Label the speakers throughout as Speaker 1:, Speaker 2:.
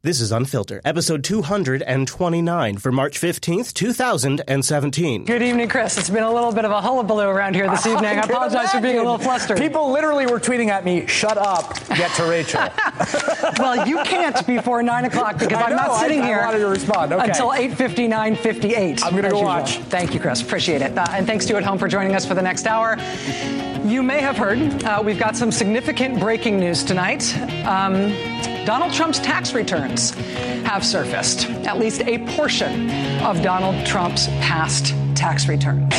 Speaker 1: This is Unfiltered, episode 229 for March 15th, 2017.
Speaker 2: Good evening, Chris. It's been a little bit of a hullabaloo around here this evening. I apologize for being a little flustered.
Speaker 3: People literally were tweeting at me, shut up, get to Rachel.
Speaker 2: well, you can't before 9 o'clock because
Speaker 3: I
Speaker 2: I'm not
Speaker 3: know,
Speaker 2: sitting
Speaker 3: I- I
Speaker 2: here
Speaker 3: wanted to respond. Okay.
Speaker 2: until 8.59.58.
Speaker 3: I'm gonna go
Speaker 2: usual.
Speaker 3: watch.
Speaker 2: Thank you, Chris. Appreciate it. Uh, and thanks to you at home for joining us for the next hour. You may have heard uh, we've got some significant breaking news tonight. Um, Donald Trump's tax returns have surfaced, at least a portion of Donald Trump's past tax returns.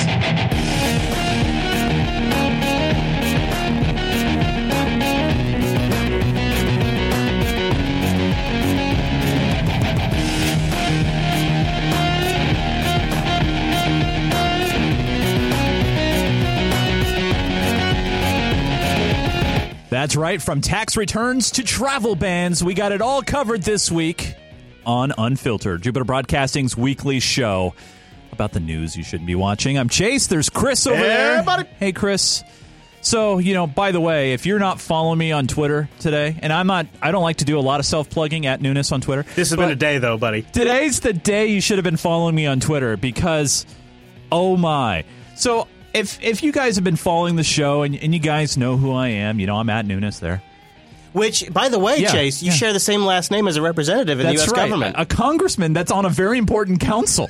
Speaker 4: That's right. From tax returns to travel bans, we got it all covered this week on Unfiltered, Jupiter Broadcasting's weekly show about the news you shouldn't be watching. I'm Chase. There's Chris over
Speaker 1: Hey,
Speaker 4: there.
Speaker 1: buddy.
Speaker 4: Hey, Chris. So, you know, by the way, if you're not following me on Twitter today, and I'm not, I don't like to do a lot of self plugging at Nunes on Twitter.
Speaker 1: This has been a day, though, buddy.
Speaker 4: Today's the day you should have been following me on Twitter because, oh my. So if if you guys have been following the show and, and you guys know who I am, you know I'm at Nunes there.
Speaker 1: Which, by the way,
Speaker 4: Yeah,
Speaker 1: Chase, you
Speaker 4: yeah.
Speaker 1: share the same last name as a representative in
Speaker 4: That's
Speaker 1: the U.S.
Speaker 4: right,
Speaker 1: government.
Speaker 4: a congressman that's on a very important council.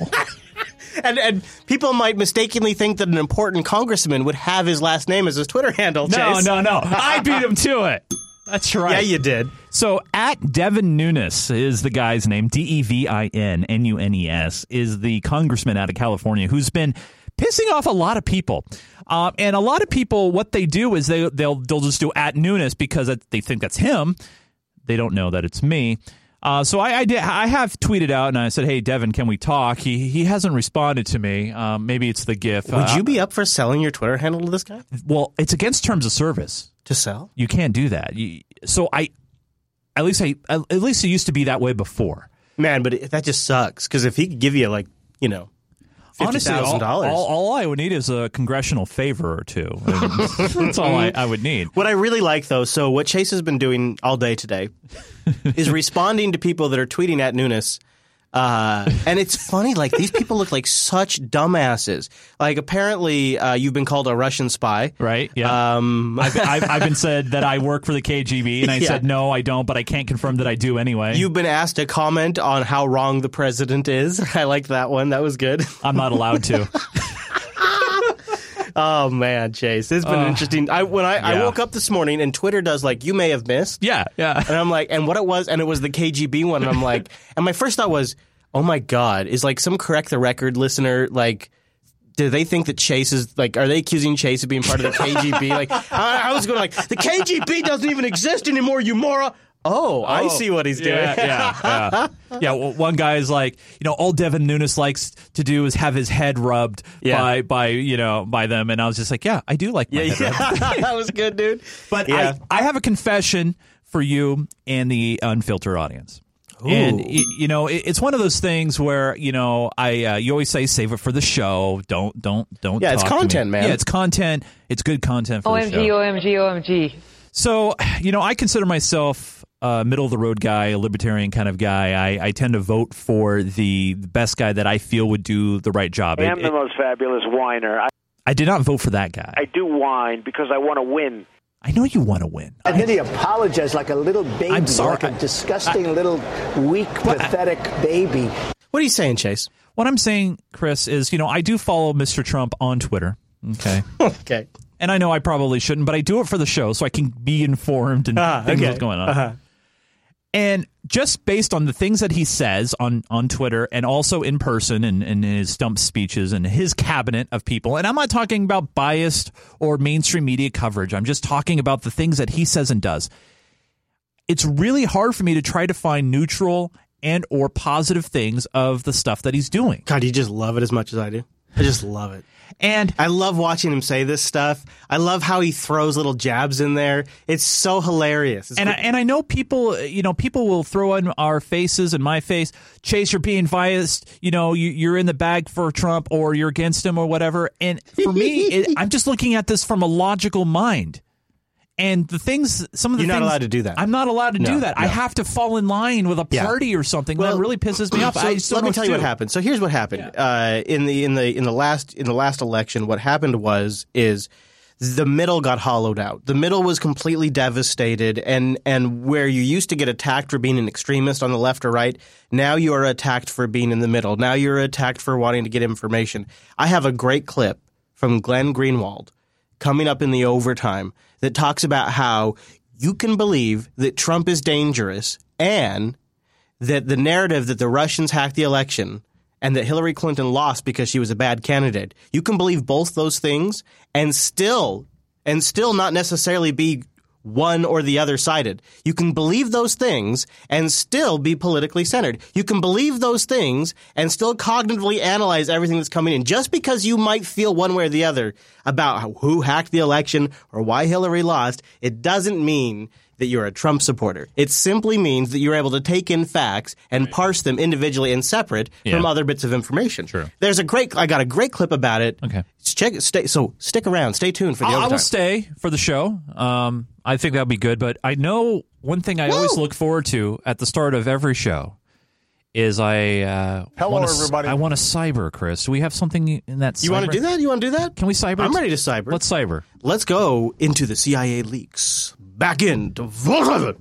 Speaker 1: and, and people might mistakenly think that an important congressman would have his last name as his Twitter handle,
Speaker 4: no,
Speaker 1: Chase.
Speaker 4: no, no. I beat him to it. That's right.
Speaker 1: Yeah, you did.
Speaker 4: So at Devin Nunes is the guy's name. D E V I N N U N E S is the congressman out of California who's been pissing off a lot of people. Um, and a lot of people, what they do is they they'll they'll just do at Nunes because they think that's him. They don't know that it's me. Uh, so I, I did. I have tweeted out and I said, "Hey, Devin, can we talk?" He he hasn't responded to me. Um, maybe it's the GIF.
Speaker 1: Would
Speaker 4: Uh,
Speaker 1: you be up for selling your Twitter handle to this guy?
Speaker 4: Well, it's against terms of service.
Speaker 1: To sell?
Speaker 4: You can't do that. You, so I, at least I, at least it used to be that way before.
Speaker 1: Man, but it, that just sucks. Because if he could give you, like, you know,
Speaker 4: Honestly, all,
Speaker 1: $50,000.
Speaker 4: all, all I would need is a congressional favor or two. That's all I, I would need.
Speaker 1: What I really like, though, so what Chase has been doing all day today is responding to people that are tweeting at Nunes. Uh, and it's funny, like these people look like such dumbasses. Like apparently, uh, you've been called a Russian spy,
Speaker 4: Right? Yeah.
Speaker 1: Um,
Speaker 4: I've, I've, I've been said that I work for the KGB, and I
Speaker 1: Yeah.
Speaker 4: said no, I don't, but I can't confirm that I do anyway.
Speaker 1: you've been asked to comment on how wrong the president is. I liked that one. That was good.
Speaker 4: I'm not allowed to.
Speaker 1: Oh man, Chase, it's been
Speaker 4: Uh,
Speaker 1: interesting. I when I, I woke up this morning and Twitter does like you may have missed.
Speaker 4: Yeah, yeah.
Speaker 1: And I'm like, and what it was, and it was the KGB one. And I'm like, and my first thought was, oh my God, is like some correct the record listener, like, do they think that Chase is like, are they accusing Chase of being part of the KGB? like, I, I was going like, the KGB doesn't even exist anymore, you moron. Oh, I see what he's doing.
Speaker 4: Yeah, yeah, yeah. yeah well, one guy is like, you know, all Devin Nunes likes to do is have his head rubbed
Speaker 1: Yeah.
Speaker 4: by, by, you know, by them, and I was just like, yeah, I do like my
Speaker 1: yeah,
Speaker 4: head
Speaker 1: yeah. that was good, dude.
Speaker 4: But
Speaker 1: yeah.
Speaker 4: I, I have a confession for you and the unfiltered audience. And
Speaker 1: Ooh.
Speaker 4: y- you know, it's one of those things where you know, I uh, you always say save it for the show. Don't don't don't.
Speaker 1: Yeah, it's
Speaker 4: talk to me.
Speaker 1: content, man.
Speaker 4: Yeah, it's content. It's good content for the
Speaker 5: OMG,
Speaker 4: show.
Speaker 5: OMG, OMG.
Speaker 4: So, you know, I consider myself a middle of the road guy, a libertarian kind of guy. I, I tend to vote for the best guy that I feel would do the right job.
Speaker 6: I
Speaker 4: It-
Speaker 6: am the
Speaker 4: it-
Speaker 6: most fabulous whiner. I,
Speaker 4: I did not vote for that guy.
Speaker 6: I do whine because I want to win.
Speaker 4: I know you want to win.
Speaker 7: And then he apologized like a little baby,
Speaker 4: I'm sorry.
Speaker 7: like a disgusting little weak, pathetic baby.
Speaker 1: what are you saying, Chase?
Speaker 4: What I'm saying, Chris, is you know I do follow Mr. Trump on Twitter. Okay.
Speaker 1: Okay.
Speaker 4: and I know I probably shouldn't, but I do it for the show so I can be informed and
Speaker 1: Ah,
Speaker 4: things
Speaker 1: okay.
Speaker 4: what's going on.
Speaker 1: Uh-huh.
Speaker 4: And just based on the things that he says on, on Twitter and also in person and in, his stump speeches and his cabinet of people, and I'm not talking about biased or mainstream media coverage. I'm just talking about the things that he says and does. It's really hard for me to try to find neutral and or positive things of the stuff that he's doing.
Speaker 1: God, you just love it as much as I do. I just love it.
Speaker 4: And
Speaker 1: I love watching him say this stuff. I love how he throws little jabs in there. It's so hilarious. It's
Speaker 4: and I, and I know people, you know, people will throw in our faces and my face. Chase, you're being biased. You know, you, you're in the bag for Trump or you're against him or whatever. And for me, it, I'm just looking at this from a logical mind. And the things, some of the
Speaker 1: You're not
Speaker 4: things-
Speaker 1: allowed to do that.
Speaker 4: I'm not allowed to
Speaker 1: No,
Speaker 4: do that. I have to fall in line with a
Speaker 1: Yeah.
Speaker 4: party or something. Well, that really pisses me off.
Speaker 1: So let me tell you what happened. So here's what happened uh, in the in the in the last in the last election. What happened was is the middle got hollowed out. The middle was completely devastated, and and where you used to get attacked for being an extremist on the left or right, now you are attacked for being in the middle. Now you're attacked for wanting to get information. I have a great clip from Glenn Greenwald coming up in the overtime that talks about how you can believe that Trump is dangerous and that the narrative that the Russians hacked the election and that Hillary Clinton lost because she was a bad candidate. You can believe both those things and still and still not necessarily be one or the other sided. You can believe those things and still be politically centered. You can believe those things and still cognitively analyze everything that's coming in. Just because you might feel one way or the other about who hacked the election or why Hillary lost, it doesn't mean that you're a Trump supporter. It simply means that you're able to take in facts and parse them individually and separate from other bits of information.
Speaker 4: True.
Speaker 1: There's a great I got a great clip about it.
Speaker 4: Okay.
Speaker 1: Check stay so stick around, stay tuned for the
Speaker 4: I I will stay for the show. Um, I think that'll be good. But I know one thing I always look forward to at the start of every show is I uh,
Speaker 3: Hello,
Speaker 4: wanna, s-
Speaker 3: everybody.
Speaker 4: I want to cyber, Chris. Do we have something in that?
Speaker 1: You want to do that? You want to do that?
Speaker 4: Can we cyber?
Speaker 1: I'm ready to cyber.
Speaker 4: Let's cyber.
Speaker 1: Let's go into the CIA leaks. Back into Volkswagen.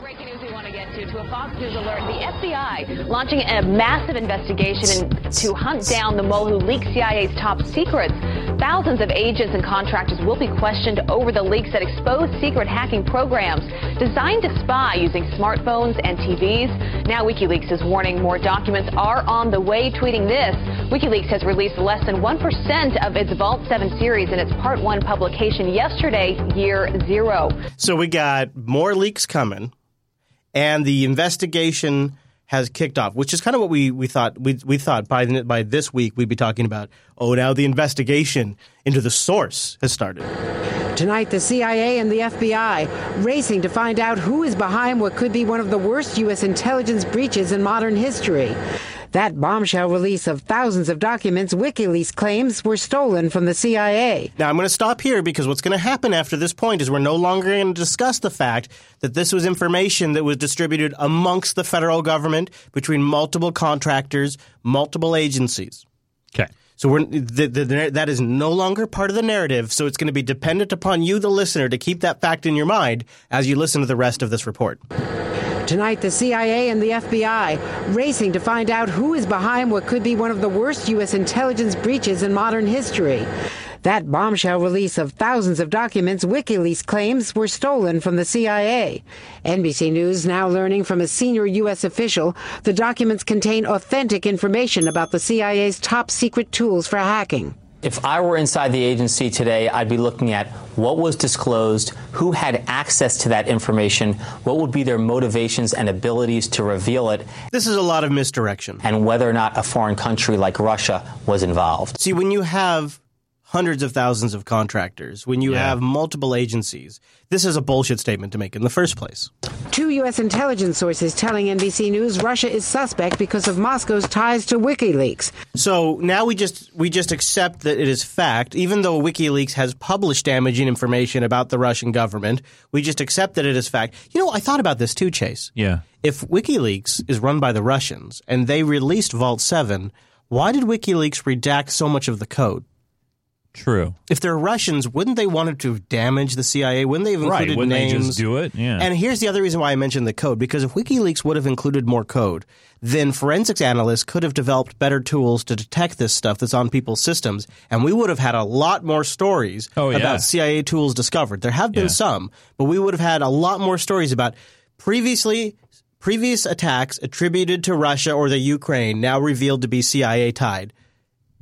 Speaker 5: Breaking news we want to get to. To a Fox News alert, the FBI launching a massive investigation in, to hunt down the mole who leaked CIA's top secrets. Thousands of agents and contractors will be questioned over the leaks that expose secret hacking programs designed to spy using smartphones and TVs. Now WikiLeaks is warning more documents are on the way, tweeting this. WikiLeaks has released less than 1% of its Vault 7 series in its Part 1 publication yesterday, year zero.
Speaker 1: So we got more leaks coming, and the investigation has kicked off, which is kind of what we, we thought we, we thought by by this week we'd be talking about. Oh, now the investigation into the source has started.
Speaker 8: Tonight, the CIA and the FBI racing to find out who is behind what could be one of the worst U.S. intelligence breaches in modern history. That bombshell release of thousands of documents WikiLeaks claims were stolen from the CIA.
Speaker 1: Now I'm going to stop here because what's going to happen after this point is we're no longer going to discuss the fact that this was information that was distributed amongst the federal government between multiple contractors, multiple agencies.
Speaker 4: Okay.
Speaker 1: So we're, the, the, the, that is no longer part of the narrative. So it's going to be dependent upon you, the listener, to keep that fact in your mind as you listen to the rest of this report.
Speaker 8: Tonight, the CIA and the FBI racing to find out who is behind what could be one of the worst U.S. intelligence breaches in modern history. That bombshell release of thousands of documents WikiLeaks claims were stolen from the CIA. NBC News now learning from a senior U.S. official the documents contain authentic information about the CIA's top secret tools for hacking.
Speaker 9: If I were inside the agency today, I'd be looking at what was disclosed, who had access to that information, what would be their motivations and abilities to reveal it,
Speaker 1: This is a lot of misdirection.
Speaker 9: and whether or not a foreign country like Russia was involved.
Speaker 1: See, when you have hundreds of thousands of contractors, when you have multiple agencies, this is a bullshit statement to make in the first place.
Speaker 8: Two U.S. intelligence sources telling NBC News Russia is suspect because of Moscow's ties to WikiLeaks.
Speaker 1: So now we just we just accept that it is fact, even though WikiLeaks has published damaging information about the Russian government. We just accept that it is fact. You know, I thought about this too, Chase.
Speaker 4: Yeah.
Speaker 1: If WikiLeaks is run by the Russians and they released Vault Seven, why did WikiLeaks redact so much of the code?
Speaker 4: True.
Speaker 1: If they're Russians, wouldn't they want to damage the CIA? Wouldn't they have
Speaker 4: Right,
Speaker 1: included
Speaker 4: wouldn't they
Speaker 1: names?
Speaker 4: just do it? Yeah.
Speaker 1: And here's the other reason why I mentioned the code because if WikiLeaks would have included more code, then forensics analysts could have developed better tools to detect this stuff that's on people's systems, and we would have had a lot more stories
Speaker 4: Oh, yeah.
Speaker 1: about CIA tools discovered. There have been
Speaker 4: Yeah.
Speaker 1: some, but we would have had a lot more stories about previously previous attacks attributed to Russia or the Ukraine now revealed to be CIA tied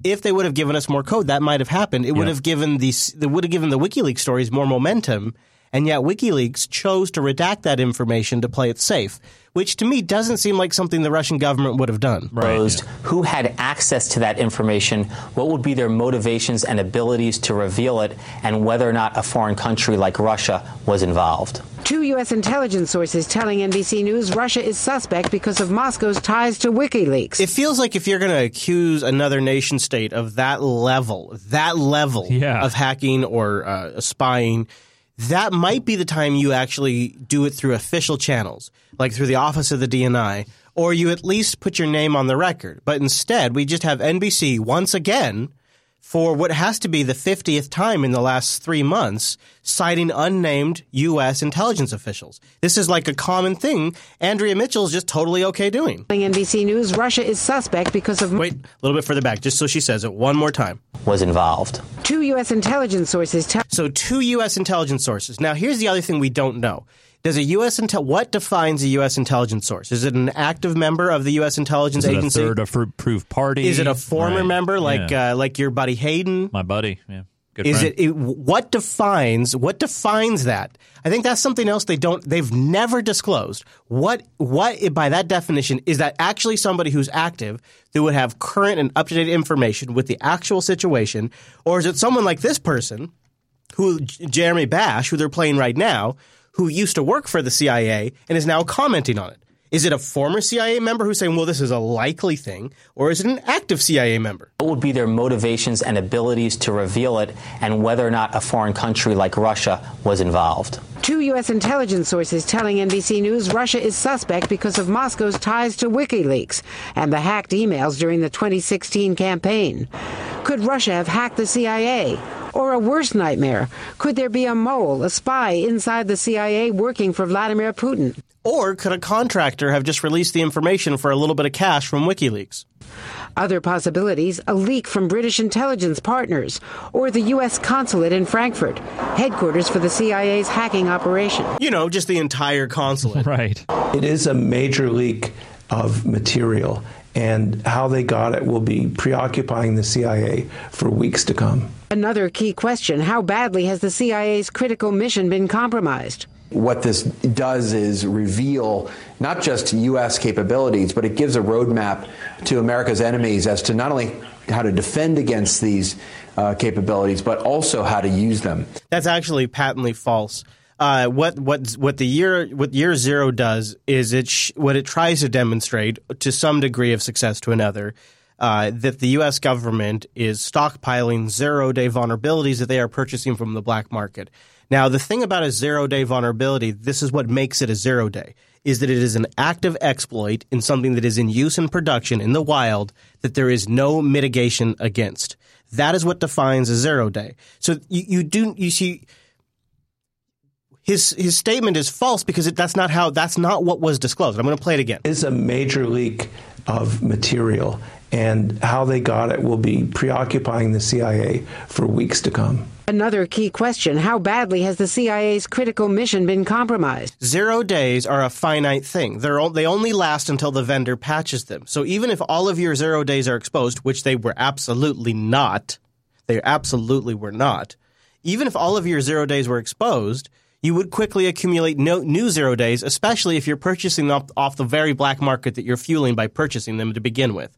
Speaker 1: if they would have given us more code, that might have happened. It would have given these, it would have given the WikiLeaks stories more momentum, and yet WikiLeaks chose to redact that information to play it safe, which to me doesn't seem like something the Russian government would have done.
Speaker 9: Disclosed, who had access to that information, what would be their motivations and abilities to reveal it, and whether or not a foreign country like Russia was involved.
Speaker 8: Two U.S. intelligence sources telling NBC News Russia is suspect because of Moscow's ties to WikiLeaks.
Speaker 1: It feels like if you're going to accuse another nation state of that level, that level
Speaker 4: Yeah.
Speaker 1: of hacking or uh, spying, that might be the time you actually do it through official channels, like through the office of the DNI, or you at least put your name on the record. But instead, we just have NBC once again for what has to be the 50th time in the last three months, citing unnamed U.S. intelligence officials. This is like a common thing Andrea Mitchell is just totally okay doing.
Speaker 8: NBC News, Russia is suspect because of.
Speaker 1: Wait, a little bit further back, just so she says it one more time.
Speaker 9: Was involved.
Speaker 8: Two U.S. intelligence sources tell.
Speaker 1: So, two U.S. intelligence sources. Now, here's the other thing we don't know. Does a U.S. Intel what defines a U.S. intelligence source? Is it an active member of the U.S. intelligence
Speaker 4: Is it
Speaker 1: agency?
Speaker 4: a third approved party?
Speaker 1: Is it a former
Speaker 4: Right.
Speaker 1: member like
Speaker 4: Yeah.
Speaker 1: uh, like your buddy Hayden?
Speaker 4: my buddy? Yeah, good
Speaker 1: Is it, it what defines what defines that? I think that's something else they don't they've never disclosed. What what by that definition is that actually somebody who's active that would have current and up to date information with the actual situation, or is it someone like this person who Jeremy Bash, who they're playing right now, who used to work for the CIA and is now commenting on it? Is it a former CIA member who's saying, "Well, this is a likely thing," or is it an active CIA member?
Speaker 9: What would be their motivations and abilities to reveal it, and whether or not a foreign country like Russia was involved?
Speaker 8: Two U.S. intelligence sources telling NBC News Russia is suspect because of Moscow's ties to WikiLeaks and the hacked emails during the 2016 campaign. Could Russia have hacked the CIA? Or a worse nightmare, could there be a mole, a spy inside the CIA working for Vladimir Putin?
Speaker 1: Or could a contractor have just released the information for a little bit of cash from WikiLeaks?
Speaker 8: Other possibilities a leak from British intelligence partners or the U.S. consulate in Frankfurt, headquarters for the CIA's hacking operation.
Speaker 1: You know, just the entire consulate.
Speaker 4: right.
Speaker 10: It is a major leak of material, and how they got it will be preoccupying the CIA for weeks to come.
Speaker 8: Another key question how badly has the CIA's critical mission been compromised?
Speaker 11: What this does is reveal not just U.S. capabilities, but it gives a roadmap to America's enemies as to not only how to defend against these uh, capabilities, but also how to use them.
Speaker 1: That's actually patently false. Uh, what what what the year what year zero does is it sh- what it tries to demonstrate to some degree of success to another uh, that the U.S. government is stockpiling zero day vulnerabilities that they are purchasing from the black market. Now, the thing about a zero day vulnerability, this is what makes it a zero day, is that it is an active exploit in something that is in use in production in the wild that there is no mitigation against. That is what defines a zero day. So you, you do you see his his statement is false because it, that's not how that's not what was disclosed. I'm going to play it again.
Speaker 10: It is a major leak of material, and how they got it will be preoccupying the CIA for weeks to come.
Speaker 8: Another key question how badly has the CIA's critical mission been compromised?
Speaker 1: Zero days are a finite thing. They're o- they only last until the vendor patches them. So even if all of your zero days are exposed, which they were absolutely not, they absolutely were not. Even if all of your zero days were exposed, you would quickly accumulate no, new zero days, especially if you're purchasing them off, off the very black market that you're fueling by purchasing them to begin with.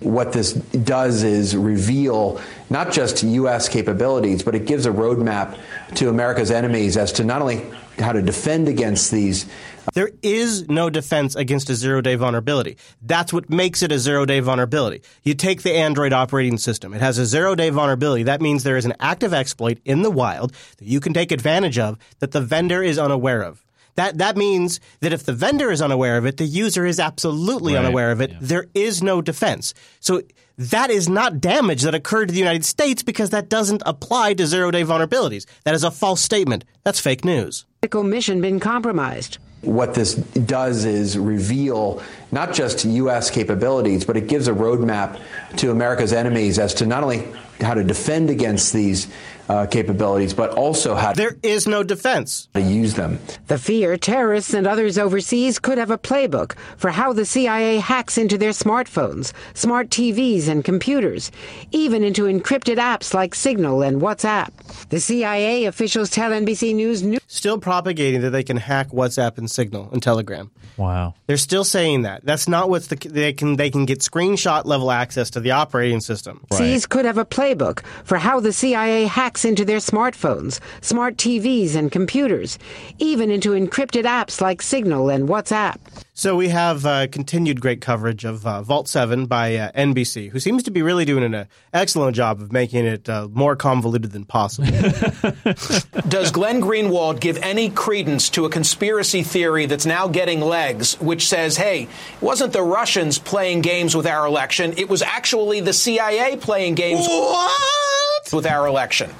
Speaker 11: What this does is reveal not just U.S. capabilities, but it gives a roadmap to America's enemies as to not only how to defend against these.
Speaker 1: There is no defense against a zero day vulnerability. That's what makes it a zero day vulnerability. You take the Android operating system. It has a zero day vulnerability. That means there is an active exploit in the wild that you can take advantage of that the vendor is unaware of. That, that means that if the vendor is unaware of it, the user is absolutely
Speaker 4: Right.
Speaker 1: unaware of it. There is no defense. So that is not damage that occurred to the United States because that doesn't apply to zero day vulnerabilities. That is a false statement. That's fake news.
Speaker 8: Critical mission been compromised?
Speaker 11: What this does is reveal not just U.S. capabilities, but it gives a roadmap to America's enemies as to not only how to defend against these uh, capabilities, but also how
Speaker 1: There is no defense.
Speaker 11: to use them.
Speaker 8: The fear terrorists and others overseas could have a playbook for how the CIA hacks into their smartphones, smart TVs, and computers, even into encrypted apps like Signal and WhatsApp. The CIA officials tell NBC News News.
Speaker 1: Still propagating that they can hack WhatsApp and Signal and Telegram.
Speaker 4: Wow.
Speaker 1: They're still saying that. That's not what's the they can they can get screenshot level access to the operating system.
Speaker 8: Overseas could have a playbook for how the CIA hacks hacks into their smartphones, smart TVs, and computers, even into encrypted apps like Signal and WhatsApp.
Speaker 1: So we have uh, continued great coverage of uh, Vault 7 by uh, NBC, who seems to be really doing an uh, excellent job of making it uh, more convoluted than possible.
Speaker 12: Does Glenn Greenwald give any credence to a conspiracy theory that's now getting legs, which says, hey, it wasn't the Russians playing games with our election, it was actually the CIA playing games
Speaker 1: what?
Speaker 12: with our election?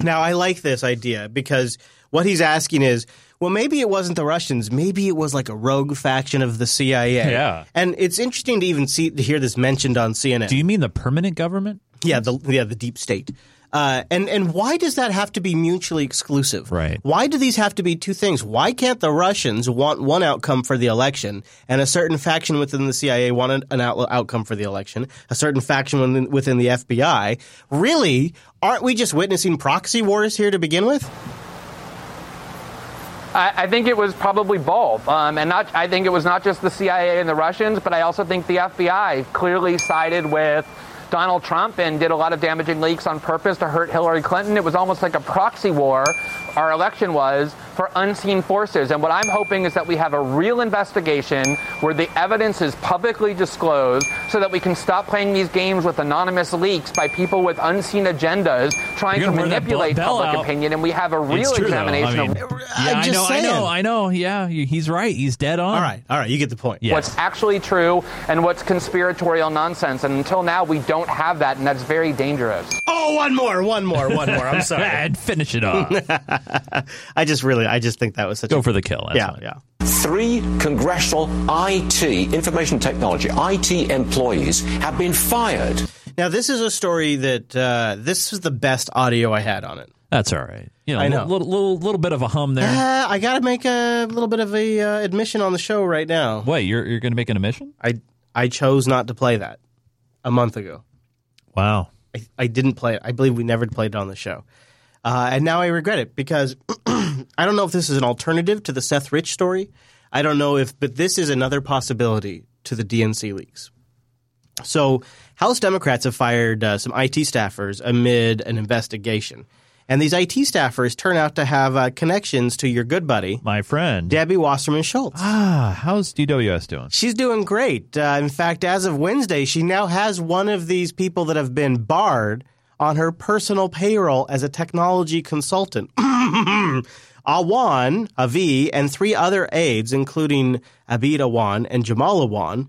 Speaker 1: Now, I like this idea because what he's asking is, well, maybe it wasn't the Russians. Maybe it was like a rogue faction of the CIA.
Speaker 4: Yeah.
Speaker 1: And it's interesting to even see to hear this mentioned on CNN.
Speaker 4: Do you mean the permanent government?
Speaker 1: Yeah, the yeah the deep state. Uh, and and why does that have to be mutually exclusive?
Speaker 4: Right.
Speaker 1: Why do these have to be two things? Why can't the Russians want one outcome for the election, and a certain faction within the CIA want an out- outcome for the election? A certain faction within, within the FBI. Really, aren't we just witnessing proxy wars here to begin with?
Speaker 13: I, I think it was probably both, um, and not. I think it was not just the CIA and the Russians, but I also think the FBI clearly sided with Donald Trump and did a lot of damaging leaks on purpose to hurt Hillary Clinton. It was almost like a proxy war. Our election was for unseen forces, and what I'm hoping is that we have a real investigation where the evidence is publicly disclosed, so that we can stop playing these games with anonymous leaks by people with unseen agendas trying to
Speaker 4: gonna wear that
Speaker 13: manipulate
Speaker 4: bell
Speaker 13: public
Speaker 4: out.
Speaker 13: opinion, and we have a real
Speaker 4: true, though. I
Speaker 13: examination
Speaker 4: mean,
Speaker 13: of
Speaker 4: Yeah, I
Speaker 1: just
Speaker 4: know, I know, I know. Yeah, he's right. He's dead on.
Speaker 1: All right, all right, you get the point.
Speaker 4: Yeah.
Speaker 13: what's actually true and what's conspiratorial nonsense. And until now, we don't have that, and that's very dangerous.
Speaker 1: Oh, one more, one more, one more. I'm sorry.
Speaker 4: and finish it off.
Speaker 1: I just really, I just think that was such a
Speaker 4: Go
Speaker 1: a
Speaker 4: for the kill. That's
Speaker 1: yeah,
Speaker 4: fine.
Speaker 1: yeah.
Speaker 14: Three congressional IT, information technology, IT employees have been fired.
Speaker 1: Now, this is a story that uh, this was the best audio I had on it.
Speaker 4: That's all right. You know,
Speaker 1: I know.
Speaker 4: a little, little, little bit of a hum there.
Speaker 1: Uh, I got to make a little bit of a uh, admission on the show right now.
Speaker 4: Wait, you're you're going to make an admission?
Speaker 1: I I chose not to play that a month ago.
Speaker 4: Wow.
Speaker 1: I, I didn't play it. I believe we never played it on the show, uh, and now I regret it because I don't know if this is an alternative to the Seth Rich story. I don't know if, but this is another possibility to the DNC leaks. So, House Democrats have fired uh, some IT staffers amid an investigation. And these IT staffers turn out to have uh, connections to your good buddy,
Speaker 4: My friend.
Speaker 1: Debbie Wasserman Schultz.
Speaker 4: Ah, how's DWS doing?
Speaker 1: She's doing great. Uh, in fact, as of Wednesday, she now has one of these people that have been barred on her personal payroll as a technology consultant. Awan, Avi, and three other aides, including Abid Awan and Jamal Awan,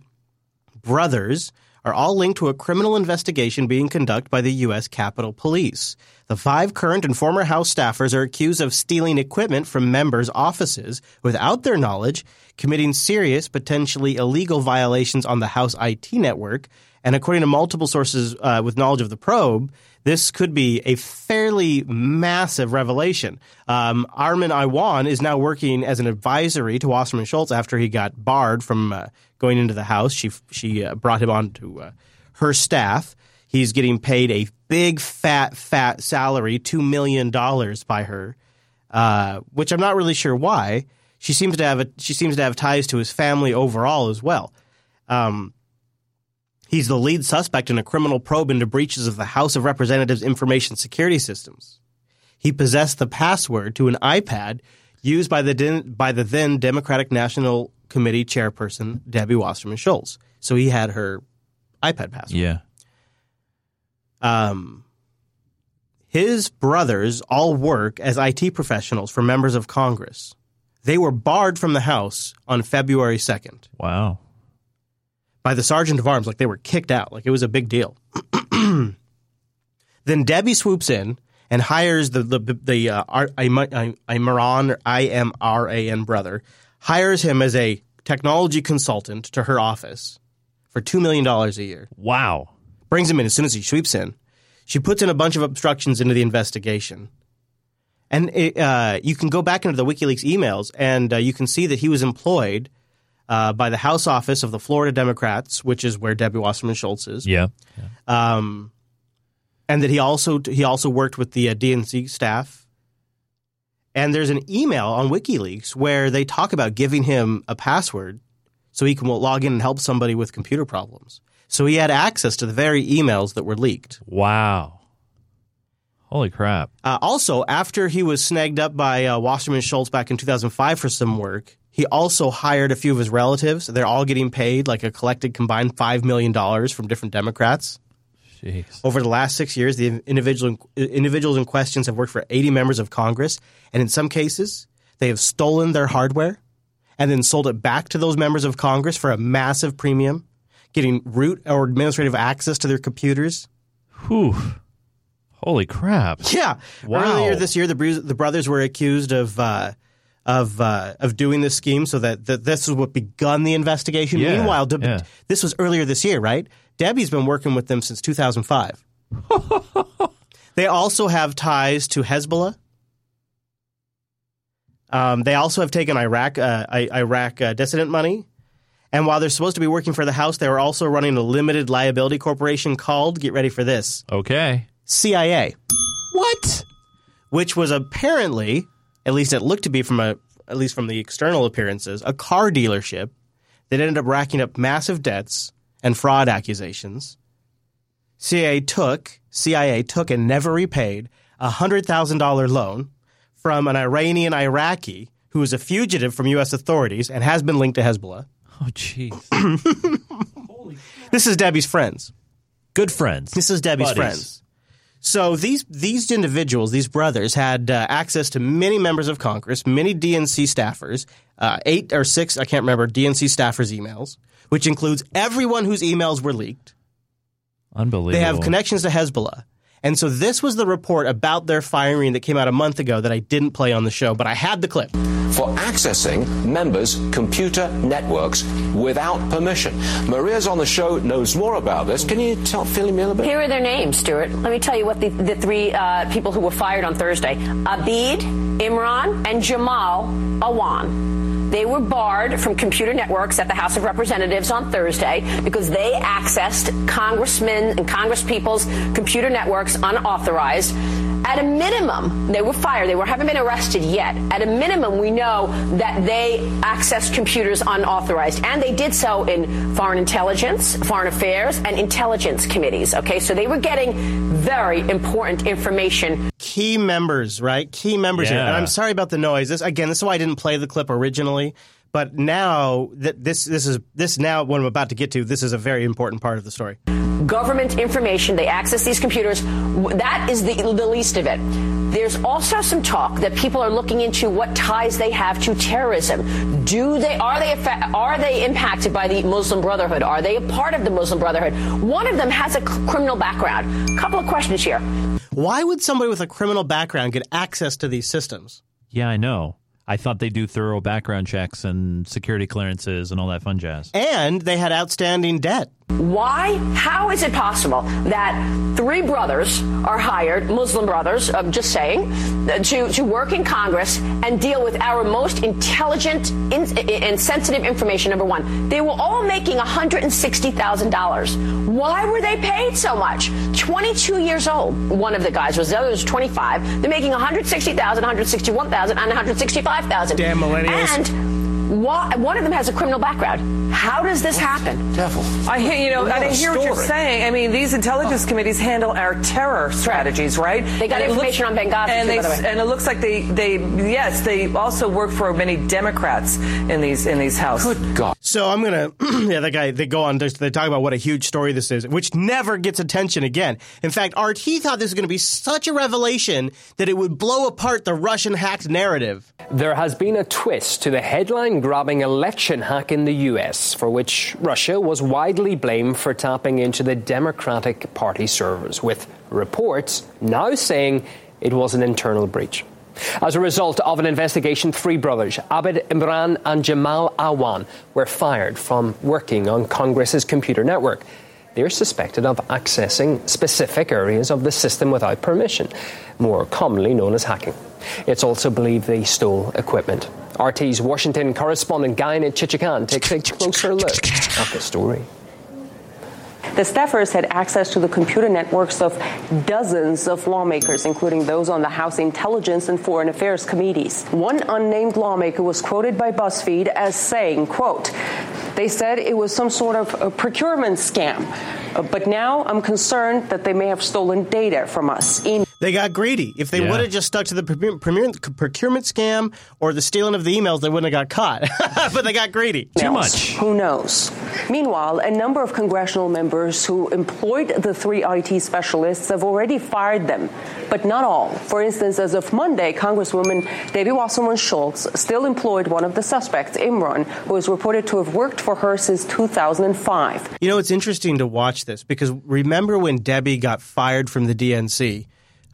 Speaker 1: brothers, are all linked to a criminal investigation being conducted by the U.S. Capitol Police. The five current and former House staffers are accused of stealing equipment from members' offices without their knowledge, committing serious, potentially illegal violations on the House IT network, and according to multiple sources uh, with knowledge of the probe, this could be a fairly massive revelation. Um, Imran Awan is now working as an advisory to Wasserman Schultz after he got barred from uh, going into the House. She she uh, brought him on to uh, her staff. He's getting paid a big fat fat salary, two million dollars by her, uh, which I'm not really sure why. She seems to have a, she seems to have ties to his family overall as well. Um, He's the lead suspect in a criminal probe into breaches of the House of Representatives information security systems. He possessed the password to an iPad used by the den- by the then Democratic National Committee chairperson Debbie Wasserman Schultz. So he had her iPad password.
Speaker 4: Yeah.
Speaker 1: Um, his brothers all work as IT professionals for members of Congress. They were barred from the House on February 2nd
Speaker 4: Wow.
Speaker 1: By the sergeant of arms, like they were kicked out, like it was a big deal. then Debbie swoops in and hires the the the uh, R- Im- Im- Imran I M R A N brother, hires him as a technology consultant to her office for two million dollars a year.
Speaker 4: Wow.
Speaker 1: Brings him in as soon as he sweeps in. She puts in a bunch of obstructions into the investigation. And it, uh, you can go back into the WikiLeaks emails, and uh, you can see that he was employed uh, by the House office of the Florida Democrats, which is where Debbie Wasserman Schultz is.
Speaker 4: Yeah.
Speaker 1: Um, and that he also he also worked with the uh, DNC staff. And there's an email on WikiLeaks where they talk about giving him a password so he can log in and help somebody with computer problems. So he had access to the very emails that were leaked.
Speaker 4: Wow. Holy crap.
Speaker 1: Uh, also, after he was snagged up by uh, Wasserman Schultz back in 2005 for some work, he also hired a few of his relatives. They're all getting paid like a collected combined $5 million from different Democrats.
Speaker 4: Jeez.
Speaker 1: Over the last six years, the individual, individuals in questions have worked for 80 members of Congress, and in some cases, they have stolen their hardware and then sold it back to those members of Congress for a massive premium, getting root or administrative access to their computers.
Speaker 4: Whew. Holy crap.
Speaker 1: Yeah.
Speaker 4: Wow.
Speaker 1: Earlier this year, the, the brothers were accused of uh, of uh, of doing this scheme, so that, that this is what begun the investigation.
Speaker 4: Yeah,
Speaker 1: Meanwhile, Deb-
Speaker 4: yeah.
Speaker 1: this was earlier this year, right? Debbie's been working with them since 2005. they also have ties to Hezbollah. Um, they also have taken Iraq uh, I- Iraq uh, dissident money. And while they're supposed to be working for the House, they were also running a limited liability corporation called, get ready for this,
Speaker 4: Okay.
Speaker 1: CIA
Speaker 4: What?
Speaker 1: which was apparently, at least it looked to be from a, at least from the external appearances, a car dealership that ended up racking up massive debts and fraud accusations. CIA took, CIA took and never repaid a hundred thousand dollar loan from an Iranian Iraqi who is a fugitive from U.S. authorities and has been linked to Hezbollah.
Speaker 4: Oh, jeez.
Speaker 1: This is Debbie's friends.
Speaker 4: Good friends.
Speaker 1: This is Debbie's
Speaker 4: Buddies.
Speaker 1: friends. So these these individuals, these brothers, had uh, access to many members of Congress, many DNC staffers, uh, eight or six, I can't remember, DNC staffers' emails, which includes everyone whose emails were leaked.
Speaker 4: Unbelievable.
Speaker 1: They have connections to Hezbollah. And so this was the report about their firing that came out a month ago that I didn't play on the show, but I had the clip.
Speaker 14: for accessing members' computer networks without permission. Maria's on the show, knows more about this. Can you tell, fill me a little bit?
Speaker 15: Here are their names, Stuart. Let me tell you what the, the three uh, people who were fired on Thursday Abid, Imran, and Jamal Awan. They were barred from computer networks at the House of Representatives on Thursday because they accessed congressmen and congresspeople's computer networks unauthorized. At a minimum, they were fired. They were, haven't been arrested yet. At a minimum, we know that they accessed computers unauthorized, and they did so in foreign intelligence, foreign affairs, and intelligence committees. Okay, so they were getting very important information.
Speaker 1: Key members, right? Key members here. And I'm sorry about the noise. This again, this is why I didn't play the clip originally. But now that this this is this now what I'm about to get to, this is a very important part of the story.
Speaker 15: government information. They access these computers. That is the, the least of it. There's also some talk that people are looking into what ties they have to terrorism. Do they are they are they impacted by the Muslim Brotherhood? Are they a part of the Muslim Brotherhood? One of them has a criminal background. A Couple of questions here.
Speaker 1: Why would somebody with a criminal background get access to these systems?
Speaker 4: Yeah, I know. I thought they do thorough background checks and security clearances and all that fun jazz.
Speaker 1: And they had outstanding debt.
Speaker 15: Why? How is it possible that three brothers are hired, Muslim brothers, I'm just saying, to, to work in Congress and deal with our most intelligent and sensitive information, number one? They were all making $160,000. Why were they paid so much? 22 years old, one of the guys was, the other was 25. They're making $160,000, $161,000, and $165,000.
Speaker 1: Damn millennials.
Speaker 15: And why, one of them has a criminal background. How does this happen?
Speaker 14: Devil.
Speaker 16: I hear, you know,
Speaker 14: What
Speaker 16: I
Speaker 14: a
Speaker 16: hear what you're saying. I mean, these intelligence oh. committees handle our terror strategies, right?
Speaker 15: They got
Speaker 16: And it
Speaker 15: information on Benghazi,
Speaker 16: and
Speaker 15: too,
Speaker 16: they,
Speaker 15: by the way.
Speaker 16: and it looks like they, they, yes, they also work for many Democrats in these in these houses.
Speaker 14: Good God.
Speaker 1: So I'm gonna, yeah, that guy. They go on. They they talk about what a huge story this is, which never gets attention again. In fact, RT thought this was going to be such a revelation that it would blow apart the Russian hacked narrative.
Speaker 17: There has been a twist to the headline grabbing election hack in the US, for which Russia was widely blamed for tapping into the Democratic Party servers, with reports now saying it was an internal breach. As a result of an investigation, three brothers, Abid Imran and Jamal Awan, were fired from working on Congress's computer network. They're suspected of accessing specific areas of the system without permission, more commonly known as hacking. It's also believed they stole equipment. RT's Washington correspondent Gayane Chichakyan takes a closer look at the story.
Speaker 18: The staffers had access to the computer networks of dozens of lawmakers, including those on the House Intelligence and Foreign Affairs committees. One unnamed lawmaker was quoted by BuzzFeed as saying, quote, they said it was some sort of a procurement scam. But now I'm concerned that they may have stolen data from us. In-
Speaker 1: They got greedy. If they
Speaker 4: Yeah.
Speaker 1: would have just stuck to the procure- procure- procurement scam or the stealing of the emails, they wouldn't have got caught. but they got greedy.
Speaker 18: Too much. Who knows? Meanwhile, a number of congressional members who employed the three IT specialists have already fired them, but not all. For instance, as of Monday, Congresswoman Debbie Wasserman Schultz still employed one of the suspects, Imran, who is reported to have worked for her since 2005.
Speaker 1: You know, it's interesting to watch this because remember when Debbie got fired from the DNC?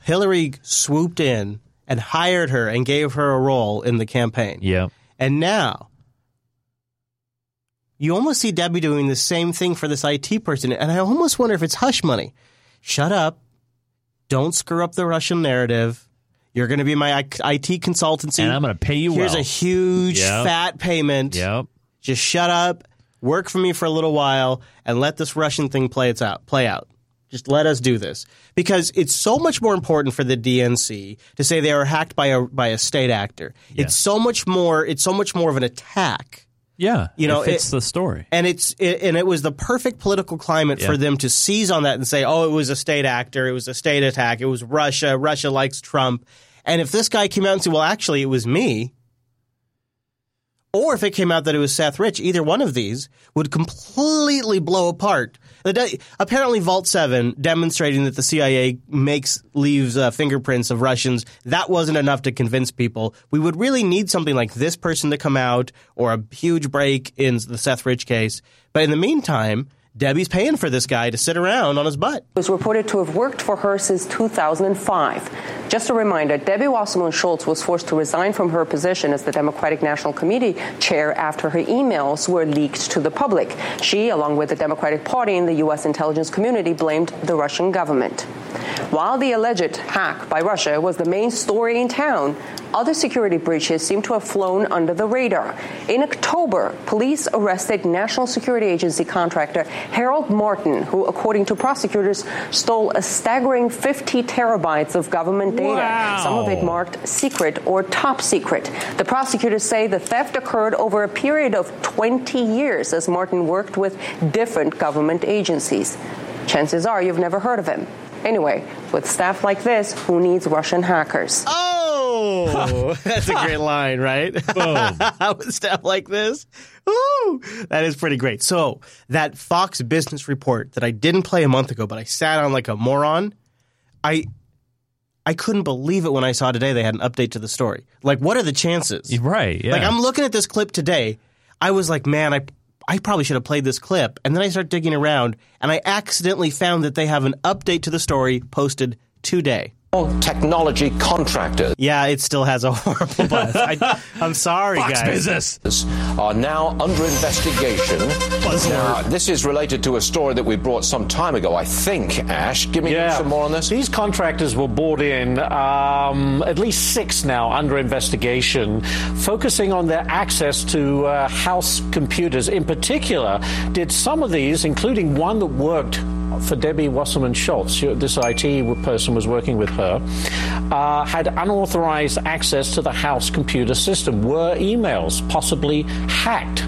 Speaker 1: Hillary swooped in and hired her and gave her a role in the campaign.
Speaker 4: Yeah.
Speaker 1: And now you almost see Debbie doing the same thing for this IT person. And I almost wonder if it's hush money. Shut up. Don't screw up the Russian narrative. You're going to be my IT consultancy.
Speaker 4: And I'm gonna pay you
Speaker 1: Here's
Speaker 4: well."
Speaker 1: a huge
Speaker 4: Yep.
Speaker 1: fat payment.
Speaker 4: Yep.
Speaker 1: Just shut up, work for me for a little while, and let this Russian thing play its out. Play out. Just let us do this because it's so much more important for the DNC to say they are hacked by a by a state actor. It's so much more. It's so much more of an attack.
Speaker 4: Yeah,
Speaker 1: You know,
Speaker 4: it fits
Speaker 1: it-
Speaker 4: the story.
Speaker 1: And it's it, and it was the perfect political climate
Speaker 4: Yeah.
Speaker 1: for them to seize on that and say, "Oh, it was a state actor. It was a state attack. It was Russia. Russia likes Trump." And if this guy came out and said, "Well, actually, it was me," or if it came out that it was Seth Rich, either one of these would completely blow apart. De- apparently, Vault Seven demonstrating that the CIA makes leaves uh, fingerprints of Russians. That wasn't enough to convince people. We would really need something like this person to come out, or a huge break in the Seth Rich case. But in the meantime, Debbie's paying for this guy to sit around on his butt.
Speaker 18: was reported to have worked for her since 2005. Just a reminder, Debbie Wasserman Schultz was forced to resign from her position as the Democratic National Committee chair after her emails were leaked to the public. She, along with the Democratic Party and the U.S. intelligence community, blamed the Russian government. While the alleged hack by Russia was the main story in town, other security breaches seem to have flown under the radar. In October, police arrested National Security Agency contractor Harold Martin, who, according to prosecutors, stole a staggering 50 terabytes of government data.
Speaker 19: Wow.
Speaker 18: Some of it marked secret or top secret. The prosecutors say the theft occurred over a period of 20 years as Martin worked with different government agencies. Chances are you've never heard of him. Anyway, with staff like this, who needs Russian hackers?
Speaker 1: Oh, Oh. that's a great line, right? Stuff like this. Ooh, that is pretty great. So that Fox Business report that I didn't play a month ago, but I sat on like a moron. I I couldn't believe it when I saw today they had an update to the story. Like, what are the chances?
Speaker 4: Right. Yeah.
Speaker 1: Like, I'm looking at this clip today. I was like, man, I I probably should have played this clip. And then I start digging around, and I accidentally found that they have an update to the story posted today.
Speaker 14: Technology contractors.
Speaker 1: Yeah, it still has a horrible buzz. I, I'm sorry,
Speaker 14: Fox
Speaker 1: guys.
Speaker 14: Business are now under investigation. Now, this is related to a story that we brought some time ago, I think. Ash, give me some more on this.
Speaker 20: These contractors were brought in, um, at least six now, under investigation, focusing on their access to uh, house computers. In particular, did some of these, including one that worked for Debbie Wasserman Schultz, this IT person was working with her, uh, had unauthorized access to the house computer system. Were emails possibly hacked?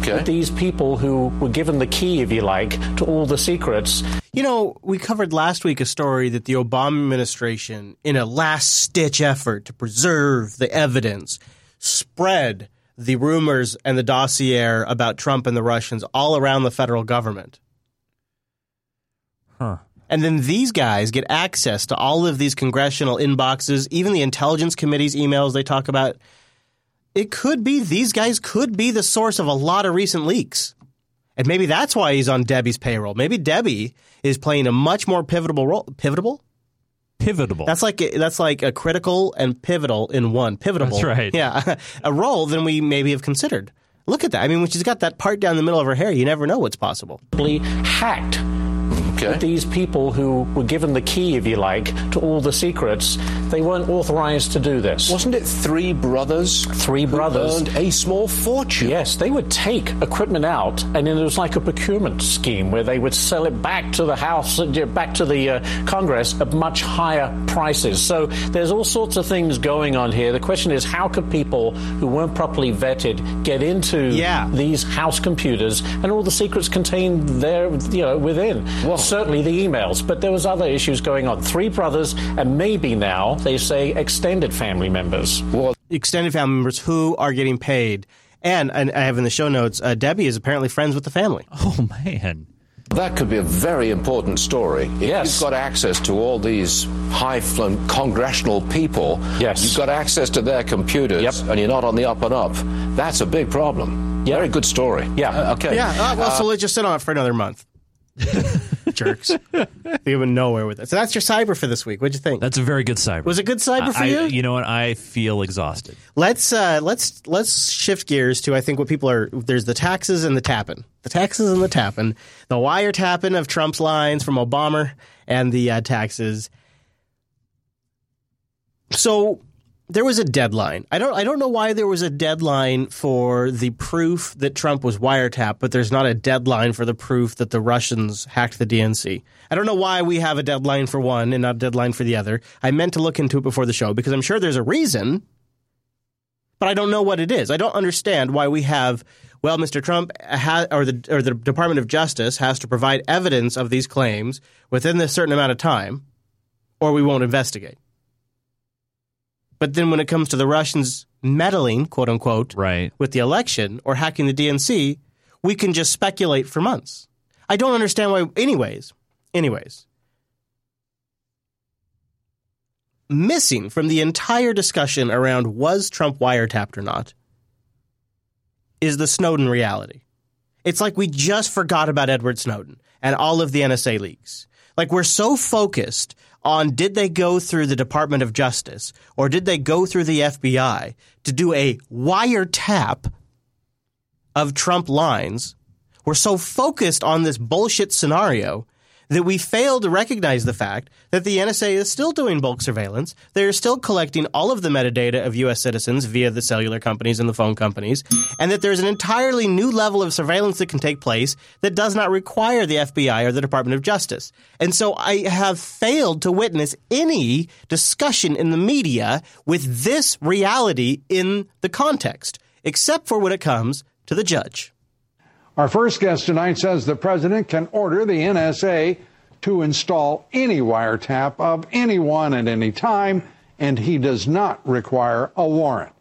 Speaker 14: Okay.
Speaker 20: These people who were given the key, if you like, to all the secrets.
Speaker 1: You know, we covered last week a story that the Obama administration, in a last stitch effort to preserve the evidence, spread the rumors and the dossier about Trump and the Russians all around the federal government.
Speaker 4: Huh.
Speaker 1: And then these guys get access to all of these congressional inboxes, even the intelligence committee's emails they talk about. It could be these guys could be the source of a lot of recent leaks. And maybe that's why he's on Debbie's payroll. Maybe Debbie is playing a much more pivotal role. Pivotal?
Speaker 4: Pivotal.
Speaker 1: That's like that's like a critical and pivotal in one. Pivotal.
Speaker 4: That's right.
Speaker 1: Yeah, a role than we maybe have considered. Look at that. I mean, when she's got that part down the middle of her hair, you never know what's possible.
Speaker 20: hacked. These people who were given the key, if you like, to all the secrets, they weren't authorized to do this.
Speaker 14: Wasn't it three brothers?
Speaker 20: Three brothers.
Speaker 14: earned a small fortune.
Speaker 20: Yes, they would take equipment out, and then it was like a procurement scheme where they would sell it back to the House, uh, back to the uh, Congress at much higher prices. So there's all sorts of things going on here. The question is, how could people who weren't properly vetted get into
Speaker 1: Yeah.
Speaker 20: these house computers and all the secrets contained there, you know, within? Certainly the emails, but there was other issues going on. Three brothers, and maybe now they say extended family members.
Speaker 1: Well, extended family members who are getting paid. And, and I have in the show notes, uh, Debbie is apparently friends with the family.
Speaker 4: Oh, man.
Speaker 14: That could be a very important story. If
Speaker 20: Yes.
Speaker 14: you've got access to all these high-flown congressional people,
Speaker 20: Yes.
Speaker 14: you've got access to their computers, and you're not on the up and up. That's a big problem. Very good story.
Speaker 20: Yeah.
Speaker 14: Uh, okay.
Speaker 1: Yeah. Uh, well, so
Speaker 14: Uh,
Speaker 1: let's just sit on it for another month. Jerks. they went nowhere with it. So that's your cyber for this week. What'd you think?
Speaker 4: That's a very good cyber.
Speaker 1: Was it good cyber for
Speaker 4: I,
Speaker 1: you?
Speaker 4: You know what? I feel exhausted.
Speaker 1: Let's uh, let's let's shift gears to I think what people are. There's the taxes and the tapping. The taxes and the tapping. The wiretapping of Trump's lines from Obama and the uh, taxes. So there was a deadline. I don't I don't know why there was a deadline for the proof that Trump was wiretapped, but there's not a deadline for the proof that the Russians hacked the DNC. I don't know why we have a deadline for one and not a deadline for the other. I meant to look into it before the show because I'm sure there's a reason, but I don't know what it is. I don't understand why we have well, Mr. Trump or the or the Department of Justice has to provide evidence of these claims within a certain amount of time, or we won't investigate. But then when it comes to the Russians meddling, quote unquote,
Speaker 4: right.
Speaker 1: with the election or hacking the DNC, we can just speculate for months. I don't understand why. Anyways, anyways, missing from the entire discussion around was Trump wiretapped or not is the Snowden reality. It's like we just forgot about Edward Snowden and all of the NSA leaks. Like we're so focused on did they go through the Department of Justice or did they go through the FBI to do a wiretap of Trump lines? We're so focused on this bullshit scenario that we fail to recognize the fact that the NSA is still doing bulk surveillance. They're still collecting all of the metadata of U.S. citizens via the cellular companies and the phone companies, and that there's an entirely new level of surveillance that can take place that does not require the FBI or the Department of Justice. And so I have failed to witness any discussion in the media with this reality in the context, except for when it comes to the judge.
Speaker 19: Our first guest tonight says the president can order the NSA to install any wiretap of anyone at any time, and he does not require a warrant.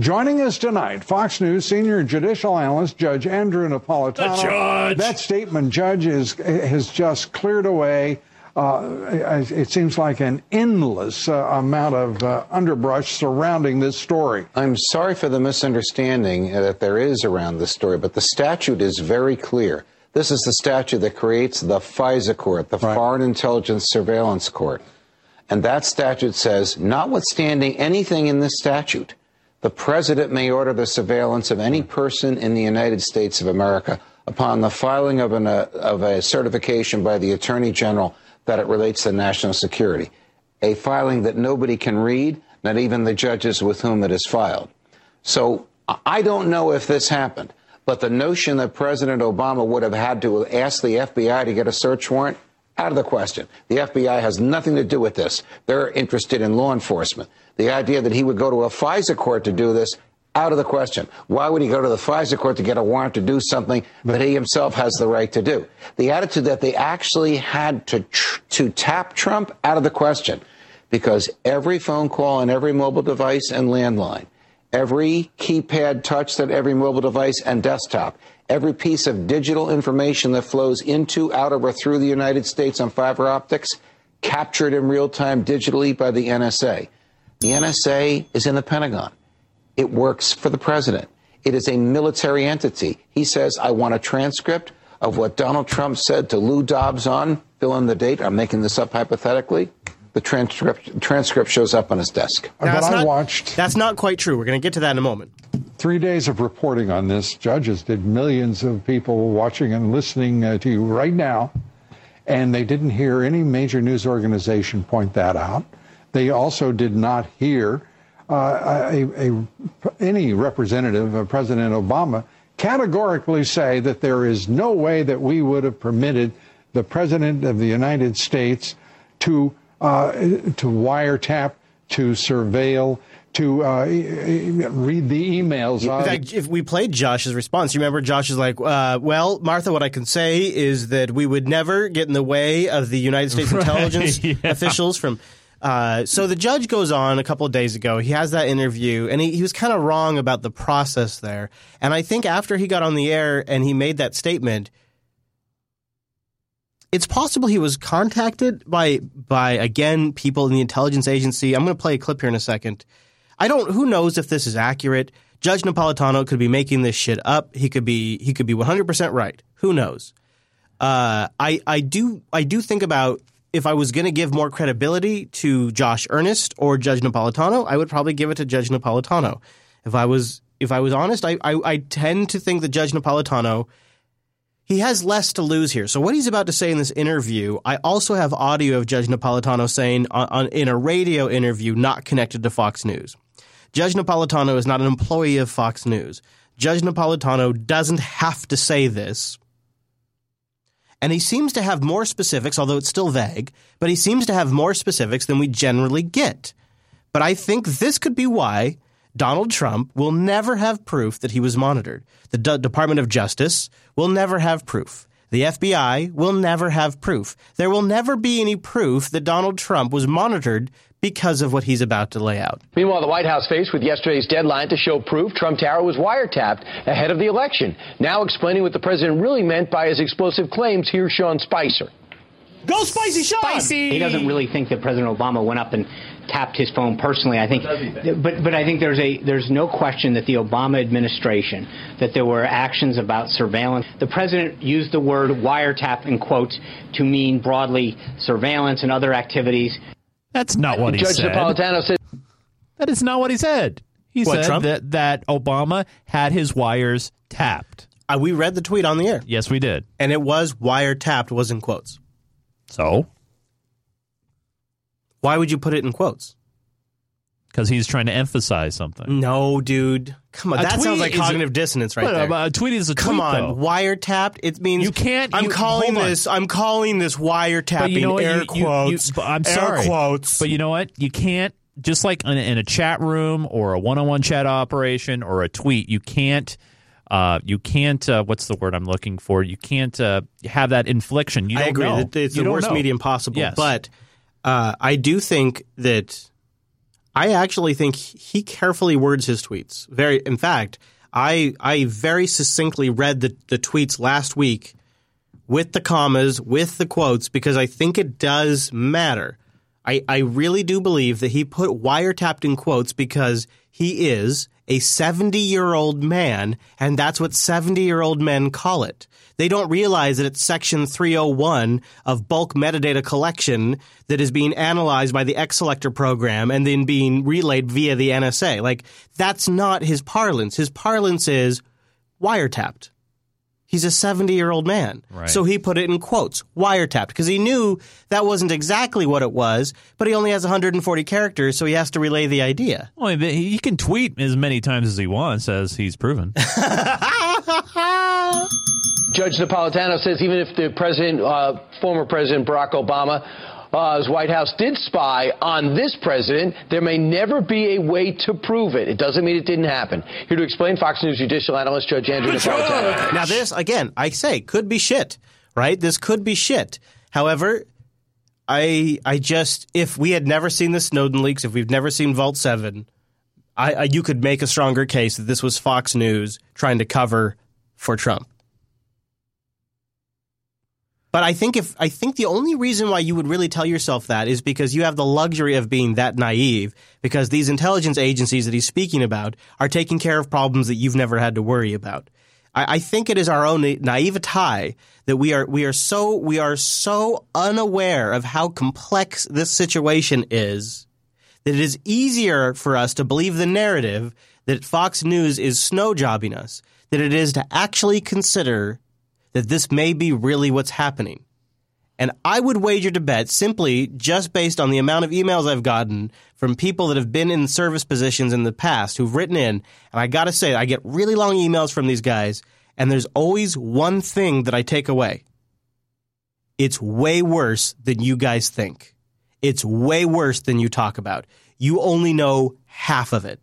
Speaker 19: Joining us tonight, Fox News senior judicial analyst Judge Andrew Napolitano.
Speaker 21: The judge.
Speaker 19: That statement, Judge, is has just cleared away. Uh, it seems like an endless uh, amount of uh, underbrush surrounding this story.
Speaker 22: I'm sorry for the misunderstanding that there is around this story, but the statute is very clear. This is the statute that creates the FISA court, the Foreign Intelligence Surveillance Court. And that statute says, notwithstanding anything in this statute, the president may order the surveillance of any person in the United States of America upon the filing of, an, uh, of a certification by the Attorney General that it relates to national security. A filing that nobody can read, not even the judges with whom it is filed. So I don't know if this happened, but the notion that President Obama would have had to ask the FBI to get a search warrant, out of the question. The FBI has nothing to do with this. They're interested in law enforcement. The idea that he would go to a FISA court to do this, out of the question. Why would he go to the FISA court to get a warrant to do something that he himself has the right to do? The attitude that they actually had to tr- to tap Trump, out of the question, because every phone call on every mobile device and landline, every keypad touch that every mobile device and desktop, every piece of digital information that flows into, out of, or through the United States on fiber optics, captured in real time digitally by the NSA. The NSA is in the Pentagon. It works for the president. It is a military entity. He says, I want a transcript of what Donald Trump said to Lou Dobbs on, fill in the date. I'm making this up hypothetically. The transcript, transcript shows up on his desk.
Speaker 19: But
Speaker 1: that's
Speaker 19: I
Speaker 1: not-
Speaker 19: watched
Speaker 1: That's not quite true. We're going to get to that in a moment.
Speaker 19: three days of reporting on this. Judges did millions of people watching and listening uh, to you right now, and they didn't hear any major news organization point that out. They also did not hear uh, a, a, any representative of President Obama categorically say that there is no way that we would have permitted the President of the United States to uh, to wiretap, to surveil, to uh, read the emails.
Speaker 1: In fact, if we played Josh's response, you remember Josh is like, uh, "Well, Martha, what I can say is that we would never get in the way of the United States
Speaker 4: Right,
Speaker 1: intelligence
Speaker 4: yeah.
Speaker 1: officials from." Uh, so the judge goes on a couple of days ago. He has that interview, and he, he was kind of wrong about the process there. And I think after he got on the air and he made that statement, it's possible he was contacted by by again people in the intelligence agency. I'm going to play a clip here in a second. I don't. Who knows if this is accurate? Judge Napolitano could be making this shit up. He could be. He could be 100 percent right. Who knows? Uh, I I do I do think about if I was going to give more credibility to Josh Earnest or Judge Napolitano, I would probably give it to Judge Napolitano. If I was if I was honest, I I, I tend to think that Judge Napolitano he has less to lose here. So what he's about to say in this interview, I also have audio of Judge Napolitano saying on, on, in a radio interview not connected to Fox News. Judge Napolitano is not an employee of Fox News. Judge Napolitano doesn't have to say this. And he seems to have more specifics, although it's still vague, but he seems to have more specifics than we generally get. But I think this could be why Donald Trump will never have proof that he was monitored. The D- Department of Justice will never have proof. The FBI will never have proof. There will never be any proof that Donald Trump was monitored because of what he's about to lay out.
Speaker 23: Meanwhile, the White House faced with yesterday's deadline to show proof Trump Tower was wiretapped ahead of the election. Now explaining what the president really meant by his explosive claims, here's Sean Spicer.
Speaker 1: Go spicy Sean! Spicy.
Speaker 24: He doesn't really think that President Obama went up and tapped his phone personally. I think, but but I think there's a there's no question that the Obama administration that there were actions about surveillance. The president used the word wiretap in quotes to mean broadly surveillance and other activities.
Speaker 4: That's not what he
Speaker 23: Judge
Speaker 4: said.
Speaker 23: Napolitano said.
Speaker 4: That is not what he said. He
Speaker 1: What,
Speaker 4: said
Speaker 1: Trump?
Speaker 4: that that Obama had his wires tapped.
Speaker 1: Uh, we read the tweet on the air.
Speaker 4: Yes, we did.
Speaker 1: And it was wiretapped, was in quotes.
Speaker 4: So,
Speaker 1: Why would you put it in quotes?
Speaker 4: because he's trying to emphasize something.
Speaker 1: No, dude. Come on.
Speaker 4: A
Speaker 1: that sounds like
Speaker 4: is a-
Speaker 1: cognitive dissonance right there.
Speaker 4: a tweet is a
Speaker 1: Come
Speaker 4: tweet,
Speaker 1: on.
Speaker 4: though.
Speaker 1: Wiretapped, it means
Speaker 4: You can't-
Speaker 1: I'm calling this I'm calling this wiretapping
Speaker 4: But you know what?
Speaker 1: air
Speaker 4: You- you- you-
Speaker 1: quotes.
Speaker 4: I'm
Speaker 1: air
Speaker 4: sorry.
Speaker 1: quotes.
Speaker 4: But you know what? You can't just like in a, in a chat room or a one-on-one chat operation or a tweet. You can't. Uh, you can't. Uh, what's the word I'm looking for? You can't uh, have that infliction. You
Speaker 1: I agree.
Speaker 4: know.
Speaker 1: It's
Speaker 4: You
Speaker 1: the worst
Speaker 4: know.
Speaker 1: medium possible.
Speaker 4: Yes.
Speaker 1: But uh, I do think that I actually think he carefully words his tweets. Very, in fact, I I very succinctly read the, the tweets last week with the commas, with the quotes, because I think it does matter. I, I really do believe that he put wiretapped in quotes because he is a 70 year old man, and that's what 70 year old men call it. They don't realize that it's section 301 of bulk metadata collection that is being analyzed by the X Selector program and then being relayed via the NSA. Like, that's not his parlance. His parlance is wiretapped. He's a 70 year old man.
Speaker 4: Right.
Speaker 1: So he put it in quotes, wiretapped, because he knew that wasn't exactly what it was, but he only has 140 characters, so he has to relay the idea.
Speaker 4: Well, he he can tweet as many times as he wants, as he's proven.
Speaker 23: Judge Napolitano says even if the president, uh, former President Barack Obama, uh, his White House did spy on this president, there may never be a way to prove it. It doesn't mean it didn't happen. Here to explain, Fox News judicial analyst Judge Andrew Napolitano.
Speaker 1: Now, this, again, I say, could be shit, right? This could be shit. However, I I just, if we had never seen the Snowden leaks, if we've never seen Vault 7, I, I you could make a stronger case that this was Fox News trying to cover for Trump. But I think if I think the only reason why you would really tell yourself that is because you have the luxury of being that naive because these intelligence agencies that he's speaking about are taking care of problems that you've never had to worry about. I, I think it is our own naivete that we are we are so we are so unaware of how complex this situation is that it is easier for us to believe the narrative that Fox News is snow jobbing us than it is to actually consider that this may be really what's happening. And I would wager to bet simply just based on the amount of emails I've gotten from people that have been in service positions in the past who've written in. And I got to say, I get really long emails from these guys, and there's always one thing that I take away. It's way worse than you guys think. It's way worse than you talk about. you only know half of it.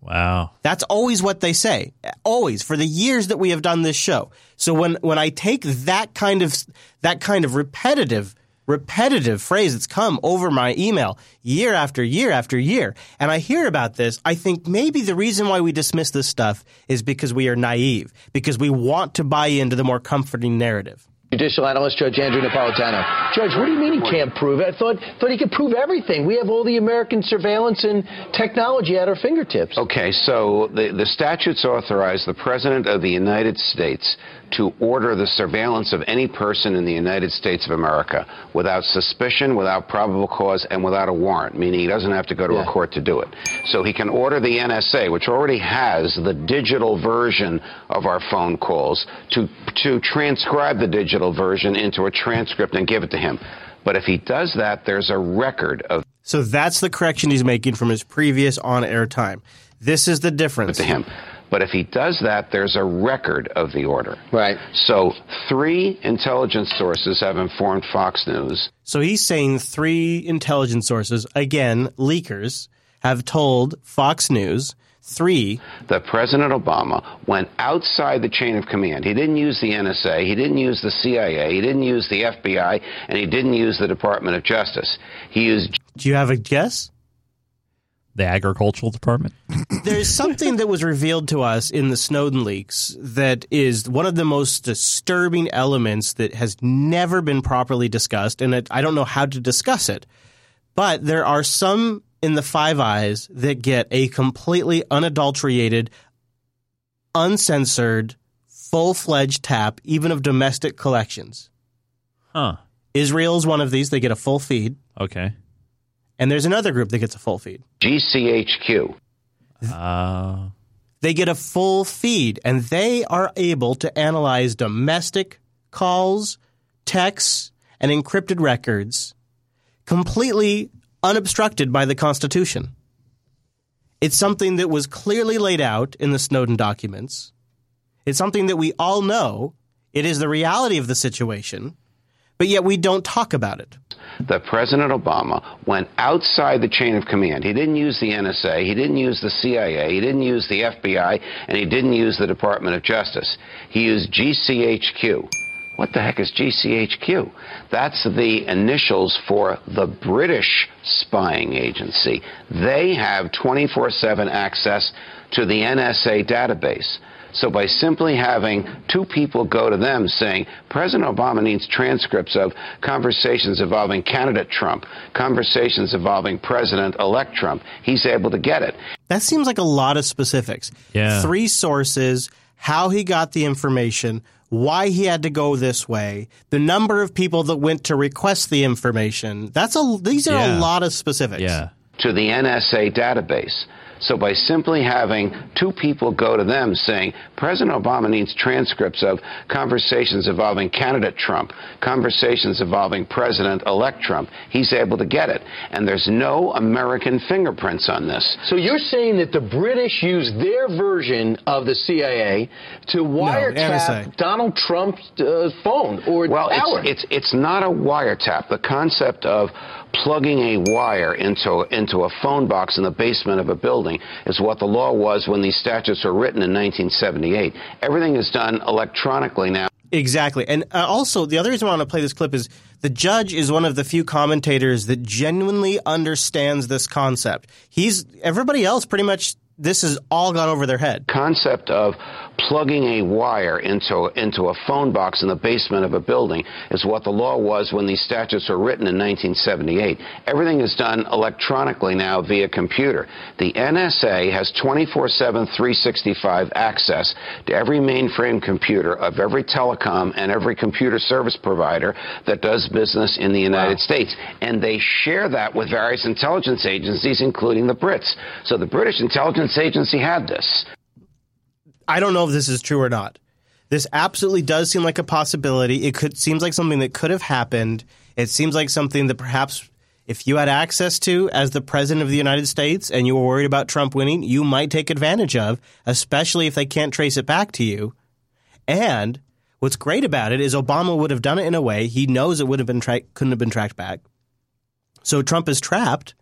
Speaker 4: Wow.
Speaker 1: That's always what they say. Always for the years that we have done this show. So when when I take that kind of that kind of repetitive repetitive phrase that's come over my email year after year after year and I hear about this, I think maybe the reason why we dismiss this stuff is because we are naive, because we want to buy into the more comforting narrative.
Speaker 23: Judicial analyst Judge Andrew Napolitano. Judge, what do you mean he can't prove it? I thought thought he could prove everything. We have all the American surveillance and technology at our fingertips.
Speaker 25: Okay, so the, the statutes authorize the President of the United States to order the surveillance of any person in the United States of America without suspicion, without probable cause, and without a warrant, meaning he doesn't have to go to
Speaker 23: Yeah.
Speaker 25: a court to do it. So he can order the NSA, which already has the digital version of our phone calls, to, to transcribe the digital version into a transcript and give it to him. But if he does that, there's a record of
Speaker 1: So that's the correction he's making from his previous on-air time. This is the difference
Speaker 25: to him. But if he does that, there's a record of the order.
Speaker 23: Right.
Speaker 25: So three intelligence sources have informed Fox News.
Speaker 1: So he's saying three intelligence sources, again, leakers, have told Fox News three
Speaker 25: that President Obama went outside the chain of command. He didn't use the NSA, he didn't use the CIA, he didn't use the FBI, and he didn't use the Department of Justice. He used
Speaker 1: Do you have a guess?
Speaker 4: The agricultural department.
Speaker 1: There's something that was revealed to us in the Snowden leaks that is one of the most disturbing elements that has never been properly discussed, and it, I don't know how to discuss it. But there are some in the Five Eyes that get a completely unadulterated, uncensored, full fledged tap, even of domestic collections.
Speaker 4: Huh.
Speaker 1: Israel is one of these. They get a full feed.
Speaker 4: Okay.
Speaker 1: And there's another group that gets a full feed.
Speaker 25: GCHQ.
Speaker 4: Uh,
Speaker 1: They get a full feed and they are able to analyze domestic calls, texts, and encrypted records completely unobstructed by the Constitution. It's something that was clearly laid out in the Snowden documents. It's something that we all know. It is the reality of the situation, but yet we don't talk about it.
Speaker 25: that President Obama went outside the chain of command. He didn't use the NSA, he didn't use the CIA, he didn't use the FBI, and he didn't use the Department of Justice. He used GCHQ. What the heck is GCHQ? That's the initials for the British spying agency. They have 24 7 access to the NSA database. So by simply having two people go to them saying, President Obama needs transcripts of conversations involving candidate Trump, conversations involving President elect Trump, he's able to get it.
Speaker 1: That seems like a lot of specifics.
Speaker 25: Yeah.
Speaker 1: Three sources, how he got the information, why he had to go this way, the number of people that went to request the information. That's a these are
Speaker 25: Yeah.
Speaker 1: a lot of specifics.
Speaker 4: Yeah.
Speaker 25: to the NSA database. So by simply having two people go to them saying, President Obama needs transcripts of conversations involving candidate Trump, conversations involving President elect Trump, he's able to get it. And there's no American fingerprints on this.
Speaker 23: So you're saying that the British used their version of the CIA to wiretap
Speaker 25: NSA.
Speaker 23: Donald Trump's uh, phone or
Speaker 25: Well, it's, it's it's not a wiretap. The concept of plugging a wire into into a phone box in the basement of a building is what the law was when these statutes were written in 1978. Everything is done electronically now.
Speaker 1: Exactly. And uh, also, the other reason I want to play this clip is the judge is one of the few commentators that genuinely understands this concept. He's everybody else pretty much this has all gone over their head.
Speaker 25: Concept of plugging a wire into into a phone box in the basement of a building is what the law was when these statutes were written in 1978. Everything is done electronically now via computer. The NSA has 24/7 365 access to every mainframe computer of every telecom and every computer service provider that does business in the United States and they share that with various intelligence agencies including the Brits. So the British intelligence agency had this.
Speaker 1: I don't know if this is true or not. This absolutely does seem like a possibility. It could seems like something that could have happened. It seems like something that perhaps if you had access to as the president of the United States and you were worried about Trump winning, you might take advantage of, especially if they can't trace it back to you. And what's great about it is Obama would have done it in a way he knows it would have been tra- couldn't have been tracked back. So Trump is trapped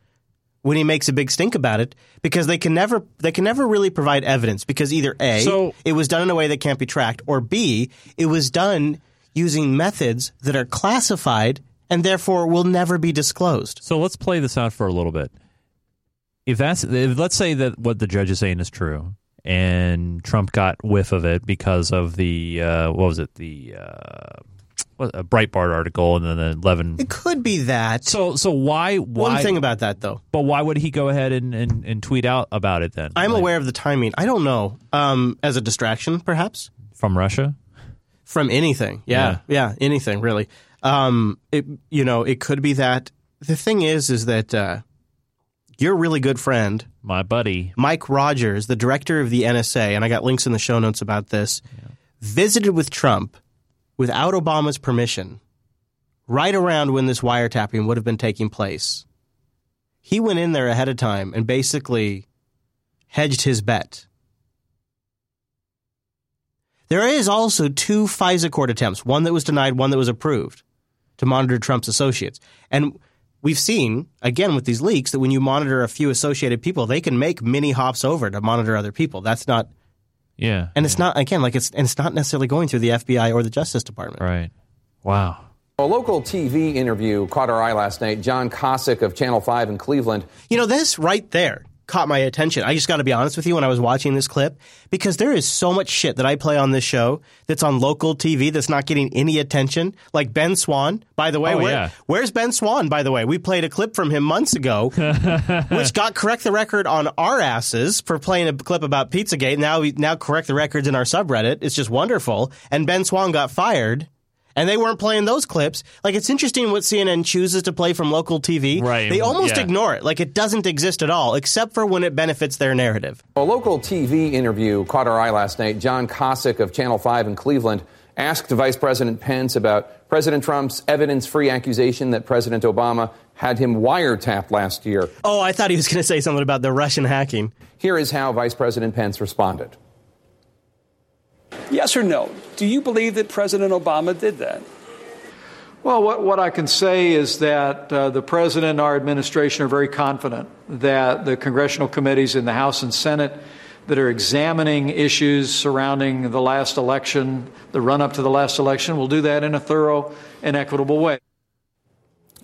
Speaker 1: when he makes a big stink about it because they can never they can never really provide evidence because either a
Speaker 4: So-
Speaker 1: it was done in a way that can't be tracked or b it was done using methods that are classified and therefore will never be disclosed.
Speaker 4: So let's play this out for a little bit. If that's if, let's say that what the judge is saying is true, and Trump got whiff of it because of the uh, what was it the uh, a Breitbart article and then the eleven.
Speaker 1: It could be that.
Speaker 4: So so why why
Speaker 1: One thing about that though.
Speaker 4: But why would he go ahead and, and, and tweet out about it then?
Speaker 1: I'm aware of the timing. I don't know. Um, as a distraction, perhaps
Speaker 4: from Russia,
Speaker 1: from anything. Yeah, yeah, anything really. Um, it you know it could be that. The thing is, is that uh, your really good friend,
Speaker 4: my buddy
Speaker 1: Mike Rogers, the director of the NSA, and I got links in the show notes about this, visited with Trump without Obama's permission, right around when this wiretapping would have been taking place. He went in there ahead of time and basically hedged his bet. There is also two FISA court attempts, one that was denied, one that was approved to monitor Trump's associates. And we've seen, again, with these leaks, that when you monitor a few associated people, they can make mini hops over to monitor other people. That's not,
Speaker 4: yeah,
Speaker 1: and it's not, again, like it's, and it's not necessarily going through the FBI or the Justice Department.
Speaker 4: Right. Wow.
Speaker 26: A local TV interview caught our eye last night. John Kosich of Channel 5 in Cleveland.
Speaker 1: You know, this right there caught my attention. I just got to be honest with you when I was watching this clip because there is so much shit that I play on this show that's on local TV that's not getting any attention. Like Ben Swann, by the way.
Speaker 4: Oh,
Speaker 1: where-
Speaker 4: yeah.
Speaker 1: Where's Ben Swann, by the way? We played a clip from him months ago, which got correct the record on our asses for playing a clip about Pizzagate. Now we now correct the records in our subreddit. It's just wonderful. And Ben Swann got fired. And they weren't playing those clips. Like it's interesting what CNN chooses to play from local TV.
Speaker 4: Right.
Speaker 1: They almost
Speaker 26: Yeah.
Speaker 1: ignore it. Like it doesn't exist at all, except for when it benefits their narrative.
Speaker 26: A local TV interview caught our eye last night. John Kosich of Channel 5 in Cleveland asked Vice President Pence about President Trump's evidence free accusation that President Obama had him wiretapped last year.
Speaker 1: Oh, I thought he was going to say something about the Russian hacking.
Speaker 26: Here is how Vice President Pence responded.
Speaker 27: Yes or no? Do you believe that President Obama did that?
Speaker 28: Well, what, what I can say is that uh, the President and our administration are very confident that the congressional committees in the House and Senate that are examining issues surrounding the last election, the run up to the last election, will do that in a thorough and equitable way.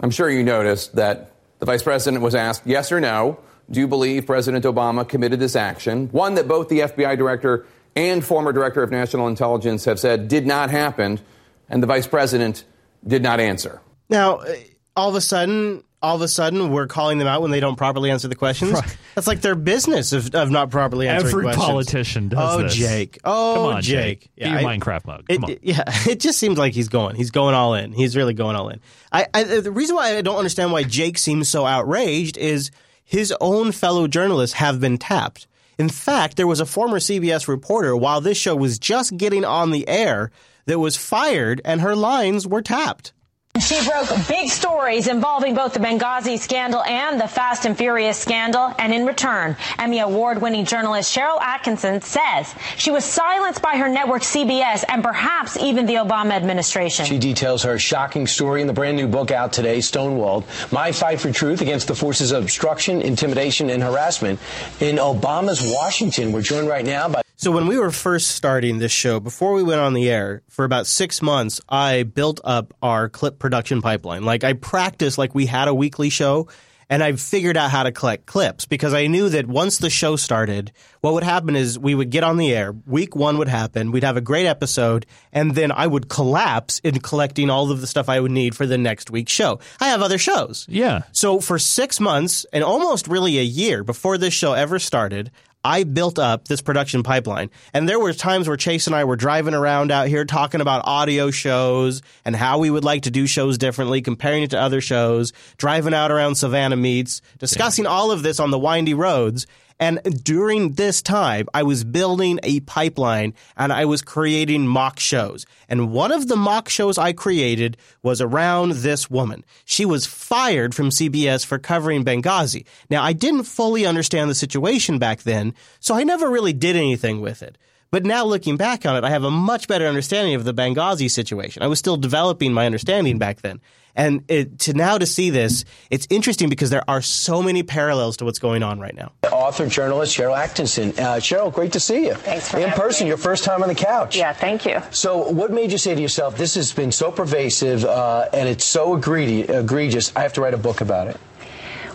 Speaker 26: I'm sure you noticed that the vice president was asked yes or no. Do you believe President Obama committed this action? One that both the FBI director and former director of national intelligence have said did not happen, and the vice president did not answer.
Speaker 1: Now, uh, all of a sudden, all of a sudden, we're calling them out when they don't properly answer the questions. That's like their business of, of not properly answering
Speaker 4: Every
Speaker 1: questions.
Speaker 4: politician does
Speaker 1: Oh,
Speaker 4: this.
Speaker 1: Jake. Oh,
Speaker 4: Come on,
Speaker 1: Jake.
Speaker 4: Jake. Get your Minecraft mug.
Speaker 1: It,
Speaker 4: Come on.
Speaker 1: yeah, it just seems like he's going. He's going all in. He's really going all in. I, I the reason why I don't understand why Jake seems so outraged is his own fellow journalists have been tapped. In fact, there was a former CBS reporter while this show was just getting on the air that was fired and her lines were tapped.
Speaker 29: She broke big stories involving both the Benghazi scandal and the Fast and Furious scandal. And in return, Emmy Award winning journalist Sharyl Attkisson says she was silenced by her network CBS and perhaps even the Obama administration.
Speaker 30: She details her shocking story in the brand new book out today, Stonewalled My Fight for Truth Against the Forces of Obstruction, Intimidation, and Harassment. In Obama's Washington, we're joined right now by.
Speaker 1: So when we were first starting this show, before we went on the air, for about six months, I built up our clip production pipeline. Like I practiced like we had a weekly show and I figured out how to collect clips because I knew that once the show started, what would happen is we would get on the air, week one would happen, we'd have a great episode, and then I would collapse in collecting all of the stuff I would need for the next week's show. I have other shows.
Speaker 4: Yeah.
Speaker 1: So for six months and almost really a year before this show ever started, I built up this production pipeline. And there were times where Chase and I were driving around out here talking about audio shows and how we would like to do shows differently, comparing it to other shows, driving out around Savannah Meets, discussing all of this on the windy roads. And during this time, I was building a pipeline and I was creating mock shows. And one of the mock shows I created was around this woman. She was fired from CBS for covering Benghazi. Now, I didn't fully understand the situation back then, so I never really did anything with it. But now looking back on it, I have a much better understanding of the Benghazi situation. I was still developing my understanding back then. And it, to now to see this, it's interesting because there are so many parallels to what's going on right now.
Speaker 31: Author, journalist Sharyl Attkisson. Uh, Sharyl, great to see you.
Speaker 32: Thanks for
Speaker 31: In person,
Speaker 32: me.
Speaker 31: your first time on the couch.
Speaker 32: Yeah, thank you.
Speaker 31: So, what made you say to yourself, this has been so pervasive uh, and it's so egre- egregious, I have to write a book about it?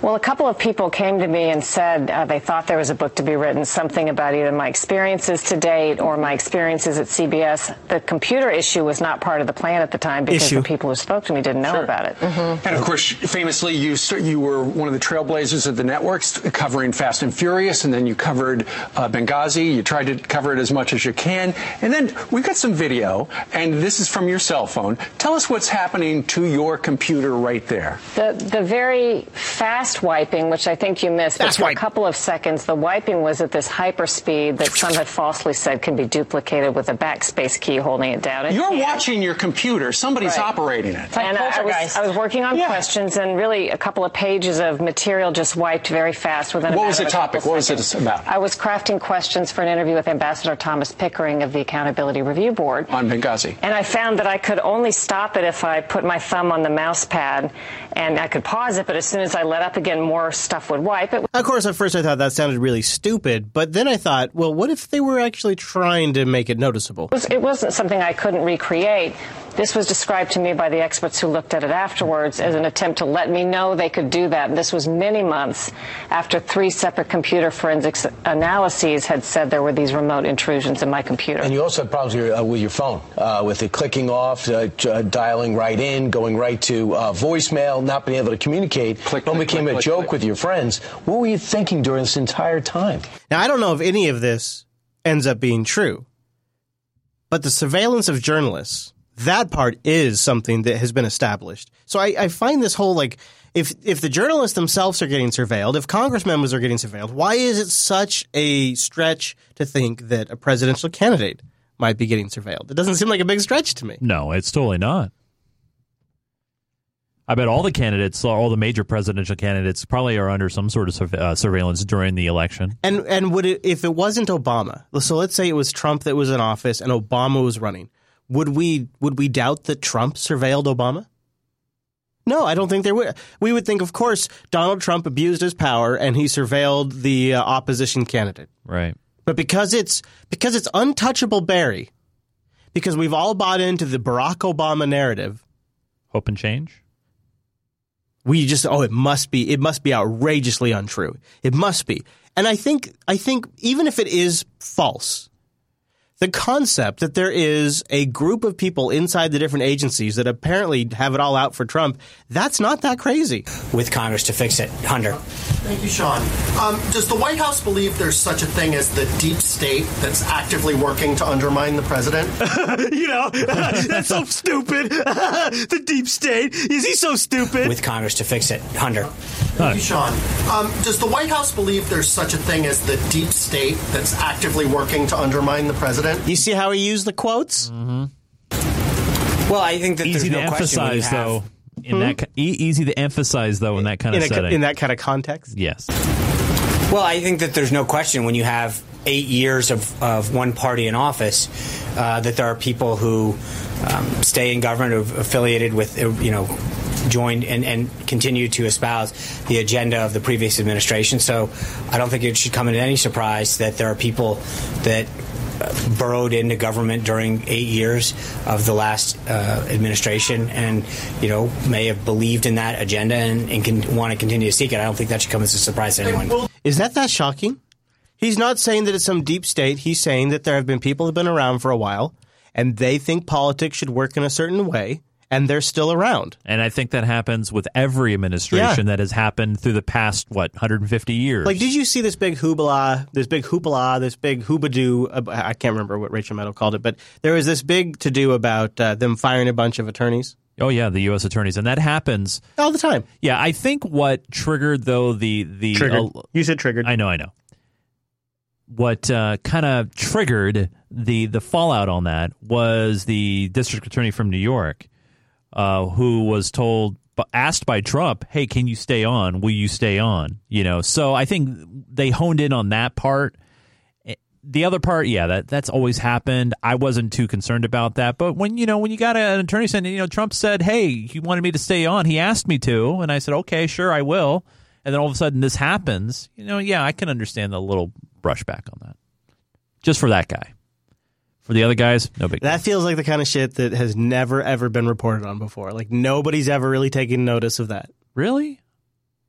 Speaker 32: Well, a couple of people came to me and said uh, they thought there was a book to be written, something about either my experiences to date or my experiences at CBS. The computer issue was not part of the plan at the time because
Speaker 12: Issue.
Speaker 32: the people who spoke to me didn't know about it.
Speaker 12: And of course, famously, you you were one of the trailblazers of the networks, covering Fast and Furious, and then you covered uh, Benghazi. You tried to cover it as much as you can, and then we've got some video, and this is from your cell phone. Tell us what's happening to your computer right there.
Speaker 32: The the very fast wiping, which I think you missed, but
Speaker 12: Fast
Speaker 32: for a couple of seconds, the wiping was at this hyper speed that some had falsely said can be duplicated with a backspace key holding it down. It
Speaker 12: You're
Speaker 32: can't.
Speaker 12: watching your computer. Somebody's
Speaker 32: Right.
Speaker 12: operating it.
Speaker 32: and I, I was, I was working on questions, and really a couple of pages of material just wiped very fast within. a
Speaker 12: What was the
Speaker 32: of a
Speaker 12: topic? What was it about?
Speaker 32: I was crafting questions for an interview with Ambassador Thomas Pickering of the Accountability Review Board.
Speaker 12: On Benghazi.
Speaker 32: And I found that I could only stop it if I put my thumb on the mouse pad, and I could pause it. But as soon as I let up again, more stuff would wipe. It
Speaker 1: Of course, at first I thought that sounded really stupid, but then I thought, well, what if they were actually trying to make it noticeable?
Speaker 32: was, it wasn't something I couldn't recreate. This was described to me by the experts who looked at it afterwards as an attempt to let me know they could do that. And this was many months after three separate computer forensics analyses had said there were these remote intrusions in my computer.
Speaker 31: And you also had problems with your, uh, with your phone, uh, with it clicking off, uh, uh, dialing right in, going right to uh, voicemail, not being able to communicate. Click, it became
Speaker 1: click,
Speaker 31: a
Speaker 1: click,
Speaker 31: joke
Speaker 1: click.
Speaker 31: with your friends. What were you thinking during this entire time?
Speaker 1: Now, I don't know if any of this ends up being true, but the surveillance of journalists, that part is something that has been established. So I, I find this whole like, if, if the journalists themselves are getting surveilled, if Congress members are getting surveilled, why is it such a stretch to think that a presidential candidate might be getting surveilled? It doesn't seem like a big stretch to me.
Speaker 4: No, it's totally not. I bet all the candidates, all the major presidential candidates, probably are under some sort of uh, surveillance during the election.
Speaker 1: And and would it if it wasn't Obama? So let's say it was Trump that was in office and Obama was running. Would we would we doubt that Trump surveilled Obama? No, I don't think there would. We would think, of course, Donald Trump abused his power and he surveilled the uh, opposition candidate.
Speaker 4: Right.
Speaker 1: But because it's because it's untouchable Barry, because we've all bought into the Barack Obama narrative,
Speaker 4: Hope and change.
Speaker 1: we just oh it must be it must be outrageously untrue. It must be. And I think I think even if it is false, the concept that there is a group of people inside the different agencies that apparently have it all out for Trump, that's not that crazy.
Speaker 33: with Congress to fix it. Hunter.
Speaker 34: Thank you, Sean. Um, does the White House believe there's such a thing as the deep state that's actively working to undermine the president?
Speaker 1: you know, that's so stupid. the deep state. Is he so stupid?
Speaker 33: With Congress to fix it. Hunter.
Speaker 34: Thank you, Sean. Um, does the White House believe there's such a thing as the deep state that's actively working to undermine the president?
Speaker 1: You see how he used the quotes?
Speaker 33: Mm-hmm. Well, I think that
Speaker 4: Easy to
Speaker 33: there's no question
Speaker 4: emphasize,
Speaker 33: have-
Speaker 4: though. In that e- easy to emphasize, though, in that kind
Speaker 1: in,
Speaker 4: of
Speaker 1: a,
Speaker 4: setting.
Speaker 1: in that kind of context?
Speaker 4: yes.
Speaker 33: Well, I think that there's no question when you have eight years of, of one party in office uh, that there are people who um, stay in government or affiliated with, uh, you know, joined and, and continue to espouse the agenda of the previous administration. So I don't think it should come as any surprise that there are people that burrowed into government during eight years of the last uh, administration and, you know, may have believed in that agenda and, and can want to continue to seek it. I don't think that should come as a surprise to anyone.
Speaker 1: Is that that shocking? He's not saying that it's some deep state. He's saying that there have been people who've been around for a while and they think politics should work in a certain way and they're still around.
Speaker 4: And I think that happens with every administration that has happened through the past, what, 150 years.
Speaker 1: Like, did you see this big hoopla, this big hoopla, this big hoobadoo? Uh, I can't remember what Rachel Maddow called it, but there was this big to do about uh, them firing a bunch of attorneys
Speaker 4: Oh yeah, the U.S. attorneys, and that happens
Speaker 1: all the time.
Speaker 4: Yeah, I think what triggered though the the
Speaker 1: Triggered. you said triggered.
Speaker 4: I know, I know. What uh, kind of triggered the the fallout on that was the district attorney from New York, uh, who was told, asked by Trump, "Hey, can you stay on? Will you stay on?" You know, so I think they honed in on that part. the other part, yeah, that that's always happened. I wasn't too concerned about that. But when you know when you got an attorney saying, you know, Trump said, "Hey, he wanted me to stay on. He asked me to," and I said, "Okay, sure, I will." And then all of a sudden this happens. You know, yeah, I can understand the little brushback on that. Just for that guy. For the other guys, no big.
Speaker 1: That feels like the kind of shit that has never ever been reported on before. Like nobody's ever really taken notice of that.
Speaker 4: Really?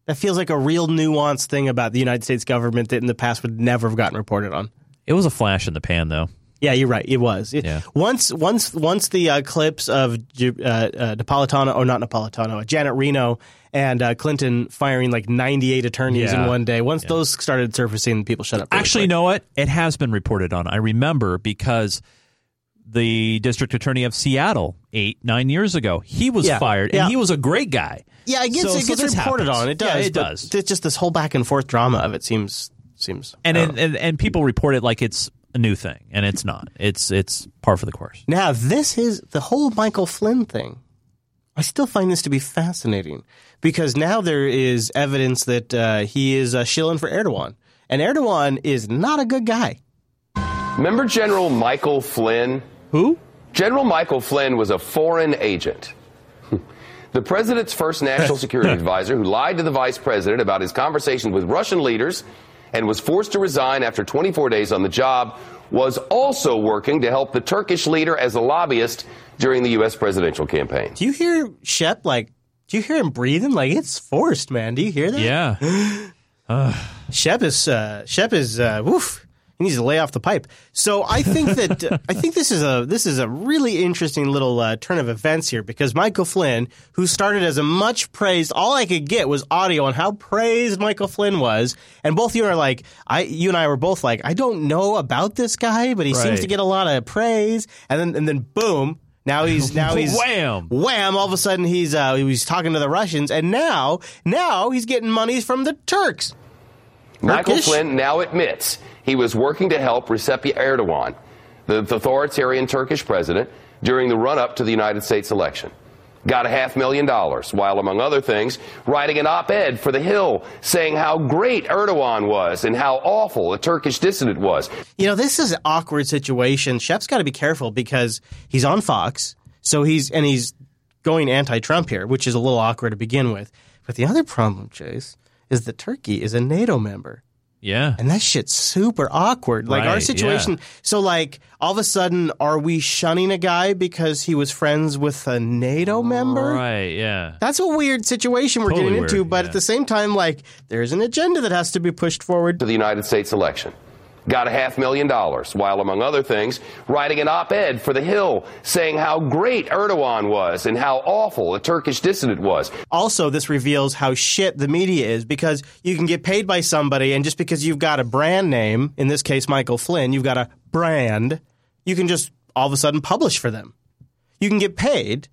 Speaker 1: That feels like a real nuanced thing about the United States government that in the past would never have gotten reported on.
Speaker 4: It was a flash in the pan, though.
Speaker 1: Yeah, you're right. It was. It-
Speaker 4: Yeah.
Speaker 1: Once, once, once the uh, clips of uh, uh, Napolitano, or not Napolitano, Janet Reno and uh, Clinton firing like 98 attorneys in one day. Once those started surfacing, people shut up. really
Speaker 4: Actually, you know what? It has been reported on. I remember because the district attorney of Seattle eight, nine years ago, he was
Speaker 1: Yeah,
Speaker 4: fired,
Speaker 1: yeah.
Speaker 4: and he was a great guy.
Speaker 1: Yeah, it gets,
Speaker 4: So-
Speaker 1: it gets
Speaker 4: this
Speaker 1: reported
Speaker 4: happens.
Speaker 1: on. It
Speaker 4: Yeah,
Speaker 1: does.
Speaker 4: it does.
Speaker 1: It's just this whole back and forth drama of it seems seems.
Speaker 4: And, and and people report it like it's a new thing, and it's not. It's it's par for the course.
Speaker 1: Now, this is the whole Michael Flynn thing. I still find this to be fascinating because now there is evidence that uh, he is uh, shilling for Erdogan. And Erdogan is not a good guy.
Speaker 35: Remember General Michael Flynn?
Speaker 1: Who?
Speaker 35: General Michael Flynn was a foreign agent. The president's first national security advisor who lied to the vice president about his conversations with Russian leaders and was forced to resign after 24 days on the job was also working to help the Turkish leader as a lobbyist during the U.S. presidential campaign.
Speaker 1: Do you hear Shep like? Do you hear him breathing? Like it's forced, man. Do you hear that?
Speaker 4: Yeah.
Speaker 1: Shep is uh, Shep is uh, woof. He needs to lay off the pipe. So I think that uh, I think this is a this is a really interesting little uh, turn of events here because Michael Flynn, who started as a much praised, all I could get was audio on how praised Michael Flynn was, and both you are like, I you and I were both like, I don't know about this guy, but he seems to get a lot of praise, and then and then boom. Now he's now he's
Speaker 4: Wham.
Speaker 1: wham! All of a sudden he's uh, he's talking to the Russians, and now now he's getting money from the Turks.
Speaker 35: Michael
Speaker 1: Turkish?
Speaker 35: Flynn now admits he was working to help Recep Erdogan, the the authoritarian Turkish president, during the run up to the United States election. Got a half million dollars, while among other things, writing an op ed for The Hill saying how great Erdogan was and how awful a Turkish dissident was.
Speaker 1: You know, this is an awkward situation. Shep's got to be careful because he's on Fox, so he's and he's going anti-Trump here, which is a little awkward to begin with. But the other problem, Chase, is that Turkey is a NATO member.
Speaker 4: Yeah.
Speaker 1: And that shit's super awkward. Like our situation.
Speaker 4: yeah.
Speaker 1: So, like, all of a sudden, are we shunning a guy because he was friends with a NATO member?
Speaker 4: Right. Yeah.
Speaker 1: That's a weird situation we're
Speaker 35: Totally
Speaker 1: getting into,
Speaker 35: weird,
Speaker 1: but at the same time, like, there's an agenda that has to be pushed forward.
Speaker 35: to the United States election. Got a half million dollars, while among other things, writing an op ed for The Hill saying how great Erdogan was and how awful a Turkish dissident was.
Speaker 1: Also, this reveals how shit the media is because you can get paid by somebody, and just because you've got a brand name, in this case, Michael Flynn, you've got a brand, you can just all of a sudden publish for them. You can get paid.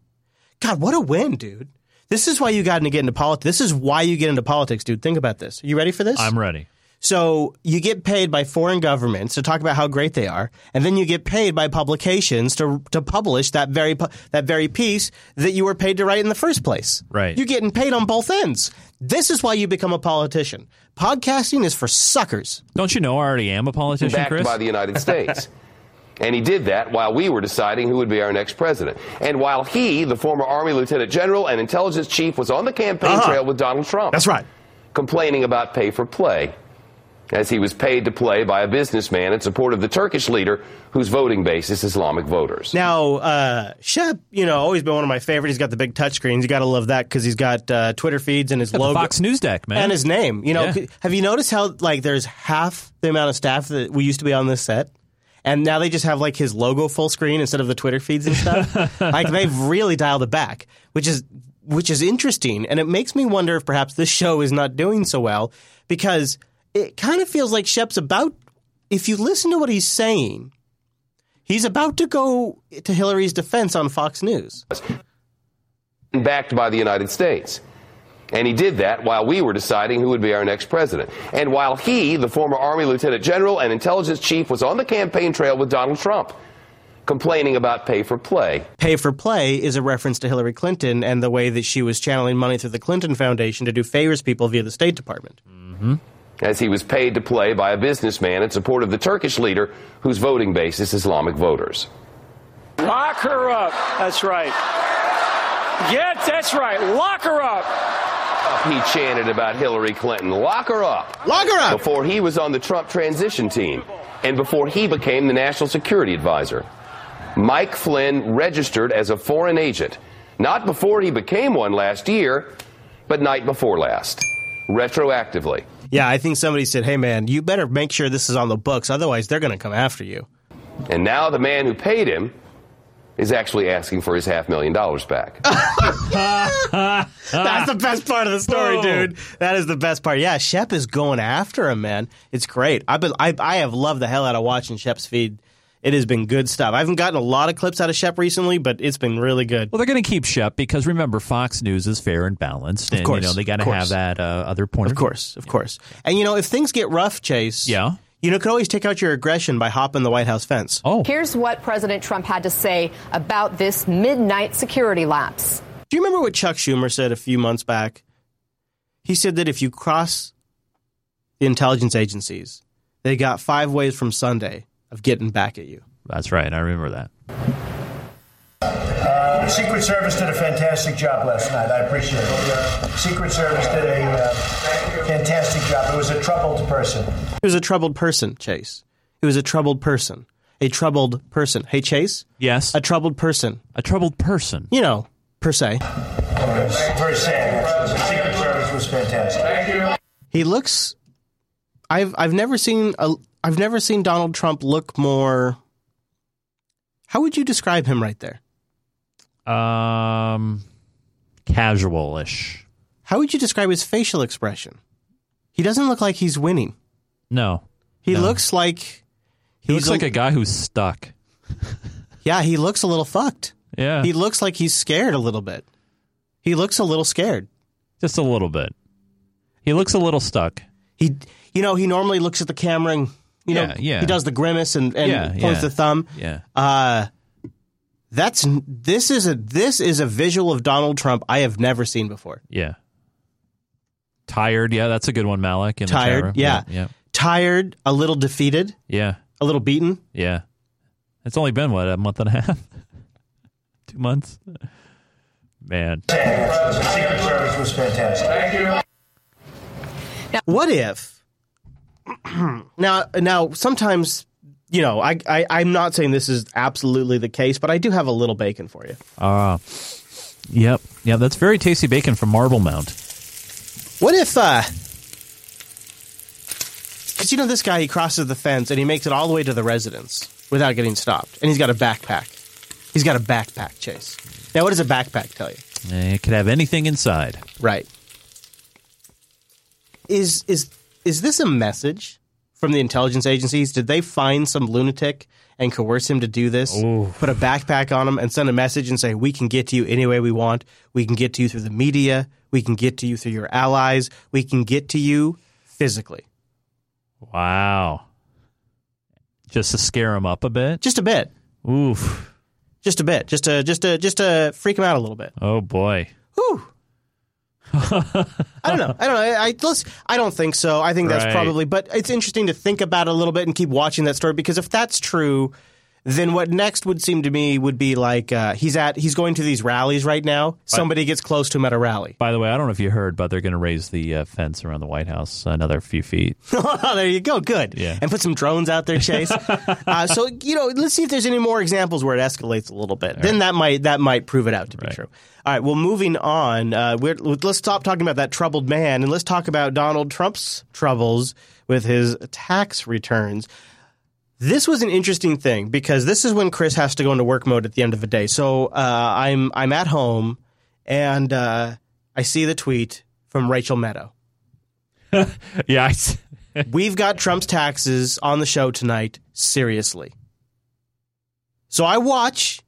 Speaker 1: God, what a win, dude. This is why you got to get into politics. This is why you get into politics, dude. Think about this. Are you ready for this?
Speaker 4: I'm ready.
Speaker 1: So you get paid by foreign governments to talk about how great they are, and then you get paid by publications to to publish that very that very piece that you were paid to write in the first place.
Speaker 4: Right.
Speaker 1: You're getting paid on both ends. This is why you become a politician. Podcasting is for suckers.
Speaker 4: Don't you know I already am a politician,
Speaker 35: backed
Speaker 4: Chris?
Speaker 35: by the United States. And he did that while we were deciding who would be our next president. And while he, the former Army Lieutenant General and intelligence chief, was on the campaign
Speaker 1: Uh-huh.
Speaker 35: trail with Donald Trump.
Speaker 1: That's right.
Speaker 35: Complaining about pay for play, as he was paid to play by a businessman in support of the Turkish leader whose voting base is Islamic voters.
Speaker 1: Now, uh, Shep, you know, always been one of my favorites. He's got the big touchscreens. You got to love that because he's got uh, Twitter feeds and his
Speaker 4: Got the
Speaker 1: logo,
Speaker 4: Fox News deck, man.
Speaker 1: and his name. You know,
Speaker 4: Yeah.
Speaker 1: have you noticed how like there's half the amount of staff that we used to be on this set? And now they just have like his logo full screen instead of the Twitter feeds and stuff. like they've really dialed it back, which is which is interesting, and it makes me wonder if perhaps this show is not doing so well because it kind of feels like Shep's about. If you listen to what he's saying, he's about to go to Hillary's defense on Fox News.
Speaker 35: backed by the United States. And he did that while we were deciding who would be our next president. And while he, the former Army Lieutenant General and intelligence chief, was on the campaign trail with Donald Trump, complaining about pay for play.
Speaker 1: Pay for play is a reference to Hillary Clinton and the way that she was channeling money through the Clinton Foundation to do favors people via the State Department. Mm-hmm.
Speaker 36: As he was paid to play by a businessman in support of the Turkish leader whose voting base is Islamic voters.
Speaker 27: Lock her up. That's right. Yeah, that's right. Lock her up.
Speaker 36: He chanted about Hillary Clinton. Lock her up.
Speaker 1: Lock her up.
Speaker 36: Before he was on the Trump transition team and before he became the national security advisor. Mike Flynn registered as a foreign agent, not before he became one last year, but night before last, retroactively.
Speaker 1: Yeah, I think somebody said, "Hey, man, you better make sure this is on the books, otherwise they're going to come after you."
Speaker 36: And now the man who paid him is actually asking for his half million dollars back.
Speaker 1: That's the best part of the story, dude. That is the best part. Yeah, Shep is going after him, man. It's great. I've been, I, I have loved the hell out of watching Shep's feed. It has been good stuff. I haven't gotten a lot of clips out of Shep recently, but it's been really good.
Speaker 4: Well, they're going to keep Shep because remember, Fox News is fair and balanced, and
Speaker 1: Of course,
Speaker 4: you know they got to have that uh, other point
Speaker 1: Of course, of course. And you know, if things get rough, Chase,
Speaker 4: yeah,
Speaker 1: you know, could always take out your aggression by hopping the White House fence.
Speaker 4: Oh,
Speaker 37: Here's what President Trump had to say about this midnight security lapse.
Speaker 1: Do you remember what Chuck Schumer said a few months back? He said that if you cross the intelligence agencies, they got five ways from Sunday of getting back at you.
Speaker 4: That's right. I remember that.
Speaker 38: Uh, the Secret Service did a fantastic job last night. I appreciate it. Secret Service did a uh, fantastic job. It was a troubled person.
Speaker 1: He was a troubled person, Chase. He was a troubled person. A troubled person. Hey, Chase?
Speaker 4: Yes.
Speaker 1: A troubled person.
Speaker 4: A troubled person.
Speaker 1: You know, per se.
Speaker 38: Very sad, actually. The Secret Service was fantastic.
Speaker 1: He looks. I've I've never seen a I've never seen Donald Trump look more. How would you describe him right there?
Speaker 4: Um, casual-ish.
Speaker 1: How would you describe his facial expression? He doesn't look like he's winning.
Speaker 4: No,
Speaker 1: He
Speaker 4: No.
Speaker 1: looks like
Speaker 4: he looks like a guy who's stuck.
Speaker 1: Yeah, he looks a little fucked.
Speaker 4: Yeah,
Speaker 1: He looks like he's scared a little bit. He looks a little scared.
Speaker 4: just a little bit. He looks a little stuck.
Speaker 1: He, you know, he normally looks at the camera and you know
Speaker 4: Yeah, yeah.
Speaker 1: he does the grimace and, and
Speaker 4: Yeah,
Speaker 1: points
Speaker 4: yeah.
Speaker 1: the thumb.
Speaker 4: Yeah.
Speaker 1: Uh that's this is a this is a visual of Donald Trump I have never seen before.
Speaker 4: Yeah. Tired. Yeah, that's a good one, Malik. In
Speaker 1: Tired,
Speaker 4: room.
Speaker 1: yeah.
Speaker 4: yeah,
Speaker 1: Tired, a little defeated,
Speaker 4: yeah,
Speaker 1: a little beaten.
Speaker 4: yeah. It's only been what a month and a half, two months. Man,
Speaker 38: The Secret Service was fantastic.
Speaker 1: What if now now sometimes you know I, I I'm not saying this is absolutely the case, but I do have a little bacon for you.
Speaker 4: Ah, yep, yeah. That's very tasty bacon from Marble Mount.
Speaker 1: What if uh because you know this guy he crosses the fence and he makes it all the way to the residence without getting stopped, and he's got a backpack. He's got a backpack, Chase. Now, what does a backpack tell you?
Speaker 4: Eh, It could have anything inside.
Speaker 1: Right. Is is is this a message from the intelligence agencies? Did they find some lunatic and coerce him to do this? Put a backpack on him and send a message and say, "We can get to you any way we want. We can get to you through the media. We can get to you through your allies. We can get to you physically."
Speaker 4: Wow. Just to scare him up a bit.
Speaker 1: Just a bit.
Speaker 4: Oof.
Speaker 1: Just a bit. Just to just to just to freak him out a little bit.
Speaker 4: Oh boy.
Speaker 1: I don't know. I don't know. I, I, let's, I don't think so. I think that's
Speaker 4: Right.
Speaker 1: probably, but it's interesting to think about it a little bit and keep watching that story because if that's true, then what next would seem to me would be like uh, he's at he's going to these rallies right now. Somebody gets close to him at a rally.
Speaker 4: By the way, I don't know if you heard, but they're going to raise the uh, fence around the White House another few feet.
Speaker 1: there you go. Good.
Speaker 4: Yeah.
Speaker 1: And put some drones out there, Chase. uh, so you know, let's see if there's any more examples where it escalates a little bit. then that might that might prove it out to be true. All right. Well, moving on. Uh, we're, let's stop talking about that troubled man and let's talk about Donald Trump's troubles with his tax returns. This was an interesting thing because this is when Chris has to go into work mode at the end of the day. So uh, I'm I'm at home and uh, I see the tweet from Rachel Maddow.
Speaker 4: yeah, I
Speaker 1: We've got Trump's taxes on the show tonight. Seriously. So I watch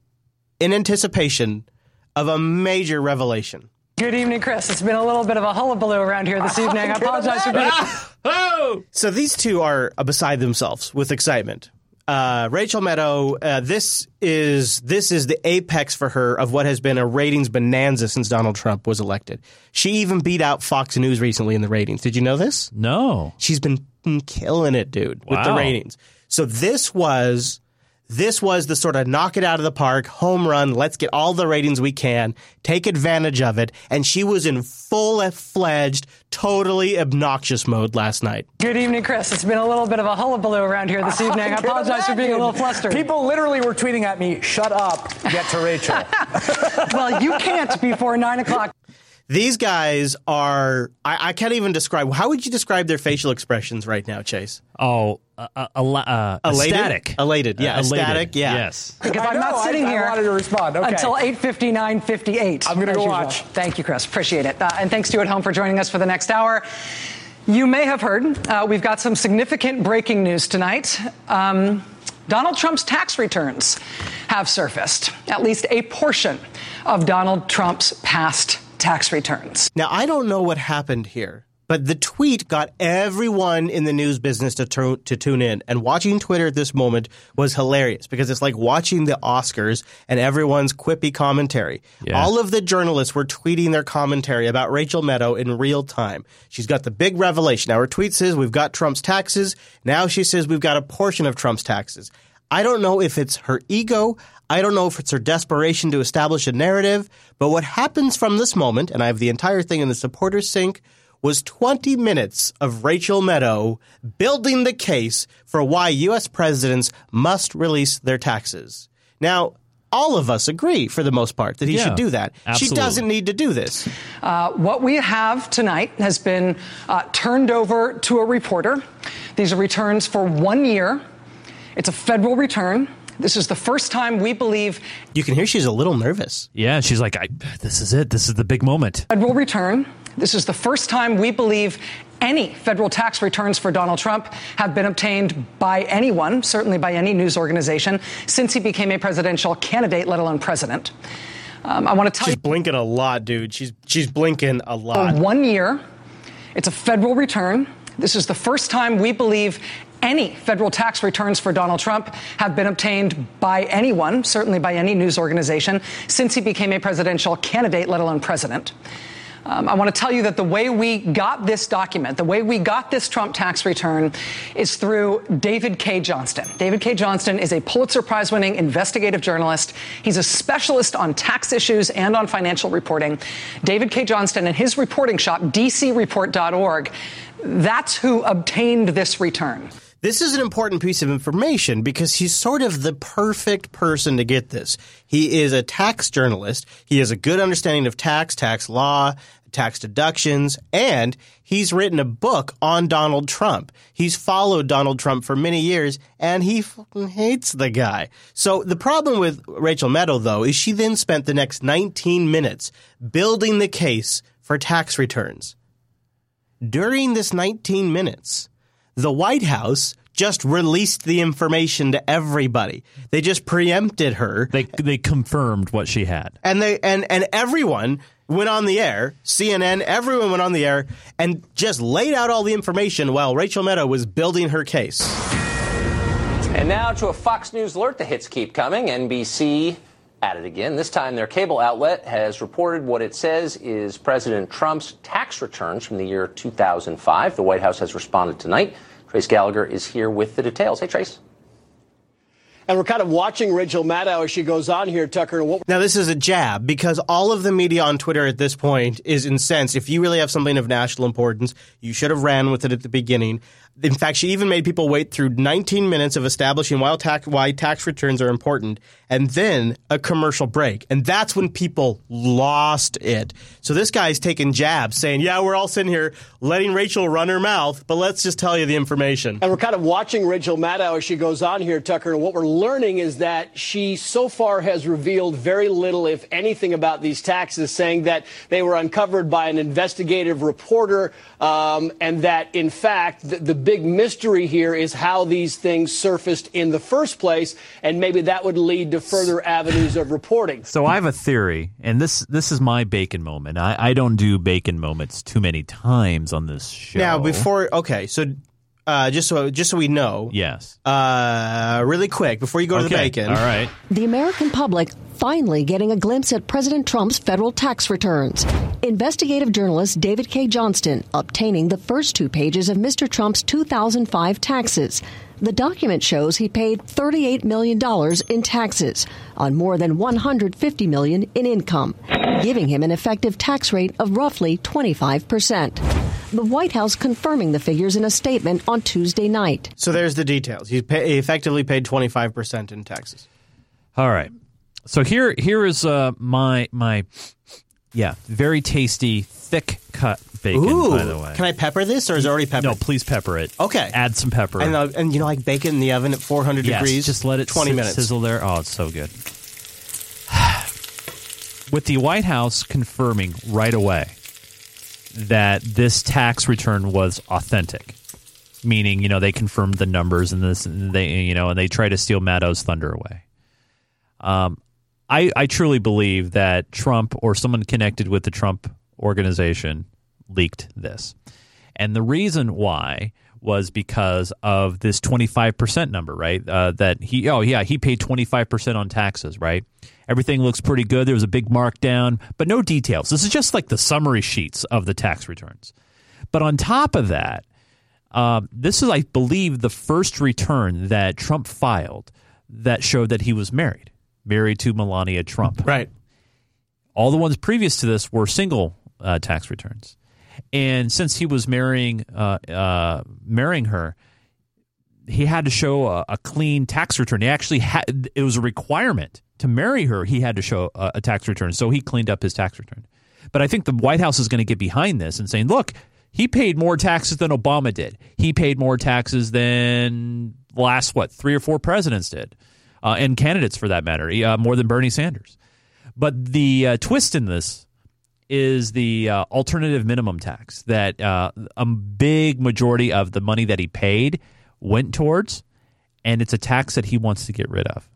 Speaker 1: in anticipation of a major revelation.
Speaker 39: Good evening, Chris. It's been a little bit of a hullabaloo around here this evening. I apologize for being.
Speaker 1: So these two are beside themselves with excitement. uh, Rachel Maddow, uh, this is this is the apex for her of what has been a ratings bonanza since Donald Trump was elected. She even beat out Fox News recently in the ratings. Did you know this?
Speaker 4: No.
Speaker 1: She's been killing it, dude, with the
Speaker 4: Wow.
Speaker 1: ratings. So this was this was the sort of knock it out of the park, home run, let's get all the ratings we can, take advantage of it, and she was in full fledged, totally obnoxious mode last night.
Speaker 39: Good evening, Chris. It's been a little bit of a hullabaloo around here this evening. I
Speaker 40: can
Speaker 39: apologize for being a little flustered.
Speaker 40: People literally were tweeting at me, shut up, get to Rachel.
Speaker 39: well, you can't before 9 o'clock.
Speaker 1: These guys are, I, I can't even describe, how would you describe their facial expressions right now, Chase?
Speaker 4: Oh, uh, uh, uh,
Speaker 1: Elated?
Speaker 4: ecstatic.
Speaker 1: Elated, yeah,
Speaker 4: Uh, elated,
Speaker 1: ecstatic, yeah.
Speaker 4: Yes.
Speaker 39: Because
Speaker 40: I
Speaker 39: I'm not sitting
Speaker 40: I- I
Speaker 39: here
Speaker 40: wanted to respond. Okay.
Speaker 39: until 8:59:58.
Speaker 40: I'm gonna
Speaker 39: as
Speaker 40: go
Speaker 39: usual.
Speaker 40: watch.
Speaker 39: Thank you, Chris. Appreciate it. Uh, and thanks to you at home for joining us for the next hour. You may have heard uh, we've got some significant breaking news tonight. Um, Donald Trump's tax returns have surfaced. At least a portion of Donald Trump's past tax returns.
Speaker 1: Now, I don't know what happened here, but the tweet got everyone in the news business to, tu- to tune in. And watching Twitter at this moment was hilarious because it's like watching the Oscars and everyone's quippy commentary.
Speaker 4: Yeah.
Speaker 1: All of the journalists were tweeting their commentary about Rachel Maddow in real time. She's got the big revelation. Now, her tweet says, We've got Trump's taxes. Now she says, We've got a portion of Trump's taxes. I don't know if it's her ego. I don't know if it's her desperation to establish a narrative. But what happens from this moment, and I have the entire thing in the supporters sync, was 20 minutes of Rachel Maddow building the case for why U.S. presidents must release their taxes. Now, all of us agree, for the most part, that he
Speaker 39: Yeah,
Speaker 1: should do that. She doesn't need to do this.
Speaker 39: Uh, what we have tonight has been uh, turned over to a reporter. These are returns for one year. It's a federal return. This is the first time we believe
Speaker 1: You can hear she's a little nervous.
Speaker 4: Yeah, she's like, I, this is it. This is the big moment.
Speaker 39: federal return. This is the first time we believe any federal tax returns for Donald Trump have been obtained by anyone, certainly by any news organization, since he became a presidential candidate, let alone president. Um, I want to tell
Speaker 1: She's
Speaker 39: you.
Speaker 1: blinking a lot, dude. She's she's blinking a lot.
Speaker 39: one year. It's a federal return. This is the first time we believe any federal tax returns for Donald Trump have been obtained by anyone, certainly by any news organization, since he became a presidential candidate, let alone president. Um, I want to tell you that the way we got this document, the way we got this Trump tax return, is through David Cay Johnston. David Cay Johnston is a Pulitzer Prize winning investigative journalist. He's a specialist on tax issues and on financial reporting. David Cay Johnston and his reporting shop, dcreport.org, that's who obtained this return.
Speaker 1: This is an important piece of information because he's sort of the perfect person to get this. He is a tax journalist. He has a good understanding of tax, tax law, tax deductions, and he's written a book on Donald Trump. He's followed Donald Trump for many years and he fucking hates the guy. So the problem with Rachel Maddow though is she then spent the next 19 minutes building the case for tax returns. During this 19 minutes, the White House just released the information to everybody. They just preempted her.
Speaker 4: They they confirmed what she had.
Speaker 1: And they and and everyone went on the air, CNN, everyone went on the air and just laid out all the information while Rachel Maddow was building her case.
Speaker 41: And now to a Fox News alert. The hits keep coming. NBC at it again. This time, their cable outlet has reported what it says is President Trump's tax returns from the year 2005. The White House has responded tonight. Trace Gallagher is here with the details. Hey, Trace.
Speaker 42: And we're kind of watching Rachel Maddow as she goes on here, Tucker. What
Speaker 1: Now, this is a jab because all of the media on Twitter at this point is incensed. If you really have something of national importance, you should have ran with it at the beginning. In fact, she even made people wait through 19 minutes of establishing why tax, why tax returns are important and then a commercial break. And that's when people lost it. So this guy's taking jabs saying, yeah, we're all sitting here letting Rachel run her mouth, but let's just tell you the information.
Speaker 42: And we're kind of watching Rachel Maddow as she goes on here, Tucker. And what we're learning is that she so far has revealed very little, if anything, about these taxes, saying that they were uncovered by an investigative reporter, um, and that, in fact, the, the big mystery here is how these things surfaced in the first place, and maybe that would lead to further avenues of reporting.
Speaker 4: So I have a theory, and this this is my bacon moment. I, I don't do bacon moments too many times on this show.
Speaker 1: Now, before, okay, so uh, just so just so we know.
Speaker 4: Yes.
Speaker 1: Uh, really quick before you go to the bacon.
Speaker 4: All right.
Speaker 43: The American public finally getting a glimpse at President Trump's federal tax returns. Investigative journalist David Cay Johnston obtaining the first two pages of Mr. Trump's 2005 taxes. The document shows he paid $38 million in taxes on more than 150 million in income, giving him an effective tax rate of roughly 25%. The White House confirming the figures in a statement on Tuesday night.
Speaker 1: So there's the details. He, pay, he effectively paid 25% in taxes.
Speaker 4: All right. So here here is uh, my my yeah very tasty thick cut bacon.
Speaker 1: Ooh,
Speaker 4: by the way,
Speaker 1: can I pepper this or is it already peppered?
Speaker 4: no, please pepper it.
Speaker 1: Okay.
Speaker 4: Add some pepper.
Speaker 1: And, uh, and you know, like bacon in the oven at 400
Speaker 4: Yes,
Speaker 1: degrees.
Speaker 4: Just let it
Speaker 1: 20
Speaker 4: si-
Speaker 1: minutes.
Speaker 4: sizzle there. Oh, it's so good. With the White House confirming right away that this tax return was authentic, meaning you know they confirmed the numbers and this and they you know and they try to steal Maddow's thunder away. Um, I I truly believe that Trump or someone connected with the Trump organization leaked this, and the reason why was because of this 25% number, right? Uh, that he, oh, yeah, he paid 25% on taxes, right? Everything looks pretty good. There was a big markdown, but no details. This is just like the summary sheets of the tax returns. But on top of that, um, this is, I believe, the first return that Trump filed that showed that he was married, married to Melania Trump.
Speaker 1: Right.
Speaker 4: All the ones previous to this were single uh, tax returns. And since he was marrying uh, uh, marrying her, he had to show a, a clean tax return. He actually had it was a requirement to marry her. He had to show a, a tax return, so he cleaned up his tax return. But I think the White House is going to get behind this and saying, "Look, he paid more taxes than Obama did. He paid more taxes than last what three or four presidents did, uh, and candidates for that matter, uh, more than Bernie Sanders." But the uh, twist in this is the uh, alternative minimum tax that uh, a big majority of the money that he paid went towards, and it's a tax that he wants to get rid of.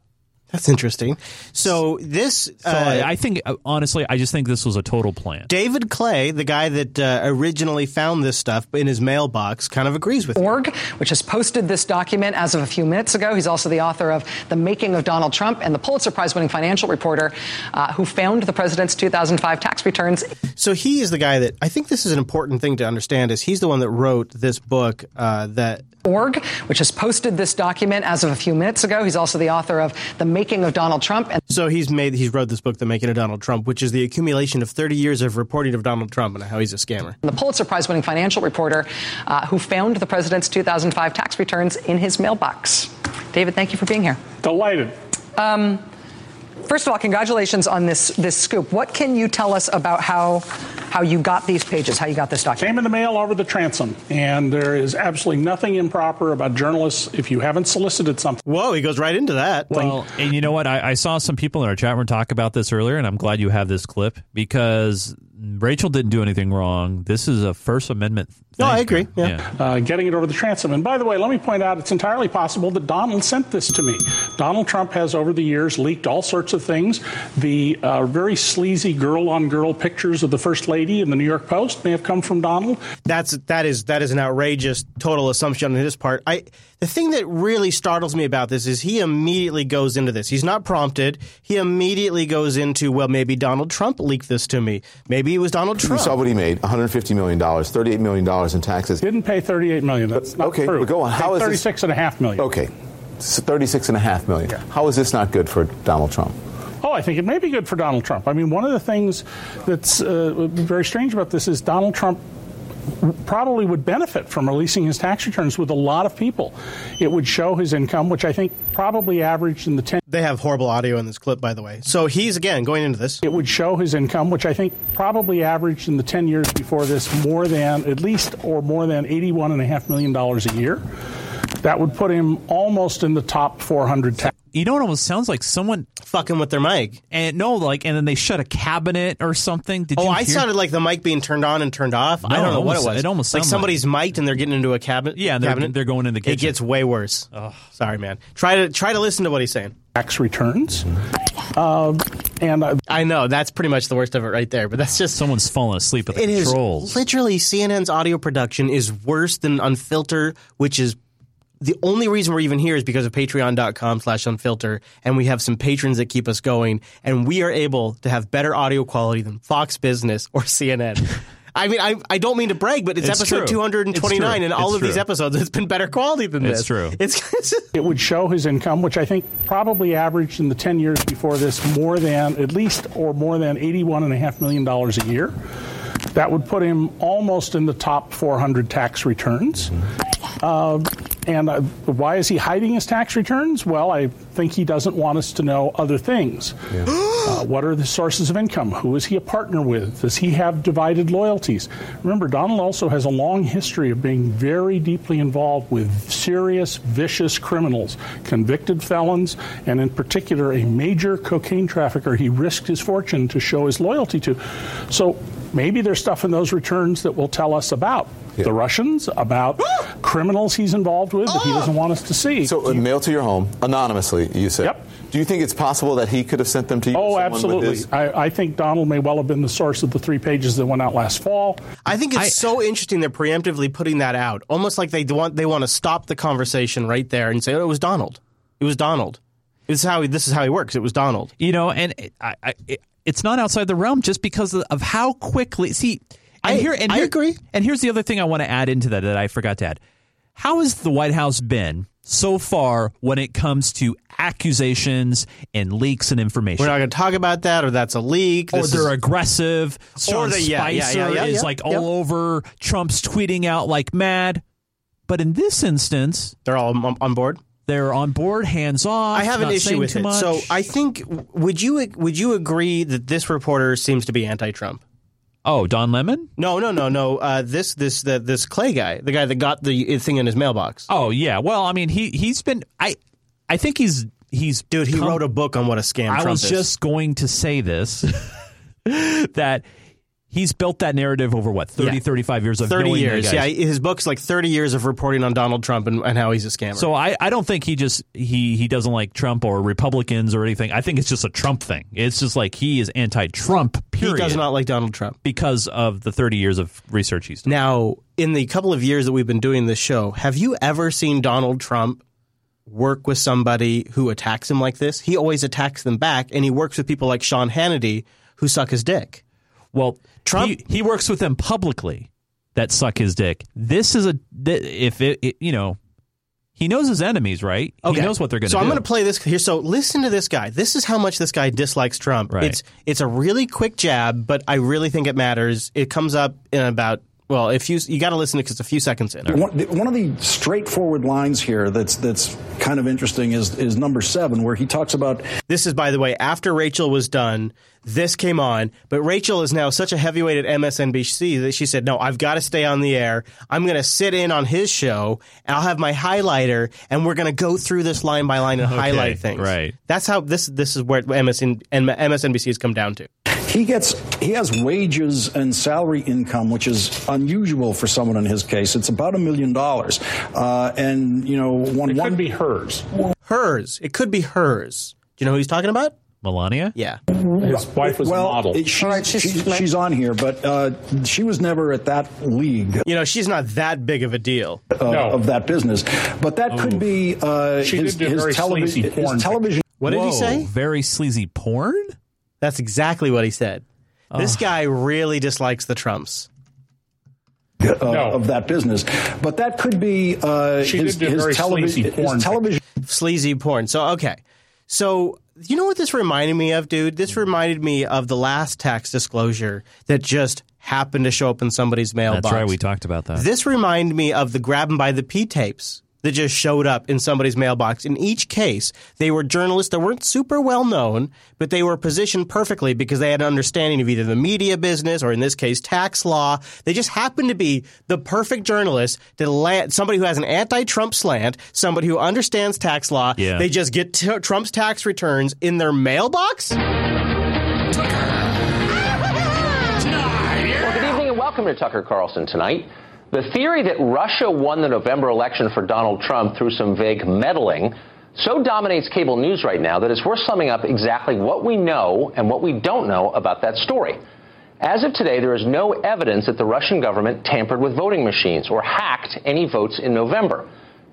Speaker 1: That's interesting. So this,
Speaker 4: So
Speaker 1: uh,
Speaker 4: I, I think, uh, honestly, I just think this was a total plan.
Speaker 1: David Clay, the guy that uh, originally found this stuff in his mailbox, kind of agrees with you.
Speaker 39: org, which has posted this document as of a few minutes ago. He's also the author of The Making of Donald Trump and the Pulitzer Prize winning financial reporter uh, who found the president's 2005 tax returns.
Speaker 1: So he is the guy that I think this is an important thing to understand. Is he's the one that wrote this book uh, that
Speaker 39: org, which has posted this document as of a few minutes ago. He's also the author of The Making of Donald Trump and
Speaker 1: So he's made he's wrote this book, The Making of Donald Trump, which is the accumulation of 30 years of reporting of Donald Trump and how he's a scammer.
Speaker 39: the Pulitzer Prize winning financial reporter uh, who found the president's 2005 tax returns in his mailbox. David, thank you for being here.
Speaker 44: Delighted.
Speaker 39: Um, first of all, congratulations on this this scoop. What can you tell us about how how you got these pages, how you got this document?
Speaker 44: Came in the mail over the transom, and there is absolutely nothing improper about journalists if you haven't solicited something.
Speaker 1: Whoa, he goes right into that.
Speaker 4: Well, and you know what? I, I saw some people in our chat room talk about this earlier, and I'm glad you have this clip because Rachel didn't do anything wrong. This is a First Amendment.
Speaker 1: No. I agree. Yeah.
Speaker 44: Uh, getting it over the transom. And by the way, let me point out it's entirely possible that Donald sent this to me. Donald Trump has, over the years, leaked all sorts of things. The uh, very sleazy girl on girl pictures of the First Lady in the New York Post may have come from Donald.
Speaker 1: That's that is that is an outrageous total assumption on his part. I the thing that really startles me about this is he immediately goes into this. He's not prompted. He immediately goes into well, maybe Donald Trump leaked this to me. Maybe it was Donald
Speaker 45: You
Speaker 1: Trump.
Speaker 45: saw what he made: 150 million dollars, 38 million dollars in taxes.
Speaker 44: Didn't pay 38 million. That's not
Speaker 45: okay,
Speaker 44: true.
Speaker 45: but go on. How is
Speaker 44: Paid
Speaker 45: this?
Speaker 44: 36 and a half million.
Speaker 45: Okay, so 36 and a half million. How is this not good for Donald Trump?
Speaker 44: Oh, I think it may be good for Donald Trump. I mean, one of the things that's uh, very strange about this is Donald Trump probably would benefit from releasing his tax returns with a lot of people. It would show his income, which I think probably averaged in the 10.
Speaker 1: They have horrible audio in this clip, by the way. So he's again going into this.
Speaker 44: It would show his income, which I think probably averaged in the 10 years before this more than, at least, or more than $81.5 million a year. That would put him almost in the top 400 tax.
Speaker 4: You know, it almost sounds like someone
Speaker 1: fucking with their mic.
Speaker 4: And no, like, and then they shut a cabinet or something. Did
Speaker 1: oh,
Speaker 4: you
Speaker 1: I
Speaker 4: hear?
Speaker 1: sounded like the mic being turned on and turned off. I don't know
Speaker 4: it
Speaker 1: what it was.
Speaker 4: it almost
Speaker 1: like
Speaker 4: sounded
Speaker 1: somebody's mic'd and they're getting into a cabinet.
Speaker 4: Yeah, and they're-
Speaker 1: cabinet.
Speaker 4: they're going in the kitchen.
Speaker 1: It gets way worse. Sorry, man. Try to try to listen to what he's saying.
Speaker 44: tax returns. Uh, and uh,
Speaker 1: I know that's pretty much the worst of it right there. But that's just
Speaker 4: someone's falling asleep with the
Speaker 1: it is
Speaker 4: controls.
Speaker 1: literally CNN's audio production is worse than Unfilter, which is the only reason we're even here is because of patreon.com slash unfilter and we have some patrons that keep us going and we are able to have better audio quality than Fox Business or CNN. I mean, I, I don't mean to brag, but it's,
Speaker 4: It's
Speaker 1: episode
Speaker 4: true.
Speaker 1: 229
Speaker 4: It's
Speaker 1: and all
Speaker 4: It's
Speaker 1: of these episodes, it's been better quality than
Speaker 4: It's
Speaker 1: this.
Speaker 4: true.
Speaker 1: It's,
Speaker 44: it would show his income, which I think probably averaged in the 10 years before this more than, at least, or more than $81.5 million a year. That would put him almost in the top 400 tax returns. Uh, and uh, why is he hiding his tax returns? Well, I think he doesn't want us to know other things. Uh, what are the sources of income? Who is he a partner with? Does he have divided loyalties? Remember, Donald also has a long history of being very deeply involved with serious, vicious criminals, convicted felons, and in particular, a major cocaine trafficker he risked his fortune to show his loyalty to. So maybe there's stuff in those returns that will tell us about the Russians, about criminals he's involved with that he doesn't want us to see.
Speaker 45: So, uh, mail to your home anonymously. You said.
Speaker 44: Yep.
Speaker 45: Do you think it's possible that he could have sent them to you?
Speaker 44: Oh,
Speaker 45: someone with
Speaker 44: absolutely.
Speaker 45: his-
Speaker 44: I, I think Donald may well have been the source of the three pages that went out last fall.
Speaker 1: I think it's so interesting they're preemptively putting that out, almost like they want they want to stop the conversation right there and say, "Oh, it was Donald. It was Donald. This is how he, this is how he works. It was Donald."
Speaker 4: You know, and I, I, it, it's not outside the realm just because of, of how quickly. See, and
Speaker 1: I-
Speaker 4: here, and
Speaker 1: I
Speaker 4: here,
Speaker 1: agree.
Speaker 4: And here's the other thing I want to add into that that I forgot to add. How has the White House been so far when it comes to accusations and leaks and information?
Speaker 1: We're not going to talk about that, or that's a leak.
Speaker 4: or they're
Speaker 1: is-
Speaker 4: aggressive. Sean
Speaker 1: yeah, yeah,
Speaker 4: Spicer
Speaker 1: yeah, yeah,
Speaker 4: is
Speaker 1: yeah,
Speaker 4: like
Speaker 1: yeah.
Speaker 4: all over. Trump's tweeting out like mad. But in this instance,
Speaker 1: they're all on board.
Speaker 4: They're on board, hands off.
Speaker 1: I have an issue with
Speaker 4: too
Speaker 1: it.
Speaker 4: much.
Speaker 1: So I think would you would you agree that this reporter seems to be anti-Trump?
Speaker 4: Oh, Don Lemon?
Speaker 1: No, no, no, no. Uh, this this the, this Clay guy, the guy that got the thing in his mailbox.
Speaker 4: Oh yeah. Well, I mean, he he's been. I I think he's he's
Speaker 1: dude. He
Speaker 4: come-
Speaker 1: wrote a book on what a scam.
Speaker 4: I
Speaker 1: Trump
Speaker 4: was
Speaker 1: is.
Speaker 4: just going to say this that he's built that narrative over what 30
Speaker 1: Yeah.
Speaker 4: 35 years of
Speaker 1: 30
Speaker 4: knowing the
Speaker 1: years. Yeah, his book's like 30 years of reporting on Donald Trump and, and how he's a scammer.
Speaker 4: So I, I don't think he just he he doesn't like Trump or Republicans or anything. I think it's just a Trump thing. It's just like he is anti-trump period he
Speaker 1: does not like donald trump
Speaker 4: because of the 30 years of research he's done.
Speaker 1: Now, in the couple of years that we've been doing this show, have you ever seen Donald Trump work with somebody who attacks him like this? He always attacks them back, and he works with people like Sean Hannity who suck his dick.
Speaker 4: Well,
Speaker 1: Trump-
Speaker 4: he, he works with them publicly that suck his dick. This is a if it, it you know he knows his enemies, right? He knows what they're going to
Speaker 1: so
Speaker 4: do.
Speaker 1: I'm going to play this here. So listen to this guy. This is how much this guy dislikes Trump.
Speaker 4: Right.
Speaker 1: It's it's a really quick jab, but I really think it matters. It comes up in about well, if you you got to listen because it's a few seconds in.
Speaker 46: One, one of the straightforward lines here that's that's kind of interesting is is number seven, where he talks about
Speaker 1: This is, by the way, after Rachel was done. This came on, but Rachel is now such a heavyweight at MSNBC that she said, "No, I've got to stay on the air. I'm going to sit in on his show, and I'll have my highlighter, and we're going to go through this line by line and
Speaker 4: Okay,
Speaker 1: highlight things."
Speaker 4: right.
Speaker 1: That's how this this is where MSN, MSNBC has come down to.
Speaker 46: he gets he has wages and salary income, which is unusual for someone in his case. It's about a million dollars, uh, and you know one
Speaker 44: It
Speaker 46: one
Speaker 44: could be hers.
Speaker 1: Hers. It could be hers. Do you know who he's talking about?
Speaker 4: Melania.
Speaker 1: Yeah.
Speaker 44: His wife was
Speaker 46: well,
Speaker 44: a model.
Speaker 46: it- she's, she's, she's on here, but uh, she was never at that league.
Speaker 1: You know, she's not that big of a deal.
Speaker 46: uh, of that business. But that could be uh,
Speaker 44: She
Speaker 46: his,
Speaker 44: did do
Speaker 46: his,
Speaker 44: very
Speaker 46: televi-
Speaker 44: sleazy
Speaker 46: his
Speaker 44: porn.
Speaker 46: television.
Speaker 1: What did he say?
Speaker 4: Very sleazy porn.
Speaker 1: That's exactly what he said. This guy really dislikes the Trumps.
Speaker 46: Uh,
Speaker 44: No.
Speaker 46: Of that business, but that could be uh,
Speaker 44: She
Speaker 46: his,
Speaker 44: did do
Speaker 46: his,
Speaker 44: very
Speaker 46: televi-
Speaker 44: sleazy porn
Speaker 46: his television.
Speaker 1: sleazy porn. So okay, so you know what this reminded me of, dude? This reminded me of the last tax disclosure that just happened to show up in somebody's mailbox.
Speaker 4: That's right. We talked about that.
Speaker 1: This reminded me of the grab 'em by the P tapes that just showed up in somebody's mailbox. In each case, they were journalists that weren't super well known, but they were positioned perfectly because they had an understanding of either the media business or, in this case, tax law. They just happened to be the perfect journalist to land somebody who has an anti-Trump slant, somebody who understands tax law.
Speaker 4: Yeah.
Speaker 1: They just get t- Trump's tax returns in their mailbox.
Speaker 41: Well, good evening and welcome to Tucker Carlson tonight. The theory that Russia won the November election for Donald Trump through some vague meddling so dominates cable news right now that it's worth summing up exactly what we know and what we don't know about that story. As of today, there is no evidence that the Russian government tampered with voting machines or hacked any votes in November.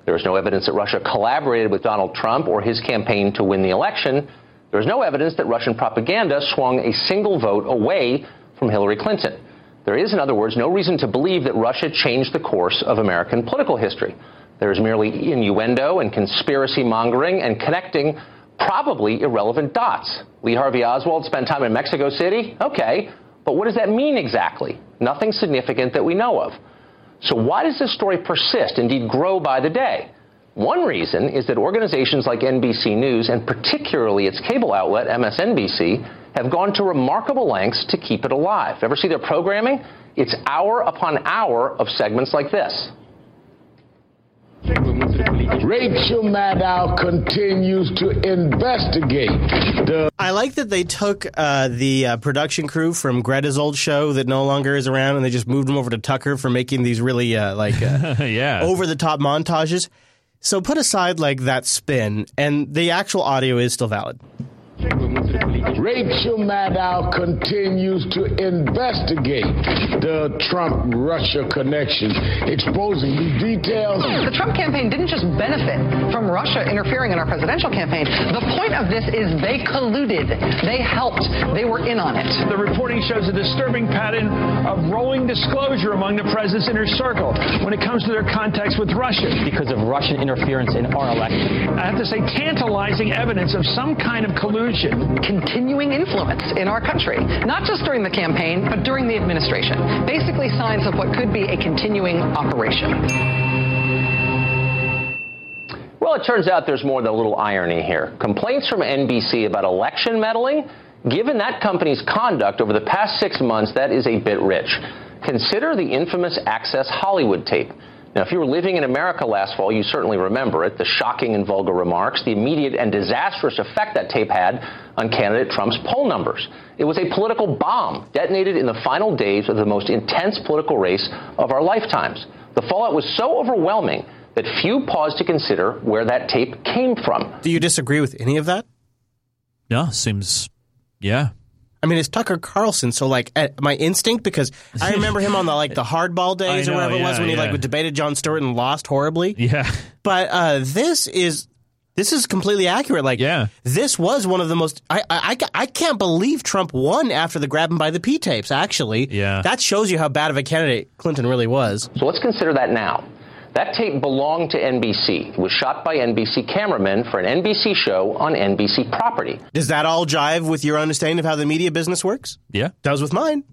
Speaker 41: There is no evidence that Russia collaborated with Donald Trump or his campaign to win the election. There is no evidence that Russian propaganda swung a single vote away from Hillary Clinton. There is, in other words, no reason to believe that Russia changed the course of American political history. There is merely innuendo and conspiracy mongering and connecting probably irrelevant dots. Lee Harvey Oswald spent time in Mexico City? Okay. But what does that mean exactly? Nothing significant that we know of. So why does this story persist, indeed grow by the day? One reason is that organizations like NBC News, and particularly its cable outlet, MSNBC, have gone to remarkable lengths to keep it alive. Ever see their programming? It's hour upon hour of segments like this.
Speaker 47: Rachel Maddow continues to investigate the.
Speaker 1: I like that they took uh, the uh, production crew from Greta's old show that no longer is around, and they just moved them over to Tucker for making these really uh, like
Speaker 4: yeah
Speaker 1: over the top montages. So put aside like that spin, and the actual audio is still valid.
Speaker 47: Rachel Maddow continues to investigate the Trump Russia connection, exposing the details.
Speaker 39: The Trump campaign didn't just benefit from Russia interfering in our presidential campaign. The point of this is they colluded, they helped, they were in on it.
Speaker 27: The reporting shows a disturbing pattern of rolling disclosure among the president's inner circle when it comes to their contacts with Russia.
Speaker 48: Because of Russian interference in our election.
Speaker 27: I have to say, tantalizing evidence of some kind of collusion.
Speaker 39: Continuing influence in our country, not just during the campaign, but during the administration. Basically, signs of what could be a continuing operation.
Speaker 41: Well, it turns out there's more than a little irony here. Complaints from NBC about election meddling? Given that company's conduct over the past six months, that is a bit rich. Consider the infamous Access Hollywood tape. Now, if you were living in America last fall, you certainly remember it the shocking and vulgar remarks, the immediate and disastrous effect that tape had on candidate Trump's poll numbers. It was a political bomb detonated in the final days of the most intense political race of our lifetimes. The fallout was so overwhelming that few paused to consider where that tape came from.
Speaker 1: Do you disagree with any of that?
Speaker 4: No, seems yeah.
Speaker 1: I mean, it's Tucker Carlson, so like eh, my instinct because I remember him on the like the hardball days
Speaker 4: I
Speaker 1: or
Speaker 4: know,
Speaker 1: whatever it was
Speaker 4: yeah,
Speaker 1: when he
Speaker 4: yeah.
Speaker 1: like debated Jon Stewart and lost horribly.
Speaker 4: Yeah.
Speaker 1: But uh, this is this is completely accurate. Like,
Speaker 4: yeah.
Speaker 1: this was one of the most. I, I, I, I can't believe Trump won after the grab him by the P tapes. Actually,
Speaker 4: Yeah.
Speaker 1: that shows you how bad of a candidate Clinton really was.
Speaker 41: So let's consider that now. That tape belonged to NBC. It was shot by NBC cameramen for an NBC show on NBC property.
Speaker 1: Does that all jive with your understanding of how the media business works?
Speaker 4: Yeah.
Speaker 1: Does with mine.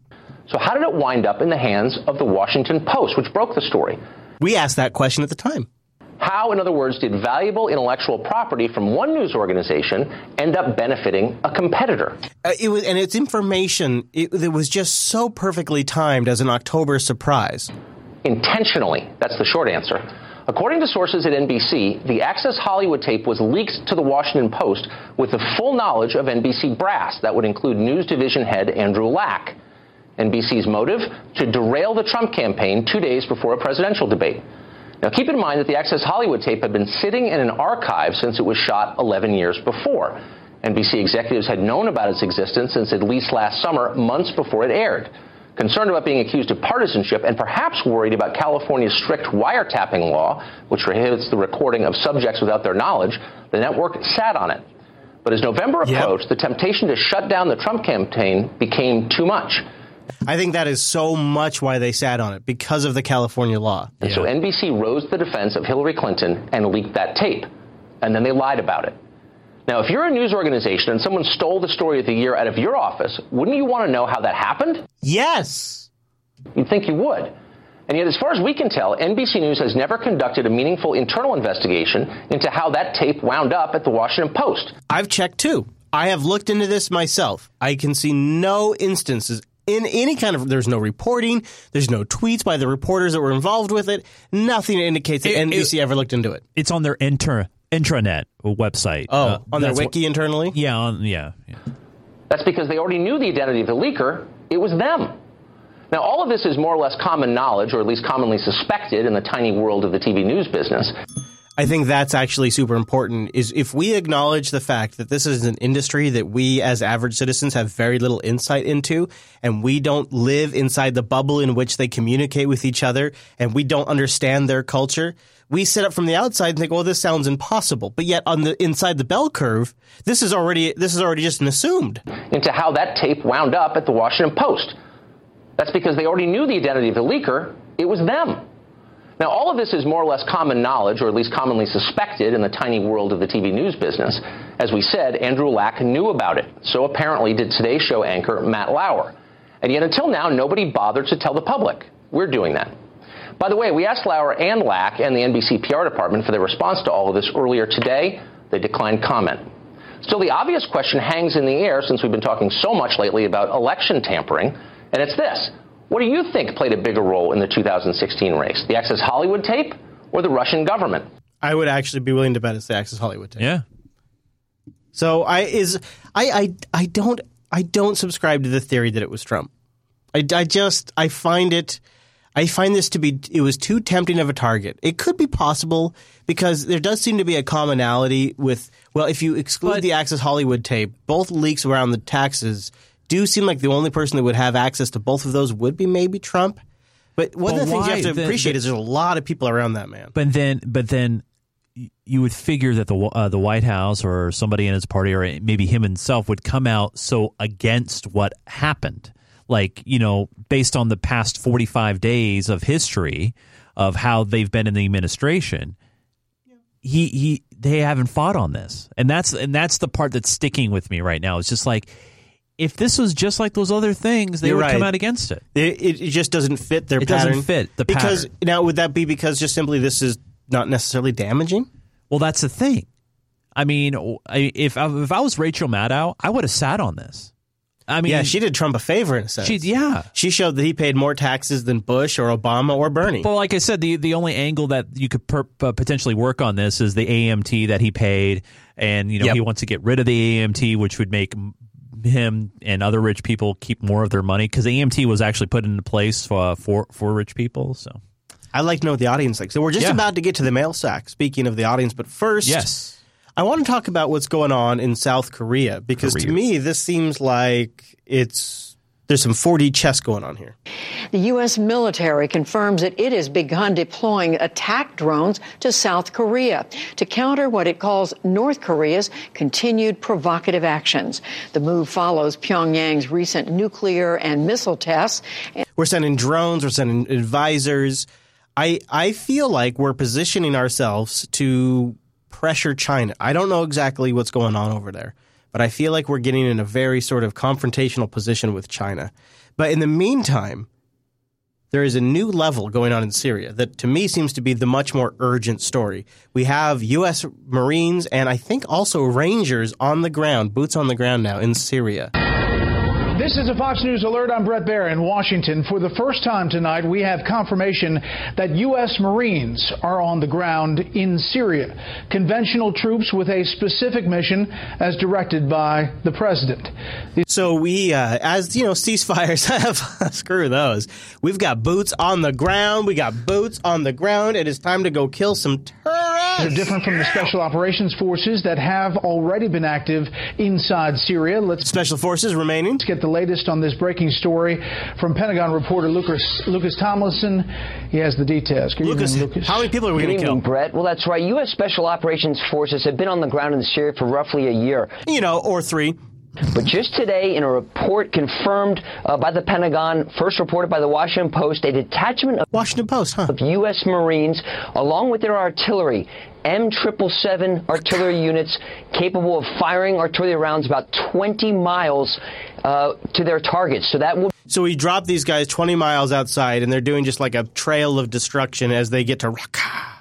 Speaker 41: So how did it wind up in the hands of the Washington Post, which broke the story?
Speaker 1: We asked that question at the time.
Speaker 41: How, in other words, did valuable intellectual property from one news organization end up benefiting a competitor?
Speaker 1: Uh, it was, and its information, it, it was just so perfectly timed as an October surprise.
Speaker 41: Intentionally. That's the short answer. According to sources at NBC, the Access Hollywood tape was leaked to the Washington Post with the full knowledge of NBC brass. That would include news division head Andrew Lack. NBC's motive? To derail the Trump campaign two days before a presidential debate. Now, keep in mind that the Access Hollywood tape had been sitting in an archive since it was shot 11 years before. NBC executives had known about its existence since at least last summer, months before it aired. Concerned about being accused of partisanship and perhaps worried about California's strict wiretapping law, which prohibits the recording of subjects without their knowledge, the network sat on it. But as November approached, the temptation to shut down the Trump campaign became too much.
Speaker 1: I think that is so much why they sat on it because of the California law.
Speaker 41: And so NBC rose to the defense of Hillary Clinton and leaked that tape. And then they lied about it. Now, if you're a news organization and someone stole the story of the year out of your office, wouldn't you want to know how that happened?
Speaker 1: Yes.
Speaker 41: You'd think you would. And yet, as far as we can tell, NBC News has never conducted a meaningful internal investigation into how that tape wound up at the Washington Post.
Speaker 1: I've checked too. I have looked into this myself. I can see no instances in any kind of there's no reporting, there's no tweets by the reporters that were involved with it. Nothing indicates that
Speaker 4: It-
Speaker 1: NBC ever looked into it.
Speaker 4: It's on their inter intranet website.
Speaker 1: Oh,
Speaker 4: Uh,
Speaker 1: on their wiki
Speaker 4: what-
Speaker 1: internally?
Speaker 4: Yeah, on, yeah, yeah.
Speaker 41: That's because they already knew the identity of the leaker. It was them. Now, all of this is more or less common knowledge, or at least commonly suspected in the tiny world of the TV news business.
Speaker 1: I think that's actually super important is if we acknowledge the fact that this is an industry that we as average citizens have very little insight into and we don't live inside the bubble in which they communicate with each other and we don't understand their culture, we sit up from the outside and think, well, this sounds impossible. But yet on the inside the bell curve, this is already this is already just an assumed.
Speaker 41: into how that tape wound up at the Washington Post. That's because they already knew the identity of the leaker. It was them. Now, all of this is more or less common knowledge, or at least commonly suspected in the tiny world of the TV news business. As we said, Andrew Lack knew about it. So apparently did Today's Show anchor Matt Lauer. And yet until now, nobody bothered to tell the public. We're doing that. By the way, we asked Lauer and Lack and the NBC PR department for their response to all of this earlier today. They declined comment. Still, the obvious question hangs in the air since we've been talking so much lately about election tampering, and it's this. What do you think played a bigger role in the 2016 race? The Access Hollywood tape or the Russian government?
Speaker 1: I would actually be willing to bet it's the Access Hollywood tape.
Speaker 4: Yeah.
Speaker 1: So I is I I I don't I don't subscribe to the theory that it was Trump. I, I just I find it I find this to be it was too tempting of a target. It could be possible because there does seem to be a commonality with well if you exclude the Access Hollywood tape, both leaks around the taxes do seem like the only person that would have access to both of those would be maybe Trump. But one
Speaker 4: But
Speaker 1: of the things you have to
Speaker 4: The-
Speaker 1: appreciate is there's a lot of people around that man.
Speaker 4: But then, but then, you would figure that the uh, the White House or somebody in his party or maybe him himself would come out so against what happened, like you know, based on the past forty five days of history of how they've been in the administration. He he, they haven't fought on this, and that's and that's the part that's sticking with me right now. It's just like. If this was just like those other things, they
Speaker 1: You're
Speaker 4: would come out against it.
Speaker 1: It, it, just doesn't fit their
Speaker 4: It doesn't
Speaker 1: pattern.
Speaker 4: fit the
Speaker 1: because
Speaker 4: pattern.
Speaker 1: now would that be because just simply this is not necessarily damaging?
Speaker 4: Well, that's the thing. I mean, if I, if I was Rachel Maddow, I would have sat on this. I mean,
Speaker 1: yeah, she did Trump a favor in a sense.
Speaker 4: She, yeah,
Speaker 1: she showed that he paid more taxes than Bush or Obama or Bernie.
Speaker 4: Well, like I said, the the only angle that you could per, uh, potentially work on this is the AMT that he paid, and you know
Speaker 1: Yep.
Speaker 4: he wants to get rid of the AMT, which would make him and other rich people keep more of their money because AMT was actually put into place for for, for rich people. So
Speaker 1: I'd like to know what the audience thinks. So we're just
Speaker 4: Yeah.
Speaker 1: about to get to the mail sack. Speaking of the audience, but first,
Speaker 4: Yes.
Speaker 1: I want to talk about what's going on in South Korea because to me this seems like it's there's some 4D chess going on here.
Speaker 49: The U.S. military confirms that it has begun deploying attack drones to South Korea to counter what it calls North Korea's continued provocative actions. The move follows Pyongyang's recent nuclear and missile tests.
Speaker 1: We're sending drones. We're sending advisors. I I feel like we're positioning ourselves to pressure China. I don't know exactly what's going on over there, but I feel like we're getting in a very sort of confrontational position with China. But in the meantime, there is a new level going on in Syria that to me seems to be the much more urgent story. We have U.S. Marines and I think also Rangers on the ground, boots on the ground now in Syria.
Speaker 50: This is a Fox News alert. I'm Bret Baier in Washington. For the first time tonight, we have confirmation that U.S. Marines are on the ground in Syria. Conventional troops with a specific mission as directed by the president.
Speaker 1: So we, uh, as you know, ceasefires have screw those. We've got boots on the ground. We got boots on the ground. It is time to go kill some terrorists.
Speaker 50: They're different from the special operations forces that have already been active inside Syria. Let's
Speaker 1: special forces remaining.
Speaker 50: Let's get the latest on this breaking story from Pentagon reporter Lucas Lucas Tomlinson. He has the details. Good
Speaker 1: Lucas,
Speaker 50: evening, Lucas.
Speaker 1: how many people are we
Speaker 51: Good
Speaker 1: going to kill?
Speaker 51: Bret. Well, that's right. U.S. Special Operations Forces have been on the ground in Syria for roughly a year.
Speaker 1: You know, or three.
Speaker 51: But just today, in a report confirmed uh, by the Pentagon, first reported by the Washington Post, a detachment of
Speaker 1: Washington Post, huh?
Speaker 51: of U.S. Marines, along with their artillery, M777 artillery units capable of firing artillery rounds about 20 miles uh, to their targets. So that will
Speaker 1: So we drop these guys 20 miles outside, and they're doing just like a trail of destruction as they get to Raqqa.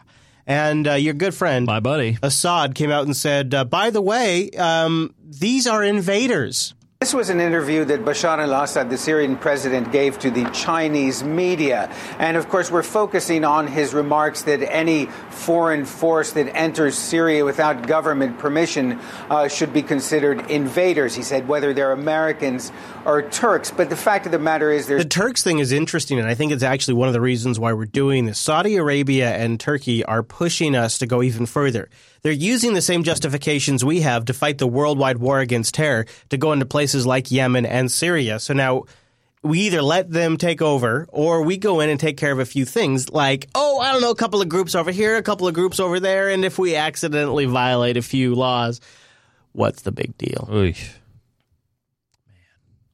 Speaker 1: And uh, your good friend,
Speaker 4: my buddy
Speaker 1: Assad, came out and said, uh, "By the way, um, these are invaders."
Speaker 52: This was an interview that Bashar al Assad, the Syrian president, gave to the Chinese media. And of course, we're focusing on his remarks that any foreign force that enters Syria without government permission uh, should be considered invaders. He said whether they're Americans or Turks. But the fact of the matter is, there's
Speaker 1: The Turks thing is interesting, and I think it's actually one of the reasons why we're doing this. Saudi Arabia and Turkey are pushing us to go even further. They're using the same justifications we have to fight the worldwide war against terror to go into places like Yemen and Syria. So now we either let them take over or we go in and take care of a few things like, oh, I don't know, a couple of groups over here, a couple of groups over there, and if we accidentally violate a few laws, what's the big deal?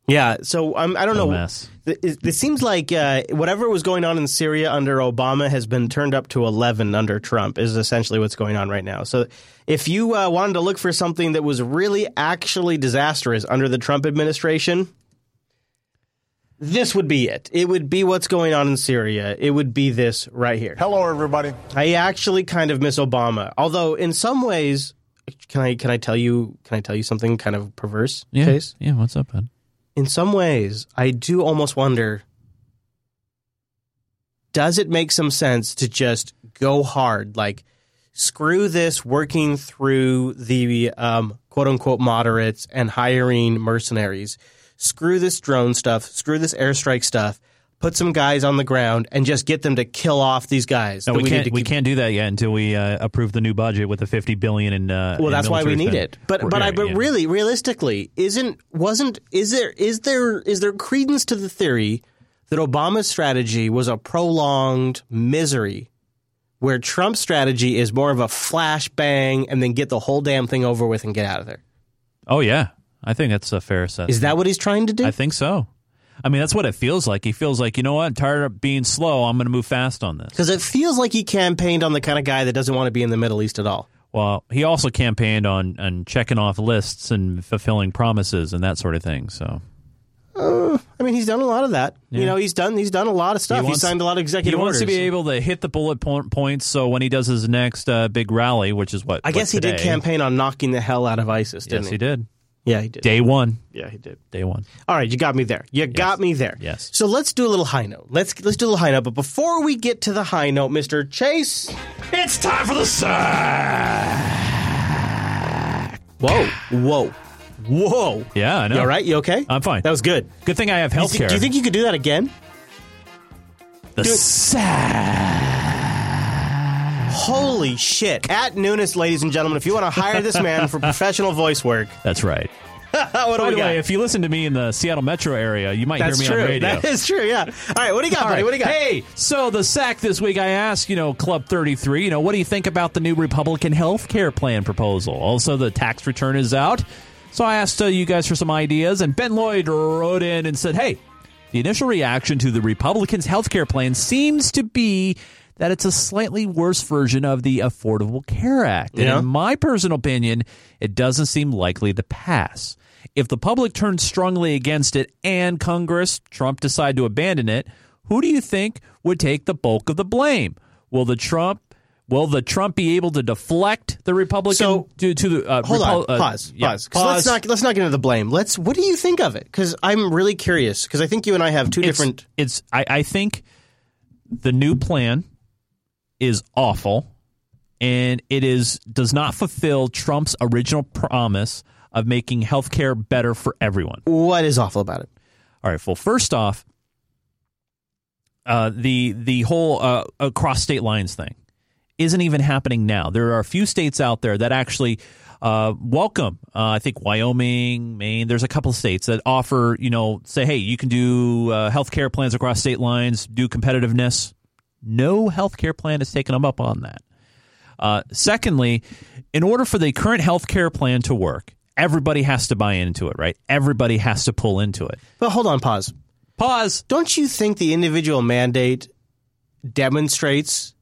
Speaker 1: Yeah, so um, I don't know.
Speaker 4: mess.
Speaker 1: It, it- it seems like uh, whatever was going on in Syria under Obama has been turned up to 11 under Trump, is essentially what's going on right now. So if you uh, wanted to look for something that was really actually disastrous under the Trump administration, this would be it. It would be what's going on in Syria. It would be this right here.
Speaker 53: Hello, everybody.
Speaker 1: I actually kind of miss Obama, although in some ways, can I can I tell you can I tell you something kind of perverse?
Speaker 4: Yeah.
Speaker 1: Chase?
Speaker 4: Yeah. What's up, bud?
Speaker 1: In some ways, I do almost wonder does it make some sense to just go hard? Like, screw this working through the um, quote unquote moderates and hiring mercenaries. Screw this drone stuff, screw this airstrike stuff. Put some guys on the ground and just get them to kill off these guys.
Speaker 4: No,
Speaker 1: that
Speaker 4: we, can't. we can't do that yet until we uh, approve the new budget with the fifty billion in. Uh,
Speaker 1: Well, that's why we need
Speaker 4: spend.
Speaker 1: it. But
Speaker 4: We're-
Speaker 1: but I but
Speaker 4: yeah.
Speaker 1: really realistically, isn't wasn't is there is there is there credence to the theory that Obama's strategy was a prolonged misery, where Trump's strategy is more of a flash bang and then get the whole damn thing over with and get out of there.
Speaker 4: Oh yeah, I think that's a fair assessment.
Speaker 1: Is that what he's trying to do?
Speaker 4: I think so. I mean, that's what it feels like. He feels like, you know what? I'm tired of being slow. I'm going to move fast on this.
Speaker 1: Because it feels like he campaigned on the kind of guy that doesn't want to be in the Middle East at all.
Speaker 4: Well, he also campaigned on on checking off lists and fulfilling promises and that sort of thing. So
Speaker 1: Uh, I mean, he's done a lot of that. You know, he's done he's done a lot of stuff. He,
Speaker 4: wants-
Speaker 1: signed a lot of executive
Speaker 4: He wants
Speaker 1: orders.
Speaker 4: to be able to hit the bullet po- points. So when he does his next uh, big rally, which is what
Speaker 1: I guess he did campaign on knocking the hell out of ISIS, didn't
Speaker 4: Yes,
Speaker 1: he?
Speaker 4: he did.
Speaker 1: Yeah, he did.
Speaker 4: Day one.
Speaker 1: Yeah, he did.
Speaker 4: Day one.
Speaker 1: All right, you got me there. You got me there.
Speaker 4: Yes.
Speaker 1: So let's do a little high note. Let's let's do a little high note. But before we get to the high note, Mister Chase,
Speaker 4: it's time for the sack.
Speaker 1: Whoa, whoa, whoa.
Speaker 4: Yeah, I know.
Speaker 1: You all right? You okay?
Speaker 4: I'm fine.
Speaker 1: That was good.
Speaker 4: Good thing I have
Speaker 1: Do
Speaker 4: health
Speaker 1: thi-
Speaker 4: care.
Speaker 1: Do you think you could do that again?
Speaker 4: the
Speaker 1: Do
Speaker 4: sack?
Speaker 1: Holy shit! At Nunes, ladies and gentlemen, if you want to hire this man for professional voice work,
Speaker 4: That's right.
Speaker 1: what do
Speaker 4: By
Speaker 1: we
Speaker 4: the
Speaker 1: got?
Speaker 4: way, if you listen to me in the Seattle metro area, you might
Speaker 1: That's
Speaker 4: hear me
Speaker 1: true.
Speaker 4: on radio.
Speaker 1: That is true. Yeah. All right. What do you got,
Speaker 4: All
Speaker 1: buddy?
Speaker 4: right.
Speaker 1: What do you got?
Speaker 4: Hey, so the sack this week, I asked, you know, Club 33, you know, what do you think about the new Republican health care plan proposal? Also, the tax return is out. So I asked uh, you guys for some ideas, and Ben Lloyd wrote in and said, hey, the initial reaction to the Republicans' health care plan seems to be that it's a slightly worse version of the Affordable Care Act. And in my personal opinion, it doesn't seem likely to pass. If the public turns strongly against it and Congress, Trump, decide to abandon it, who do you think would take the bulk of the blame? Will the Trump will the Trump be able to deflect the Republican
Speaker 1: So-
Speaker 4: to, to the uh,
Speaker 1: Hold
Speaker 4: Repu-
Speaker 1: on,
Speaker 4: uh,
Speaker 1: pause,
Speaker 4: yeah,
Speaker 1: pause. Let's not let's not get into the blame. Let's. What do you think of it? Because I'm really curious. Because I think you and I have two
Speaker 4: It's-
Speaker 1: different.
Speaker 4: It's I, I think the new plan is awful, and it is does not fulfill Trump's original promise of making health care better for everyone.
Speaker 1: What is awful about it?
Speaker 4: All right. Well, first off, uh, the the whole uh, across state lines thing isn't even happening now. There are a few states out there that actually uh, welcome. Uh, I think Wyoming, Maine. There's a couple of states that offer, you know, say, hey, you can do uh, health care plans across state lines, do competitiveness. No health care plan has taken them up on that. Uh, secondly, in order for the current health care plan to work, everybody has to buy into it, right? Everybody has to pull into it.
Speaker 1: But hold on, pause.
Speaker 4: Pause.
Speaker 1: Don't you think the individual mandate demonstrates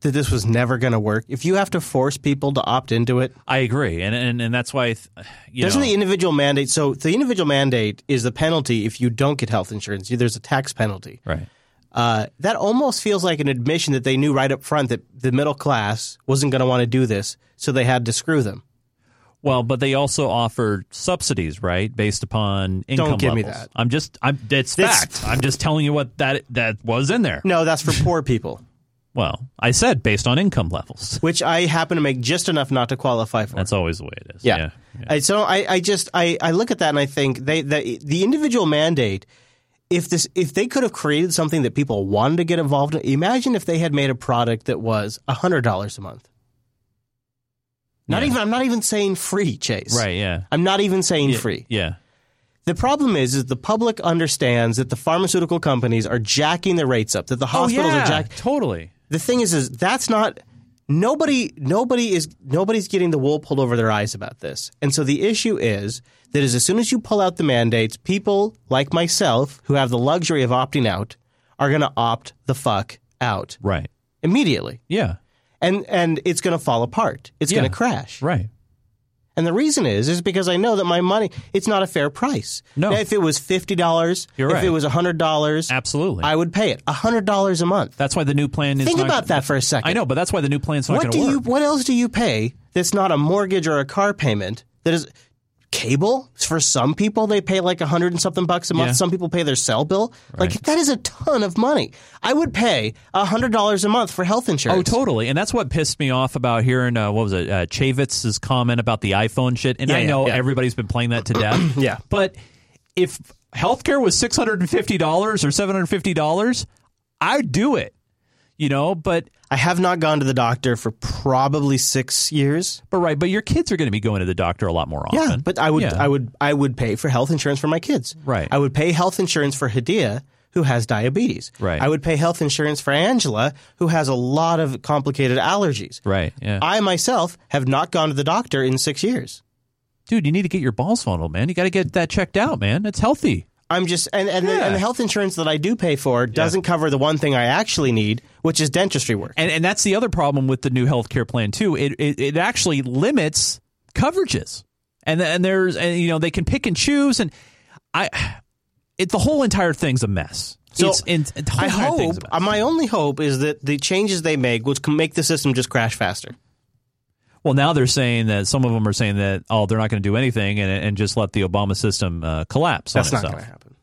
Speaker 1: that this was never going to work? If you have to force people to opt into it,
Speaker 4: I agree, and and, and that's why th- you
Speaker 1: doesn't
Speaker 4: know,
Speaker 1: the individual mandate? So the individual mandate is the penalty if you don't get health insurance. There's a tax penalty.
Speaker 4: right.
Speaker 1: Uh, that almost feels like an admission that they knew right up front that the middle class wasn't going to want to do this, so they had to screw them.
Speaker 4: Well, but they also offered subsidies, right, based upon income Don't
Speaker 1: give me that.
Speaker 4: I'm just, I'm. It's
Speaker 1: This-
Speaker 4: fact. I'm just telling you what that that was in there.
Speaker 1: No, that's for poor people.
Speaker 4: Well, I said based on income levels.
Speaker 1: Which I happen to make just enough not to qualify for.
Speaker 4: That's always the way it is.
Speaker 1: Yeah.
Speaker 4: yeah.
Speaker 1: I, so I, I just I, I look at that and I think they the, the individual mandate. If this if they could have created something that people wanted to get involved in, imagine if they had made a product that was hundred dollars a month. Not
Speaker 4: Yeah.
Speaker 1: even I'm not even saying free, Chase.
Speaker 4: Right. Yeah.
Speaker 1: I'm not even saying
Speaker 4: Yeah,
Speaker 1: free.
Speaker 4: Yeah.
Speaker 1: The problem is, is the public understands that the pharmaceutical companies are jacking the rates up, that the oh, hospitals
Speaker 4: oh, yeah,
Speaker 1: are jacking.
Speaker 4: Totally.
Speaker 1: The thing is, is that's not nobody. Nobody is nobody's getting the wool pulled over their eyes about this. And so the issue is that as soon as you pull out the mandates, people like myself who have the luxury of opting out are going to opt the fuck out
Speaker 4: Right.
Speaker 1: immediately,
Speaker 4: Yeah.
Speaker 1: and and it's going to fall apart. It's
Speaker 4: Yeah.
Speaker 1: going to crash.
Speaker 4: Right.
Speaker 1: And the reason is, is because I know that my money, it's not a fair price.
Speaker 4: No.
Speaker 1: Now, if it was fifty dollars, if
Speaker 4: right.
Speaker 1: it was hundred dollars,
Speaker 4: Absolutely.
Speaker 1: I would pay it. hundred dollars a month.
Speaker 4: That's why the new plan is.
Speaker 1: Think
Speaker 4: not-
Speaker 1: about that for a second.
Speaker 4: I know, but that's why the new plan's not
Speaker 1: What
Speaker 4: going to work.
Speaker 1: you? What else do you pay that's not a mortgage or a car payment? That is cable for some people. They pay like a hundred and something bucks a month.
Speaker 4: Yeah.
Speaker 1: Some people pay their cell bill. Like that is a ton of money. I would pay a hundred dollars a month for health insurance.
Speaker 4: Oh, totally. And that's what pissed me off about hearing, uh, what was it, uh, Chaffetz's comment about the iPhone shit. And
Speaker 1: Yeah,
Speaker 4: I know
Speaker 1: yeah.
Speaker 4: everybody's been playing that to death.
Speaker 1: Yeah.
Speaker 4: But if healthcare was $650 or $750, I'd do it. You know, but
Speaker 1: I have not gone to the doctor for probably six years.
Speaker 4: but right, but your kids are going to be going to the doctor a lot more often.
Speaker 1: Yeah, but I would,
Speaker 4: Yeah.
Speaker 1: I would, I would pay for health insurance for my kids.
Speaker 4: Right.
Speaker 1: I would pay health insurance for Hadia, who has diabetes.
Speaker 4: Right.
Speaker 1: I would pay health insurance for Angela, who has a lot of complicated allergies.
Speaker 4: Right. Yeah.
Speaker 1: I myself have not gone to the doctor in six years.
Speaker 4: Dude, you need to get your balls funneled, man. You got to get that checked out, man. It's healthy.
Speaker 1: I'm just, and and, the, and the health insurance that I do pay for doesn't cover the one thing I actually need, which is dentistry work.
Speaker 4: And and that's the other problem with the new healthcare plan too. It it, it actually limits coverages, and and there's and you know they can pick and choose, and I it the whole entire thing's a mess.
Speaker 1: So
Speaker 4: it's, the whole
Speaker 1: I hope,
Speaker 4: thing's a mess.
Speaker 1: my only hope is that the changes they make, which can make the system just crash faster.
Speaker 4: Well, now they're saying that some of them are saying that oh they're not going to do anything and and just let the Obama system uh, collapse.
Speaker 1: That's not going to happen.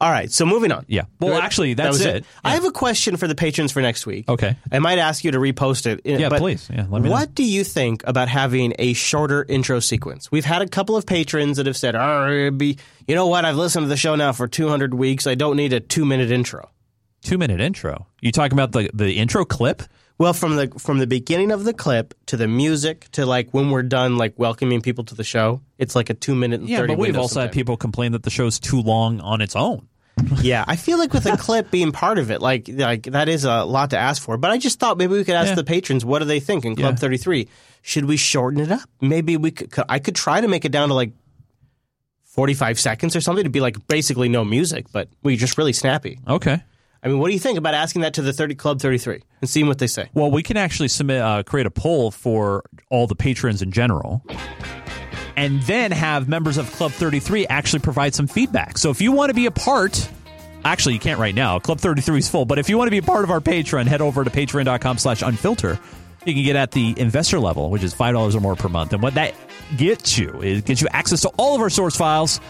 Speaker 1: All right, so moving on.
Speaker 4: Yeah. Well,
Speaker 1: That-
Speaker 4: actually,
Speaker 1: that
Speaker 4: that's
Speaker 1: was
Speaker 4: it.
Speaker 1: I have a question for the patrons for next week.
Speaker 4: Okay.
Speaker 1: I might ask you to repost it.
Speaker 4: Yeah,
Speaker 1: but
Speaker 4: please. Yeah, let me know.
Speaker 1: what do you think about having a shorter intro sequence? We've had a couple of patrons that have said, oh, be, you know what? I've listened to the show now for 200 weeks. I don't need a two minute intro.
Speaker 4: Two minute intro. You talking about the the intro clip?
Speaker 1: Well, from the from the beginning of the clip to the music to like when we're done, like welcoming people to the show, it's like a two minute and
Speaker 4: Yeah,
Speaker 1: thirty.
Speaker 4: but we've also had people complain that the show's too long on its own.
Speaker 1: Yeah, I feel like with a clip being part of it, like like that is a lot to ask for. But I just thought maybe we could ask
Speaker 4: Yeah.
Speaker 1: the patrons what do they think in Club
Speaker 4: Yeah.
Speaker 1: Thirty Three. Should we shorten it up? Maybe we could. could- I could try to make it down to like forty five seconds or something to be like basically no music, but we just really snappy.
Speaker 4: Okay.
Speaker 1: I mean, what do you think about asking that to the Thirty Club Thirty Three and seeing what they say?
Speaker 4: Well, we can actually submit, uh, create a poll for all the patrons in general, and then have members of Club 33 actually provide some feedback. So if you want to be a part, actually you can't right now. Club 33 is full, but if you want to be a part of our Patreon, head over to patreon.com/slash unfilter. You can get at the investor level, which is five dollars or more per month, and what that gets you is gets you access to all of our source files,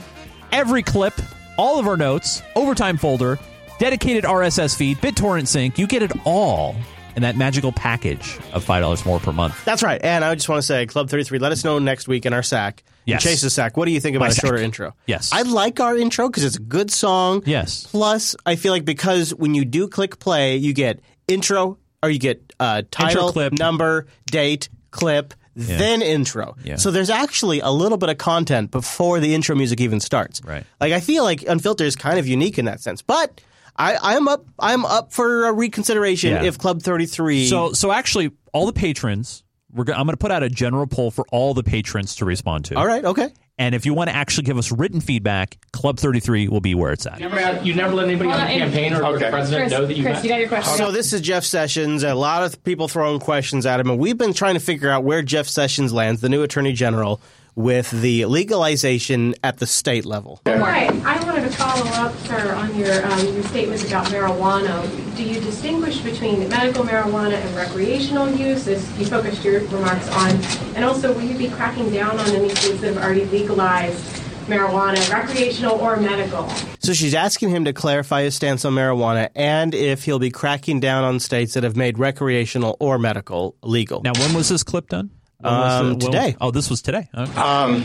Speaker 4: every clip, all of our notes, overtime folder, dedicated RSS feed, BitTorrent sync. You get it all in that magical package of five dollars more per month.
Speaker 1: That's right. And I just want to say, Club 33, let us know next week in our sack.
Speaker 4: Yes.
Speaker 1: Chase's sack. What do you think about
Speaker 4: My
Speaker 1: a
Speaker 4: sack.
Speaker 1: shorter intro?
Speaker 4: Yes.
Speaker 1: I like our intro because it's a good song.
Speaker 4: Yes.
Speaker 1: Plus, I feel like because when you do click play, you get intro or you get uh, title,
Speaker 4: clip.
Speaker 1: number, date, clip, then intro.
Speaker 4: Yeah.
Speaker 1: So there's actually a little bit of content before the intro music even starts.
Speaker 4: Right.
Speaker 1: Like I feel like Unfiltered is kind of unique in that sense, but. I, I'm up. I'm up for a reconsideration
Speaker 4: Yeah.
Speaker 1: if Club 33.
Speaker 4: So, so actually, all the patrons, we're go- I'm going to put out a general poll for all the patrons to respond to.
Speaker 1: all right, okay.
Speaker 4: And if you want to actually give us written feedback, Club 33 will be where it's at.
Speaker 48: Never had, you never let anybody on the campaign or the president know that you had.
Speaker 54: got your question.
Speaker 1: So this is Jeff Sessions. A lot of people throwing questions at him, and we've been trying to figure out where Jeff Sessions lands, the new Attorney General. With the legalization at the state level.
Speaker 54: Right. I wanted to follow up, sir, on your um, your statements about marijuana. Do you distinguish between medical marijuana and recreational use, as you focused your remarks on? And also, will you be cracking down on any states that have already legalized marijuana, recreational or medical?
Speaker 1: So she's asking him to clarify his stance on marijuana and if he'll be cracking down on states that have made recreational or medical legal.
Speaker 4: Now, when was this clip done? When was
Speaker 1: Um,
Speaker 4: it-
Speaker 1: today.
Speaker 4: oh, this was today. Okay.
Speaker 53: Um,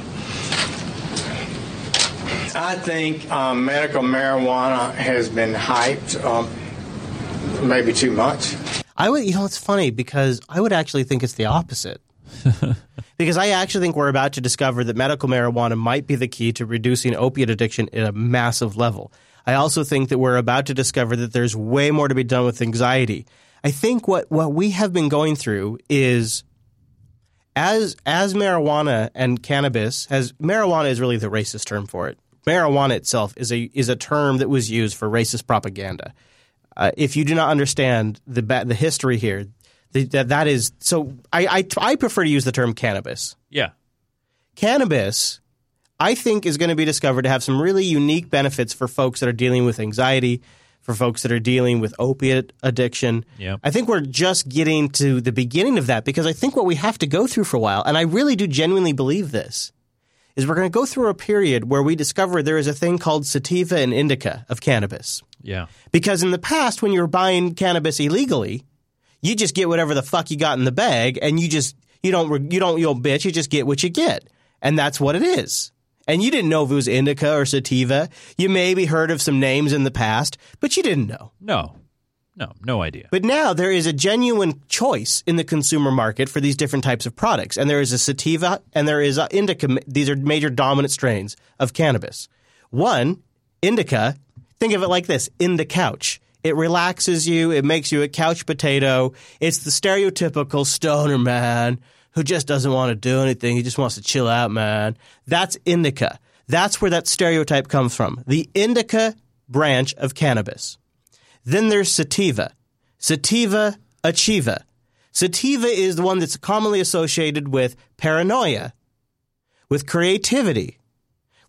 Speaker 53: I think um, medical marijuana has been hyped, um, maybe too much.
Speaker 1: I would, you know, it's funny because I would actually think it's the opposite. because I actually think we're about to discover that medical marijuana might be the key to reducing opiate addiction at a massive level. I also think that we're about to discover that there's way more to be done with anxiety. I think what, what we have been going through is as as marijuana and cannabis has marijuana is really the racist term for it. Marijuana itself is a is a term that was used for racist propaganda. Uh, if you do not understand the the history here, the, that that is so. I, I I prefer to use the term cannabis.
Speaker 4: Yeah.
Speaker 1: Cannabis, I think, is going to be discovered to have some really unique benefits for folks that are dealing with anxiety, for folks that are dealing with opiate addiction.
Speaker 4: Yeah.
Speaker 1: I think we're just getting to the beginning of that because I think what we have to go through for a while, and I really do genuinely believe this, is we're going to go through a period where we discover there is a thing called sativa and indica of cannabis.
Speaker 4: Yeah.
Speaker 1: Because in the past, when you were buying cannabis illegally, you just get whatever the fuck you got in the bag, and you just you don't you don't you know bitch. You just get what you get, and that's what it is. And you didn't know if it was indica or sativa. You maybe heard of some names in the past, but you didn't know.
Speaker 4: No. No, no idea.
Speaker 1: But now there is a genuine choice in the consumer market for these different types of products. And there is a sativa and there is a indica. These are major dominant strains of cannabis. One, indica, think of it like this in the couch. It relaxes you, it makes you a couch potato. It's the stereotypical stoner man who just doesn't want to do anything. He just wants to chill out, man. That's indica. That's where that stereotype comes from. The indica branch of cannabis. Then there's sativa. Sativa achieva. Sativa is the one that's commonly associated with paranoia, with creativity,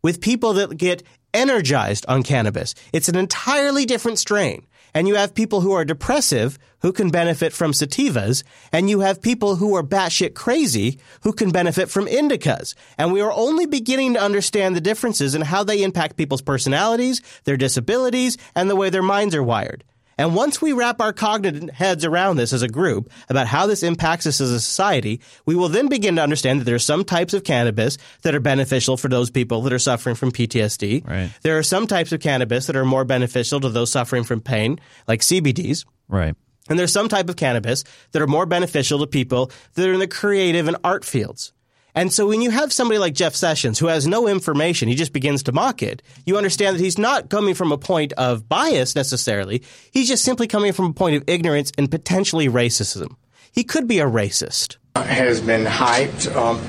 Speaker 1: with people that get energized on cannabis. It's an entirely different strain. And you have people who are depressive who can benefit from sativas, and you have people who are batshit crazy who can benefit from indicas. And we are only beginning to understand the differences in how they impact people's personalities, their disabilities, and the way their minds are wired. And once we wrap our cognitive heads around this as a group about how this impacts us as a society, we will then begin to understand that there are some types of cannabis that are beneficial for those people that are suffering from PTSD.
Speaker 4: Right.
Speaker 1: There are some types of cannabis that are more beneficial to those suffering from pain, like CBDs.
Speaker 4: Right.
Speaker 1: And there's some type of cannabis that are more beneficial to people that are in the creative and art fields. And so when you have somebody like Jeff Sessions who has no information, he just begins to mock it, you understand that he's not coming from a point of bias necessarily. He's just simply coming from a point of ignorance and potentially racism. He could be a racist.
Speaker 53: Has been hyped, um,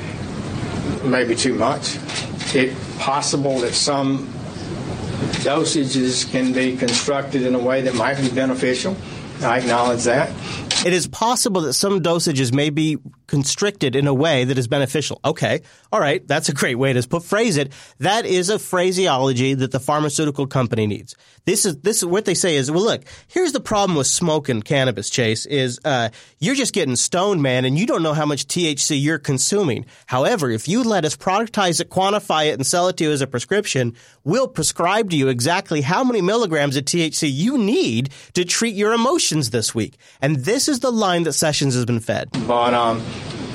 Speaker 53: maybe too much. It possible that some dosages can be constructed in a way that might be beneficial. I acknowledge that.
Speaker 1: It is possible that some dosages may be constricted in a way that is beneficial. Okay, all right, that's a great way to put phrase it. That is a phraseology that the pharmaceutical company needs. This is this is what they say is well, look, here's the problem with smoking cannabis. Chase is uh, you're just getting stoned, man, and you don't know how much THC you're consuming. However, if you let us productize it, quantify it, and sell it to you as a prescription, we'll prescribe to you exactly how many milligrams of THC you need to treat your emotions this week. And this is the line that Sessions has been fed.
Speaker 53: But um,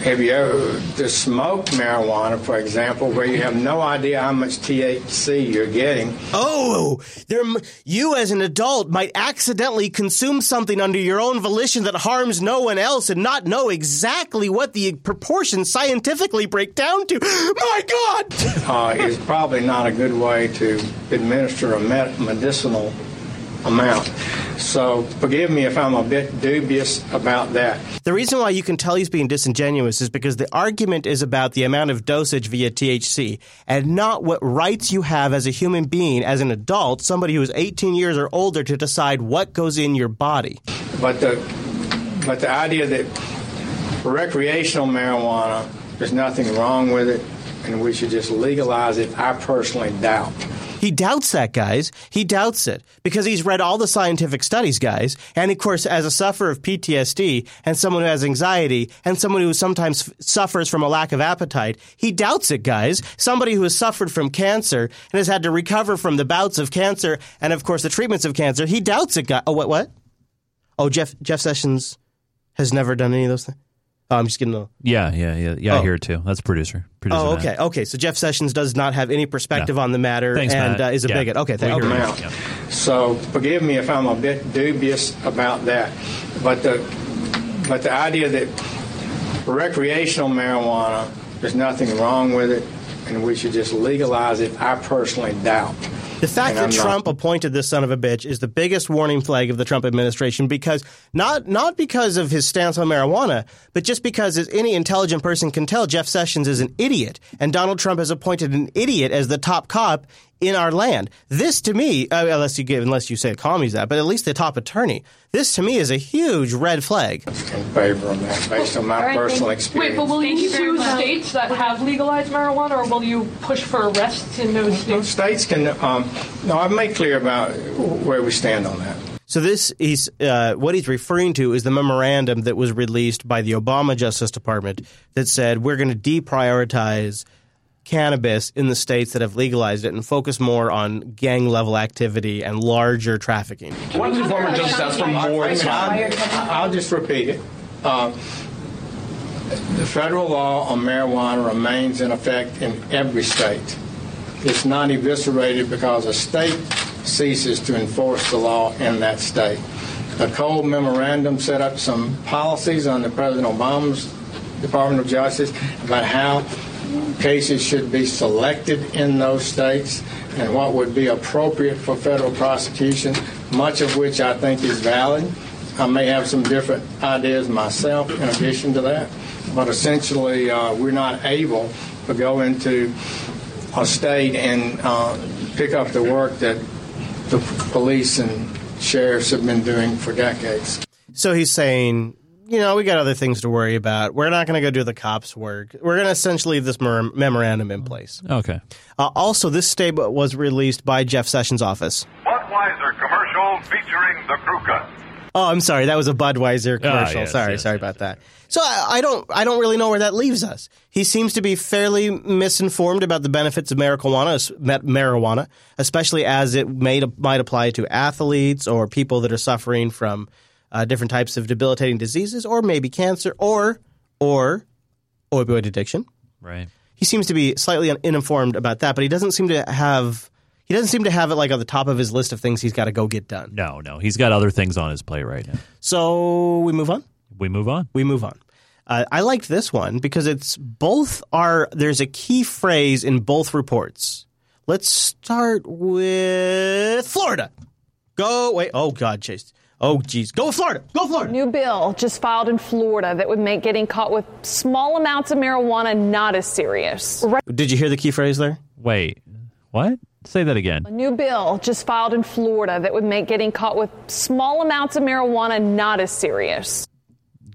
Speaker 53: have you ever to smoke marijuana, for example, where you have no idea how much THC you're getting?
Speaker 1: Oh, there, you as an adult might accidentally consume something under your own volition that harms no one else and not know exactly what the proportions scientifically break down to. My God!
Speaker 53: Uh, is probably not a good way to administer a med- medicinal amount. So forgive me if I'm a bit dubious about that.
Speaker 1: The reason why you can tell he's being disingenuous is because the argument is about the amount of dosage via THC and not what rights you have as a human being, as an adult, somebody who is 18 years or older, to decide what goes in your body.
Speaker 53: But the but the idea that recreational marijuana, there's nothing wrong with it, and we should just legalize it, I personally doubt.
Speaker 1: He doubts that, guys. He doubts it because he's read all the scientific studies, guys. And of course, as a sufferer of PTSD and someone who has anxiety and someone who sometimes f- suffers from a lack of appetite, he doubts it, guys. Somebody who has suffered from cancer and has had to recover from the bouts of cancer and, of course, the treatments of cancer, he doubts it, guys. Oh, what, what? Oh, Jeff, Jeff Sessions has never done any of those things? Oh, I'm just getting a
Speaker 4: Yeah, yeah, yeah, yeah. I
Speaker 1: Oh.
Speaker 4: hear it too. That's producer. producer
Speaker 1: Oh,
Speaker 4: Matt.
Speaker 1: okay, okay. So Jeff Sessions does not have any perspective
Speaker 4: No.
Speaker 1: on the matter
Speaker 4: Thanks,
Speaker 1: and uh, is a
Speaker 4: Yeah.
Speaker 1: bigot. Okay, thank you.
Speaker 4: him
Speaker 53: out. So forgive me if I'm a bit dubious about that, but the but the idea that recreational marijuana, there's nothing wrong with it, and we should just legalize it, I personally doubt.
Speaker 1: The fact that
Speaker 53: not-
Speaker 1: Trump appointed this son of a bitch is the biggest warning flag of the Trump administration because not not because of his stance on marijuana, but just because as any intelligent person can tell, Jeff Sessions is an idiot, and Donald Trump has appointed an idiot as the top cop in our land. This, to me, uh, unless you give, unless you say commies that, but at least the top attorney. This, to me, is a huge red flag.
Speaker 53: In favor of that, based on my personal experience.
Speaker 55: Wait, but will
Speaker 54: Thank
Speaker 55: you
Speaker 54: you
Speaker 55: sue states that have legalized marijuana, or will you push for arrests in those states?
Speaker 53: States can. Um, no, I've made clear about where we stand on that.
Speaker 1: So this is uh, what he's referring to is the memorandum that was released by the Obama Justice Department that said we're going to deprioritize cannabis in the states that have legalized it and focus more on gang level activity and larger trafficking.
Speaker 53: What did the former justice ask for more time? I'll just repeat it. Uh, the federal law on marijuana remains in effect in every state. It's not eviscerated because a state ceases to enforce the law in that state. The Cole Memorandum set up some policies under President Obama's Department of Justice about how cases should be selected in those states and what would be appropriate for federal prosecution, much of which I think is valid. I may have some different ideas myself in addition to that, but essentially uh, we're not able to go into a state and uh, pick up the work that the police and sheriffs have been doing for decades.
Speaker 1: So he's saying, you know, we got other things to worry about. We're not going to go do the cops' work. We're going to essentially leave this mer- memorandum in place.
Speaker 4: Okay.
Speaker 1: Uh, also, this statement was released by Jeff Sessions' office.
Speaker 56: Budweiser commercial featuring the crew cut.
Speaker 1: Oh, I'm sorry. That was a Budweiser commercial.
Speaker 56: yes,
Speaker 1: sorry,
Speaker 56: yes,
Speaker 1: sorry about that. So I, I don't, I don't really know where that leaves us. He seems to be fairly misinformed about the benefits of marijuana, marijuana, especially as it may, might apply to athletes or people that are suffering from uh, different types of debilitating diseases, or maybe cancer, or or opioid addiction.
Speaker 4: Right.
Speaker 1: He seems to be slightly uninformed about that, but he doesn't seem to have. He doesn't seem to have it like on the top of his list of things he's got to go get done.
Speaker 4: No, no. He's got other things on his plate right now.
Speaker 1: So we move on.
Speaker 4: We move on.
Speaker 1: We move on. Uh, I liked this one because it's both are there's a key phrase in both reports. Let's start with Florida. Go wait. Oh God, Chase. Oh geez, go Florida. Go Florida.
Speaker 57: New bill just filed in Florida that would make getting caught with small amounts of marijuana not as serious.
Speaker 1: Did you hear the key phrase there?
Speaker 4: Wait, what? Say that again.
Speaker 57: A new bill just filed in Florida that would make getting caught with small amounts of marijuana not as serious.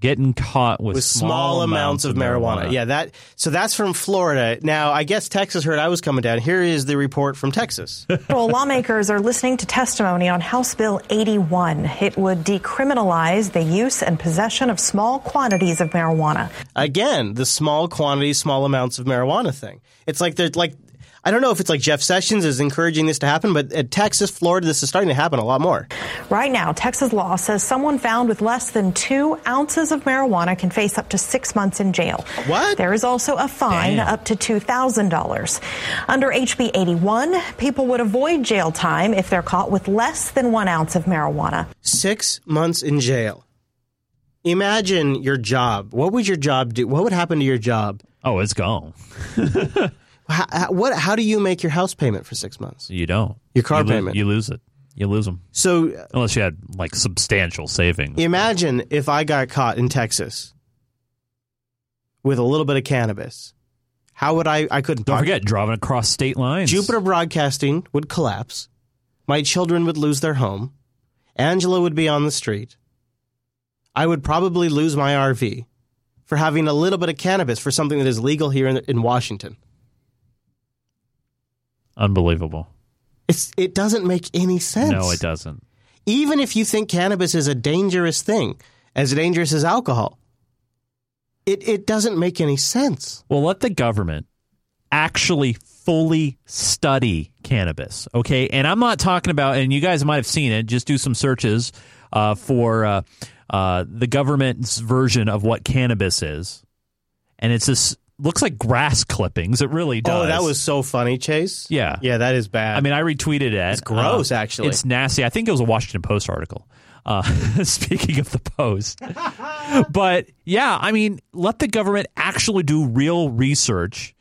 Speaker 4: Getting caught with,
Speaker 1: with small, amounts, of marijuana. Yeah, that. So that's from Florida. Now, I guess Texas heard I was coming down. Here is the report from Texas.
Speaker 58: Federal lawmakers are listening to testimony on House Bill 81. It would decriminalize the use and possession of small quantities of marijuana.
Speaker 1: Again, the small quantities, small amounts of marijuana thing. It's like they're like. I don't know if it's like Jeff Sessions is encouraging this to happen, but at Texas, Florida, this is starting to happen a lot more.
Speaker 58: Right now, Texas law says someone found with less than two ounces of marijuana can face up to six months in jail.
Speaker 1: What?
Speaker 58: There is also a fine
Speaker 1: Damn.
Speaker 58: up to $2,000. Under HB 81, people would avoid jail time if they're caught with less than one ounce of marijuana.
Speaker 1: Six months in jail. Imagine your job. What would your job do? What would happen to your job?
Speaker 4: Oh, it's gone.
Speaker 1: how, what? How do you make your house payment for six months?
Speaker 4: You don't.
Speaker 1: Your car
Speaker 4: you
Speaker 1: payment.
Speaker 4: you lose it. You lose them.
Speaker 1: So
Speaker 4: unless you had like substantial savings.
Speaker 1: Imagine if I got caught in Texas with a little bit of cannabis. How would I? I couldn't.
Speaker 4: Don't forget driving across state lines.
Speaker 1: Jupiter Broadcasting would collapse. My children would lose their home. Angela would be on the street. I would probably lose my RV for having a little bit of cannabis for something that is legal here in, in Washington.
Speaker 4: Unbelievable.
Speaker 1: It's it doesn't make any sense.
Speaker 4: No, it doesn't.
Speaker 1: Even if you think cannabis is a dangerous thing, as dangerous as alcohol, it it doesn't make any sense.
Speaker 4: Well, let the government actually fully study cannabis, okay? And I'm not talking about, and you guys might have seen it. Just do some searches uh, for uh, uh, the government's version of what cannabis is, and it's this looks like grass clippings. It really does.
Speaker 1: Oh, that was so funny, Chase.
Speaker 4: Yeah.
Speaker 1: Yeah, that is bad.
Speaker 4: I mean, I retweeted it.
Speaker 1: It's gross,
Speaker 4: Uh,
Speaker 1: actually.
Speaker 4: It's nasty. I think it was a Washington Post article. Uh, speaking of the Post, but yeah, I mean, let the government actually do real research,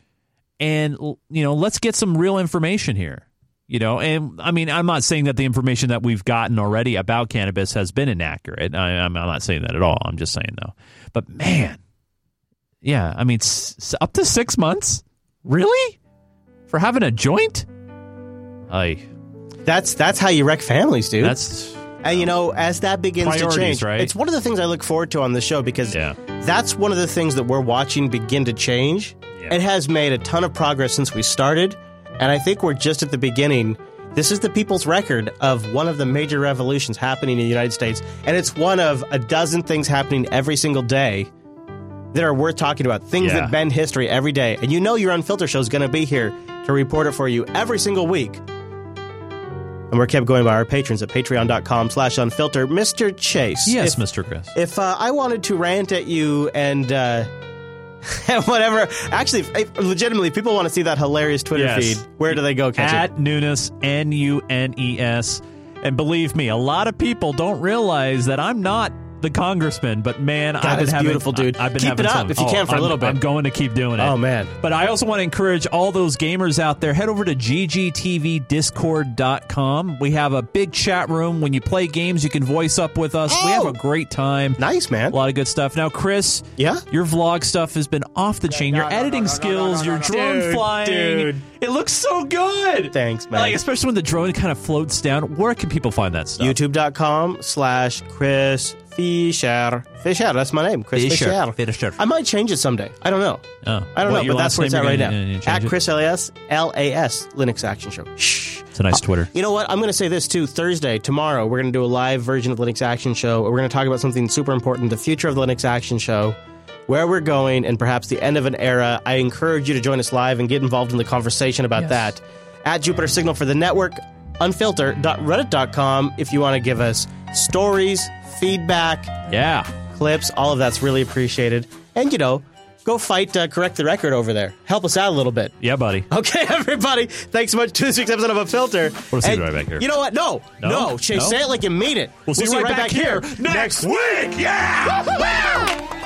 Speaker 4: and you know, let's get some real information here. You know, and I mean, I'm not saying that the information that we've gotten already about cannabis has been inaccurate. I, I'm, I'm not saying that at all. I'm just saying though. But man, yeah, I mean, s- up to six months, really, for having a joint. I.
Speaker 1: That's that's how you wreck families, dude.
Speaker 4: That's
Speaker 1: and you know, as that begins to change,
Speaker 4: right?
Speaker 1: it's one of the things I look forward to on the show because
Speaker 4: Yeah.
Speaker 1: that's one of the things that we're watching begin to change. It has made a ton of progress since we started, and I think we're just at the beginning. This is the people's record of one of the major revolutions happening in the United States, and it's one of a dozen things happening every single day that are worth talking about. Things
Speaker 4: Yeah.
Speaker 1: that bend history every day, and you know your Unfiltered show is going to be here to report it for you every single week. And we're kept going by our patrons at patreon.com slash unfilter. Mr. Chase.
Speaker 4: Yes,
Speaker 1: if-
Speaker 4: Mr. Chris.
Speaker 1: If uh, I wanted to rant at you and uh, and whatever, actually, legitimately, if people want to see that hilarious Twitter
Speaker 4: Yes.
Speaker 1: feed, where do they go catch
Speaker 4: At
Speaker 1: it?
Speaker 4: Nunes, N U N E S. And believe me, a lot of people don't realize that I'm not the congressman, but man,
Speaker 1: God,
Speaker 4: I've been
Speaker 1: it's
Speaker 4: having
Speaker 1: beautiful, dude.
Speaker 4: I, have been
Speaker 1: Keep
Speaker 4: having
Speaker 1: it up
Speaker 4: some-
Speaker 1: if you
Speaker 4: oh,
Speaker 1: can for a
Speaker 4: I'm-
Speaker 1: little bit.
Speaker 4: I'm going to keep doing it.
Speaker 1: Oh, man.
Speaker 4: But I also want to encourage all those gamers out there, head over to ggtvdiscord.com. We have a big chat room. When you play games, you can voice up with us. We have a oh! great time.
Speaker 1: Oh! Nice, man.
Speaker 4: A lot of good stuff. Now, Chris,
Speaker 1: yeah,
Speaker 4: your vlog stuff has been off the chain. Your editing skills, your drone
Speaker 1: Dude,
Speaker 4: flying,
Speaker 1: dude.
Speaker 4: it looks so good.
Speaker 1: Thanks, man.
Speaker 4: Like, especially when the drone kind of floats down. Where can people find that stuff?
Speaker 1: YouTube.com slash Chris Fisher. Fisher, that's my name. Chris
Speaker 4: Fisher.
Speaker 1: Fisher.
Speaker 4: Fisher.
Speaker 1: I might change it someday. I don't know.
Speaker 4: Oh.
Speaker 1: I don't
Speaker 4: What,
Speaker 1: know,
Speaker 4: your
Speaker 1: but that's
Speaker 4: last
Speaker 1: where it's
Speaker 4: name
Speaker 1: at right
Speaker 4: you're
Speaker 1: now.
Speaker 4: gonna- you're gonna
Speaker 1: At
Speaker 4: it?
Speaker 1: Chris LAS, LAS, Linux Action Show. Shh.
Speaker 4: It's a nice uh, Twitter.
Speaker 1: You know what? I'm going to say this too. Thursday, tomorrow, we're going to do a live version of Linux Action Show. We're going to talk about something super important the future of the Linux Action Show, where we're going, and perhaps the end of an era. I encourage you to join us live and get involved in the conversation about
Speaker 4: Yes.
Speaker 1: that. At Jupiter Signal for the network, unfilter.reddit.com if you want to give us stories, feedback,
Speaker 4: yeah,
Speaker 1: clips, all of that's really appreciated. And, you know, go fight uh, Correct the Record over there. Help us out a little bit.
Speaker 4: Yeah, buddy.
Speaker 1: Okay, everybody. Thanks so much to this week's episode of Unfilter.
Speaker 4: We'll see you right back here.
Speaker 1: You know what? No,
Speaker 4: No?
Speaker 1: no, Chase,
Speaker 4: No?
Speaker 1: say it like you mean it.
Speaker 4: We'll see you right back here next
Speaker 1: week. Yeah.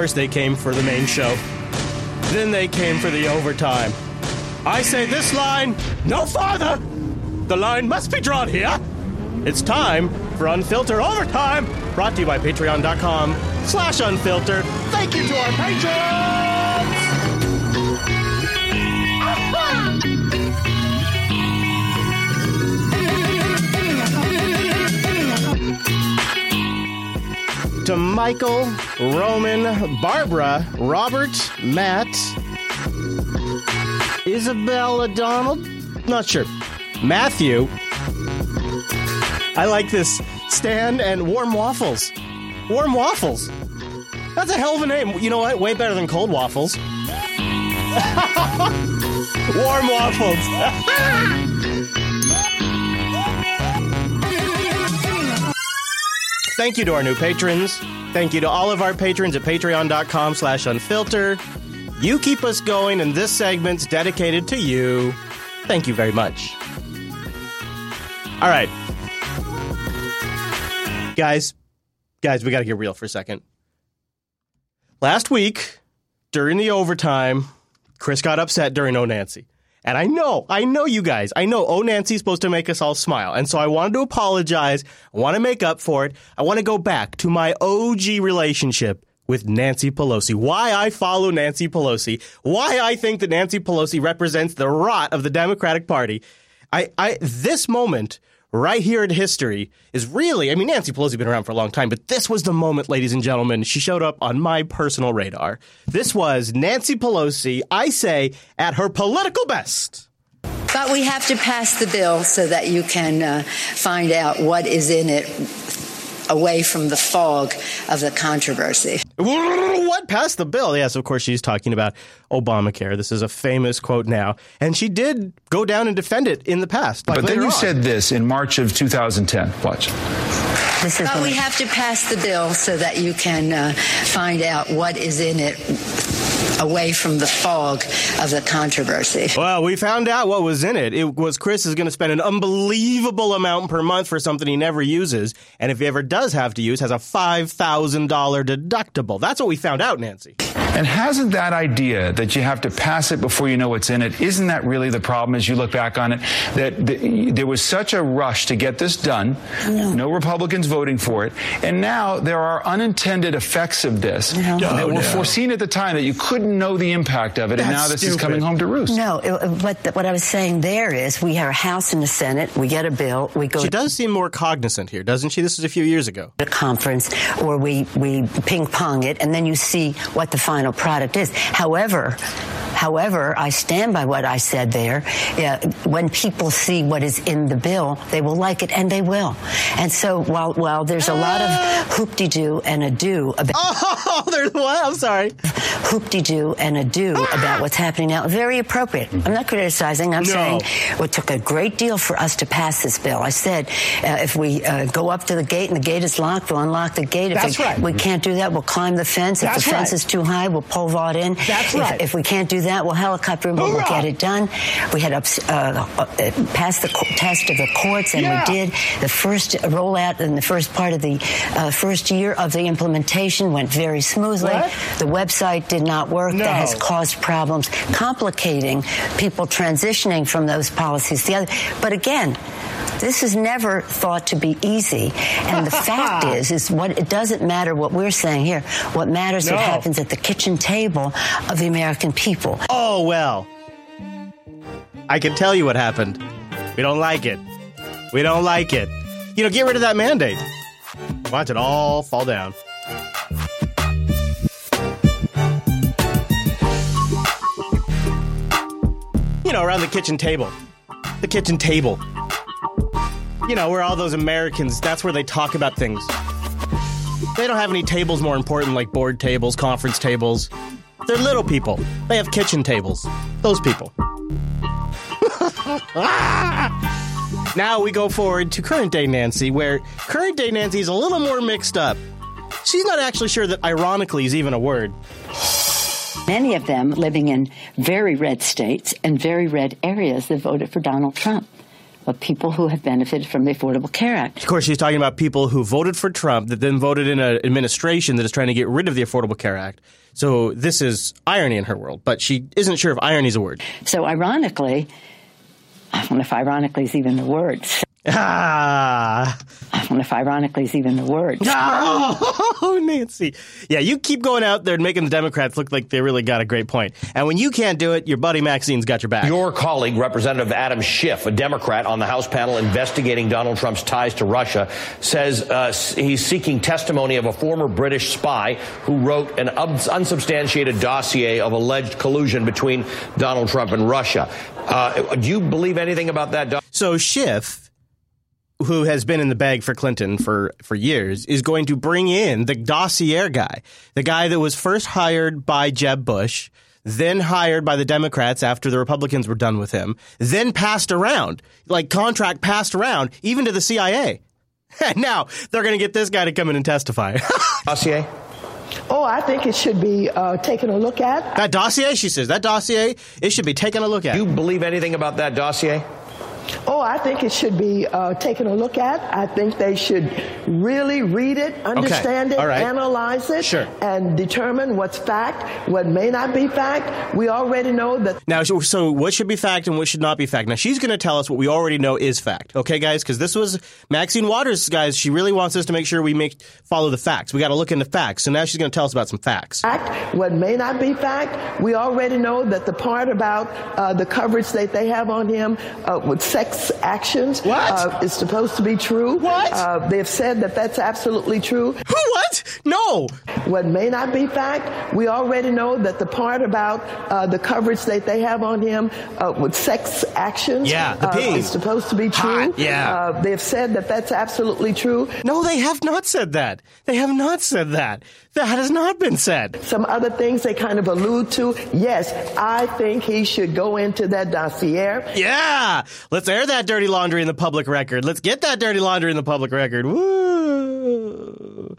Speaker 1: First, they came for the main show. Then they came for the overtime. I say this line no farther. The line must be drawn here. It's time for Unfiltered Overtime, brought to you by patreon.com slash unfilter. Thank you to our patrons! To Michael, Roman, Barbara, Robert, Matt, Isabella Donald, not sure, Matthew. I like this. Stan and Warm Waffles. Warm Waffles. That's a hell of a name. You know what? Way better than Cold Waffles. Warm Waffles. Thank you to our new patrons. Thank you to all of our patrons at patreon.com slash unfilter. You keep us going, and this segment's dedicated to you. Thank you very much. All right. Guys, guys, we got to get real for a second. Last week, during the overtime, Chris got upset during Oh Nancy. And I know, I know you guys. I know, oh, Nancy's supposed to make us all smile. And so I wanted to apologize. I want to make up for it. I want to go back to my OG relationship with Nancy Pelosi. Why I follow Nancy Pelosi. Why I think that Nancy Pelosi represents the rot of the Democratic Party. I, I, this moment right here in history is really, I mean, Nancy Pelosi's been around for a long time, but this was the moment, ladies and gentlemen, she showed up on my personal radar. This was Nancy Pelosi, I say, at her political best.
Speaker 59: But we have to pass the bill so that you can uh, find out what is in it away from the fog of the controversy.
Speaker 1: What passed the bill? Yes, of course, she's talking about Obamacare. This is a famous quote now. And she did go down and defend it in the past. Like
Speaker 60: but then you
Speaker 1: on.
Speaker 60: said this in March of 2010. Watch.
Speaker 59: but we have to pass the bill so that you can uh, find out what is in it away from the fog of the controversy.
Speaker 1: Well, we found out what was in it. It was Chris is going to spend an unbelievable amount per month for something he never uses, and if he ever does have to use, has a five thousand dollar deductible. That's what we found out, Nancy.
Speaker 60: And hasn't that idea that you have to pass it before you know what's in it, isn't that really the problem as you look back on it? That the, there was such a rush to get this done, no. no. Republicans voting for it, and now there are unintended effects of this no. that oh, were no. foreseen at the time that you couldn't know the impact of it,
Speaker 59: That's
Speaker 60: and now this
Speaker 59: stupid.
Speaker 60: is coming home to roost.
Speaker 59: No, it, what, what I was saying there is we have a House and the Senate, we get a bill, we go.
Speaker 1: She does seem more cognizant here, doesn't she? This is a few years ago.
Speaker 59: A conference, or we, we ping pong it, and then you see what the final product is. However, However, I stand by what I said there. when people see what is in the bill, they will like it, and they will. And so while while there's a lot of hoop-de-doo and ado about
Speaker 1: oh, there's what? I'm sorry.
Speaker 59: Hoop-de-doo and a do about what's happening now. Very appropriate. I'm not criticizing. I'm
Speaker 1: No.
Speaker 59: saying it took a great deal for us to pass this bill. I said uh, if we uh, go up to the gate and the gate is locked, we'll unlock the gate. If
Speaker 61: That's
Speaker 59: we,
Speaker 61: right.
Speaker 59: we can't do that, we'll climb the fence. If
Speaker 61: That's
Speaker 59: the fence
Speaker 61: right.
Speaker 59: is too high, we'll pole vault in.
Speaker 61: That's
Speaker 59: If-
Speaker 61: right.
Speaker 59: If we can't do that, we'll helicopter in, but we'll get it done. We had ups, uh, uh, passed the test of the courts, and
Speaker 61: Yeah.
Speaker 59: we did. The first rollout in the first part of the uh, first year of the implementation went very smoothly.
Speaker 61: What?
Speaker 59: The website did not work.
Speaker 61: No.
Speaker 59: That has caused problems, complicating people transitioning from those policies to the other. But again, this is never thought to be easy. And the fact is, is what it doesn't matter what we're saying here. What matters is
Speaker 1: No.
Speaker 59: what happens at the kitchen table of the American people.
Speaker 1: Oh, well. I can tell you what happened. We don't like it. We don't like it. You know, get rid of that mandate. Watch it all fall down. You know, around the kitchen table. The kitchen table. You know, where all those Americans, that's where they talk about things. They don't have any tables more important like board tables, conference tables. They're little people. They have kitchen tables. Those people. now we go forward to current day Nancy, where current day Nancy is a little more mixed up. She's not actually sure that ironically is even a word.
Speaker 59: Many of them living in very red states and very red areas that voted for Donald Trump. Of people who have benefited from the Affordable Care Act.
Speaker 1: Of course, she's talking about people who voted for Trump that then voted in an administration that is trying to get rid of the Affordable Care Act. So this is irony in her world, but she isn't sure if irony is a word.
Speaker 59: So, ironically, I don't know if ironically is even the word.
Speaker 1: Ah.
Speaker 59: I don't know if ironically is even the word.
Speaker 1: Oh, Nancy. Yeah, you keep going out there and making the Democrats look like they really got a great point. And when you can't do it, your buddy Maxine's got your back.
Speaker 62: Your colleague, Representative Adam Schiff, a Democrat on the House panel investigating Donald Trump's ties to Russia, says uh, he's seeking testimony of a former British spy who wrote an unsubstantiated dossier of alleged collusion between Donald Trump and Russia. Uh, do you believe anything about that? doc-
Speaker 1: So Schiff, who has been in the bag for Clinton for, for years, is going to bring in the dossier guy, the guy that was first hired by Jeb Bush, then hired by the Democrats after the Republicans were done with him, then passed around, like contract passed around, even to the CIA. And now they're going to get this guy to come in and testify.
Speaker 62: dossier?
Speaker 61: Oh, I think it should be uh, taken a look at.
Speaker 1: That dossier, she says, that dossier, it should be taken a look at.
Speaker 62: Do you believe anything about that dossier?
Speaker 61: Oh, I think it should be uh, taken a look at. I think they should really read it, understand
Speaker 1: Okay.
Speaker 61: it,
Speaker 1: right.
Speaker 61: analyze it,
Speaker 1: Sure.
Speaker 61: and determine what's fact, what may not be fact. We already know that
Speaker 1: Now, so, so what should be fact and what should not be fact? Now, she's going to tell us what we already know is fact. Okay, guys? Because this was Maxine Waters, guys. She really wants us to make sure we make follow the facts. We got to look into facts. So now she's going to tell us about some facts.
Speaker 61: fact, what may not be fact. We already know that the part about uh, the coverage that they have on him uh, with sex actions uh, is supposed to be true. What? Uh, they've said that that's absolutely true.
Speaker 1: What? No.
Speaker 61: What may not be fact. We already know that the part about uh, the coverage that they have on him uh, with sex actions
Speaker 1: Yeah, the
Speaker 61: uh,
Speaker 1: pee.
Speaker 61: is supposed to be true.
Speaker 1: Hot, yeah.
Speaker 61: Uh, they've said that that's absolutely true.
Speaker 1: No, they have not said that. They have not said that. That has not been said.
Speaker 61: Some other things they kind of allude to. Yes, I think he should go into that dossier.
Speaker 1: Yeah. Let's air that dirty laundry in the public record. Let's get that dirty laundry in the public record. Woo.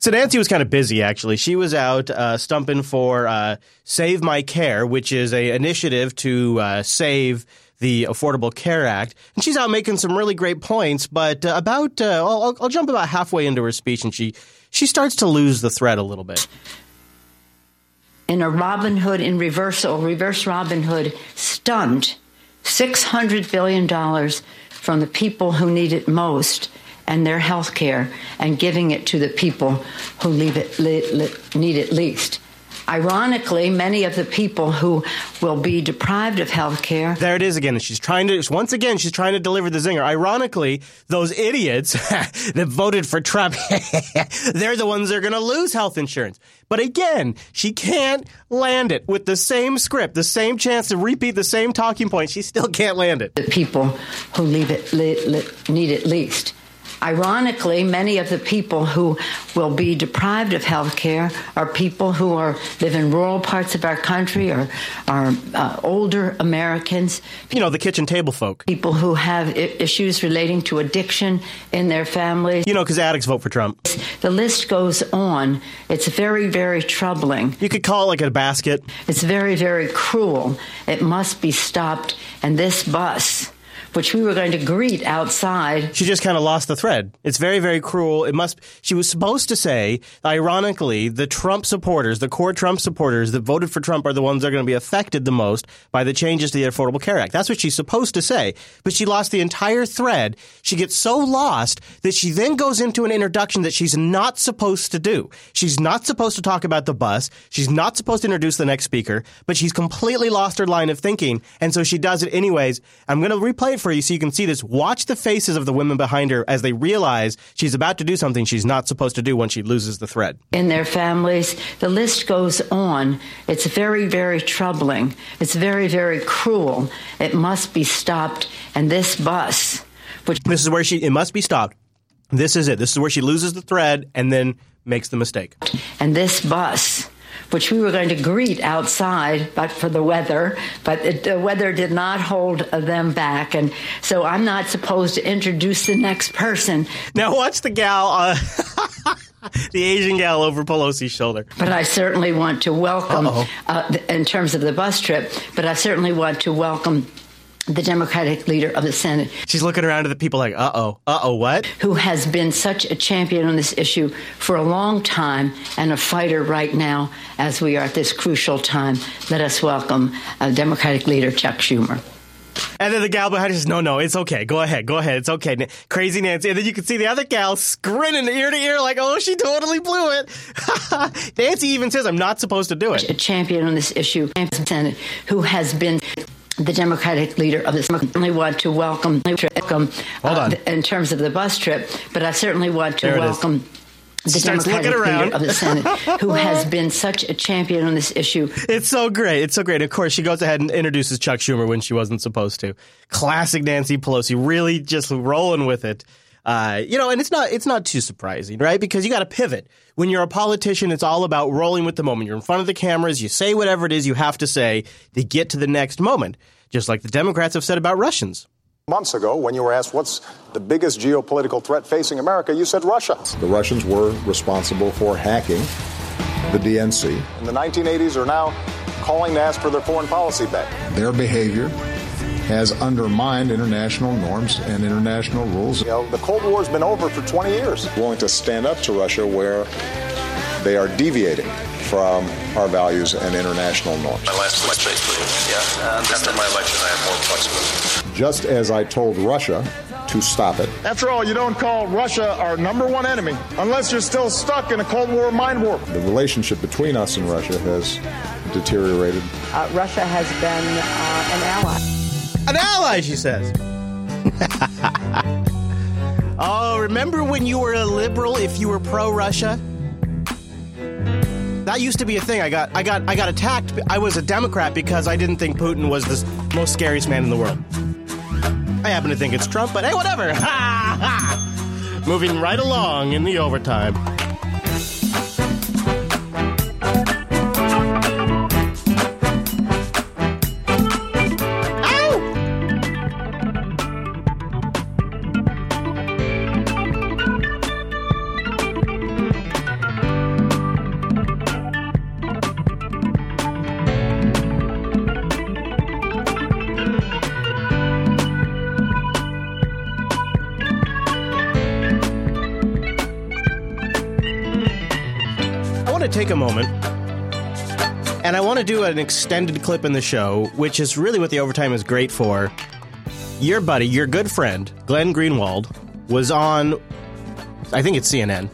Speaker 1: So Nancy was kind of busy, actually. She was out uh, stumping for uh, Save My Care, which is a initiative to uh, save the Affordable Care Act, and she's out making some really great points. But uh, about, uh, I'll, I'll jump about halfway into her speech, and she she starts to lose the thread a little bit.
Speaker 59: in a Robin Hood in reversal, reverse Robin Hood stunned $600 billion from the people who need it most and their health care and giving it to the people who it, need it least. Ironically, many of the people who will be deprived of health care
Speaker 1: There it is again. She's trying to once again. She's trying to deliver the zinger. Ironically, those idiots that voted for Trump, they're the ones that are going to lose health insurance. But again, she can't land it with the same script, the same chance to repeat the same talking point. She still can't land it.
Speaker 59: the people who leave it, li, li, need it least. Ironically, many of the people who will be deprived of health care are people who are live in rural parts of our country or are uh, older Americans.
Speaker 1: You know, the kitchen table folk.
Speaker 59: People who have I- issues relating to addiction in their families.
Speaker 1: You know, because addicts vote for Trump.
Speaker 59: The list goes on. It's very, very troubling.
Speaker 1: You could call it like a basket.
Speaker 59: It's very, very cruel. It must be stopped. And this bus, which we were going to greet outside,
Speaker 1: She just kind of lost the thread. It's very, very cruel. It must. She was supposed to say, ironically, the Trump supporters, the core Trump supporters that voted for Trump, are the ones that are going to be affected the most by the changes to the Affordable Care Act. That's what she's supposed to say. But she lost the entire thread. She gets so lost that she then goes into an introduction that she's not supposed to do. She's not supposed to talk about the bus. She's not supposed to introduce the next speaker. But she's completely lost her line of thinking, and so she does it anyways. I'm going to replay it for you so you can see this. Watch the faces of the women behind her as they realize she's about to do something she's not supposed to do when she loses the thread.
Speaker 59: in their families. The list goes on. It's very, very troubling. It's very, very cruel. It must be stopped. And this bus, which
Speaker 1: This is where she it must be stopped. This is it. This is where she loses the thread and then makes the mistake.
Speaker 59: and this bus, which we were going to greet outside, but for the weather, but it, the weather did not hold them back. And so I'm not supposed to introduce the next person.
Speaker 1: Now watch the gal, uh, the Asian gal over Pelosi's shoulder.
Speaker 59: But I certainly want to welcome, uh, in terms of the bus trip, but I certainly want to welcome the Democratic leader of the Senate.
Speaker 1: She's looking around at the people like, uh oh, uh oh, what?
Speaker 59: Who has been such a champion on this issue for a long time and a fighter right now as we are at this crucial time. Let us welcome uh, Democratic leader Chuck Schumer.
Speaker 1: And then the gal behind her says, no, no, it's okay. Go ahead. Go ahead. It's okay. Crazy Nancy. And then you can see the other gal grinning ear to ear like, oh, she totally blew it. Nancy even says, I'm not supposed to do it.
Speaker 59: A champion on this issue, Senate, who has been the Democratic leader of this. I certainly want to welcome, welcome
Speaker 1: Hold on.
Speaker 59: uh, in terms of the bus trip, but I certainly want to
Speaker 1: There
Speaker 59: welcome the
Speaker 1: starts
Speaker 59: Democratic
Speaker 1: looking around.
Speaker 59: leader of the Senate, who has been such a champion on this issue.
Speaker 1: It's so great. It's so great. Of course, she goes ahead and introduces Chuck Schumer when she wasn't supposed to. Classic Nancy Pelosi, really just rolling with it. Uh, you know, and it's not it's not too surprising, right? Because you got to pivot. When you're a politician, it's all about rolling with the moment. You're in front of the cameras. You say whatever it is you have to say to get to the next moment. Just like the Democrats have said about Russians.
Speaker 63: Months ago, when you were asked what's the biggest geopolitical threat facing America, you said Russia. The Russians were responsible for hacking the DNC. In the 1980s are now calling to ask for their foreign policy back.
Speaker 64: Their behavior
Speaker 63: has undermined international norms and international rules. You know, the Cold War's been over for 20 years. Willing to stand up to Russia where they are deviating from our values and international norms.
Speaker 65: My last place, please. Yeah. And after my election, I have more flexibility.
Speaker 63: Just as I told Russia to stop it.
Speaker 66: After all, you don't call Russia our number one enemy unless you're still stuck in a Cold War mind warp.
Speaker 63: The relationship between us and Russia has deteriorated.
Speaker 64: Uh, Russia has been uh, an ally.
Speaker 1: An ally, she says. oh, remember when you were a liberal if you were pro Russia? That used to be a thing. I got I got I got attacked. I was a Democrat because I didn't think Putin was the most scariest man in the world. I happen to think it's Trump, but hey, whatever. Moving right along in the overtime. Take a moment and I want to do an extended clip in the show, which is really what the overtime is great for. Your buddy, your good friend, Glenn Greenwald, was on, I think it's CNN.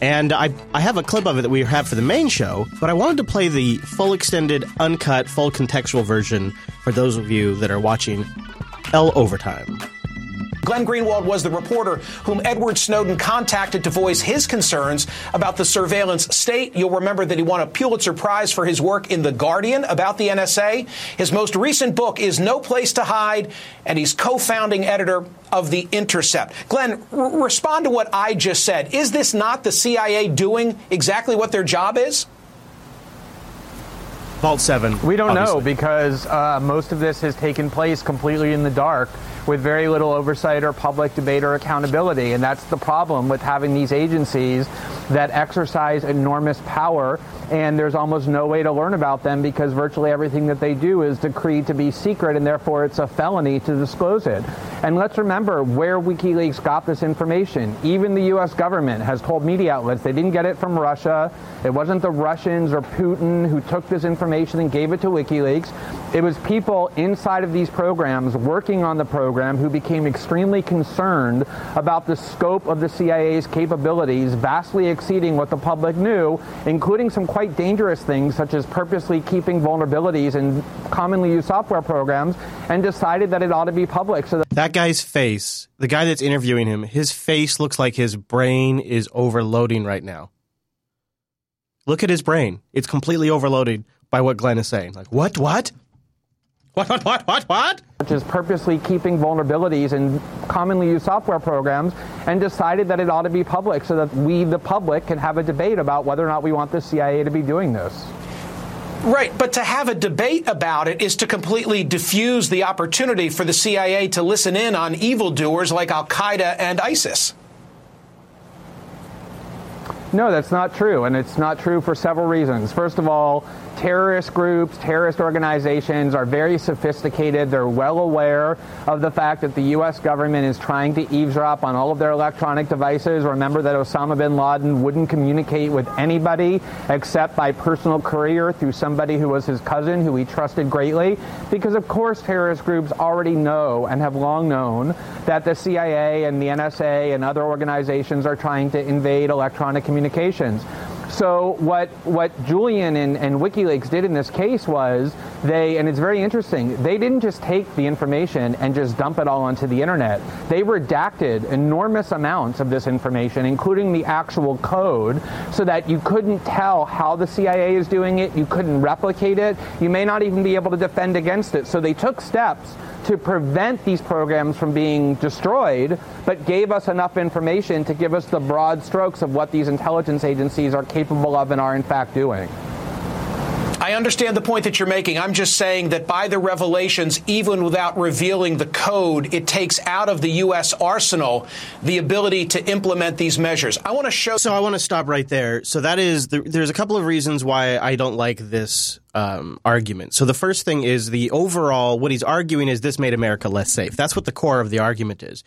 Speaker 1: And I, I have a clip of it that we have for the main show, but I wanted to play the full extended, uncut, full contextual version for those of you that are watching L Overtime.
Speaker 12: Glenn Greenwald was the reporter whom Edward Snowden contacted to voice his concerns about the surveillance state. You'll remember that he won a Pulitzer Prize for his work in The Guardian about the NSA. His most recent book is No Place to Hide, and he's co founding editor of The Intercept. Glenn, r- respond to what I just said. Is this not the CIA doing exactly what their job is?
Speaker 1: Vault 7.
Speaker 13: We don't
Speaker 1: obviously.
Speaker 13: know because uh, most of this has taken place completely in the dark with very little oversight or public debate or accountability. And that's the problem with having these agencies that exercise enormous power and there's almost no way to learn about them because virtually everything that they do is decreed to be secret and therefore it's a felony to disclose it. And let's remember where WikiLeaks got this information. Even the US government has told media outlets they didn't get it from Russia. It wasn't the Russians or Putin who took this information and gave it to WikiLeaks. It was people inside of these programs working on the program who became extremely concerned about the scope of the CIA's capabilities vastly exceeding what the public knew, including some quite dangerous things such as purposely keeping vulnerabilities in commonly used software programs, and decided that it ought to be public so that
Speaker 1: That guy's face, the guy that's interviewing him, his face looks like his brain is overloading right now. Look at his brain. It's completely overloaded by what Glenn is saying. Like, what, what? What, what, what, what, what?
Speaker 13: which is purposely keeping vulnerabilities in commonly used software programs, and decided that it ought to be public so that we, the public, can have a debate about whether or not we want the CIA to be doing this.
Speaker 12: Right, but to have a debate about it is to completely diffuse the opportunity for the CIA to listen in on evildoers like Al Qaeda and ISIS.
Speaker 13: No, that's not true, and it's not true for several reasons. First of all, terrorist groups, terrorist organizations are very sophisticated. They're well aware of the fact that the U.S. government is trying to eavesdrop on all of their electronic devices. Remember that Osama bin Laden wouldn't communicate with anybody except by personal courier through somebody who was his cousin, who he trusted greatly. Because, of course, terrorist groups already know and have long known that the CIA and the NSA and other organizations are trying to invade electronic communications. So what what Julian and, and WikiLeaks did in this case was they, and it's very interesting, they didn't just take the information and just dump it all onto the internet. They redacted enormous amounts of this information, including the actual code, so that you couldn't tell how the CIA is doing it, you couldn't replicate it, you may not even be able to defend against it. So they took steps to prevent these programs from being destroyed, but gave us enough information to give us the broad strokes of what these intelligence agencies are capable of and are in fact doing.
Speaker 12: I understand the point that you're making. I'm just saying that by the revelations, even without revealing the code, it takes out of the U.S. arsenal the ability to implement these measures. I want to show.
Speaker 1: So I want to stop right there. So that is the, there's a couple of reasons why I don't like this um, argument. So the first thing is the overall what he's arguing is this made America less safe. That's what the core of the argument is.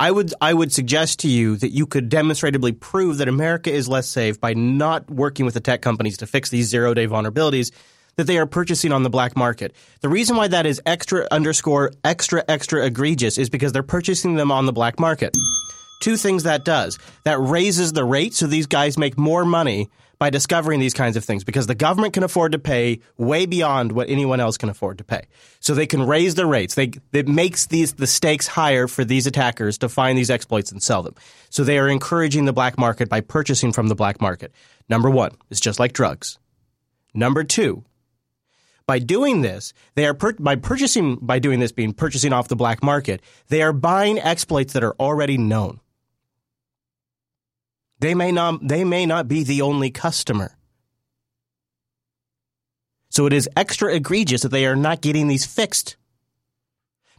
Speaker 1: I would I would suggest to you that you could demonstrably prove that America is less safe by not working with the tech companies to fix these zero day vulnerabilities that they are purchasing on the black market. The reason why that is extra underscore extra extra egregious is because they're purchasing them on the black market. Two things that does. That raises the rate so these guys make more money by discovering these kinds of things because the government can afford to pay way beyond what anyone else can afford to pay. So they can raise the rates. They, it makes these, the stakes higher for these attackers to find these exploits and sell them. So they are encouraging the black market by purchasing from the black market. Number one, it's just like drugs. Number two, by doing this, they are per- by purchasing by doing this being purchasing off the black market, they are buying exploits that are already known. They may not, they may not be the only customer. So it is extra egregious that they are not getting these fixed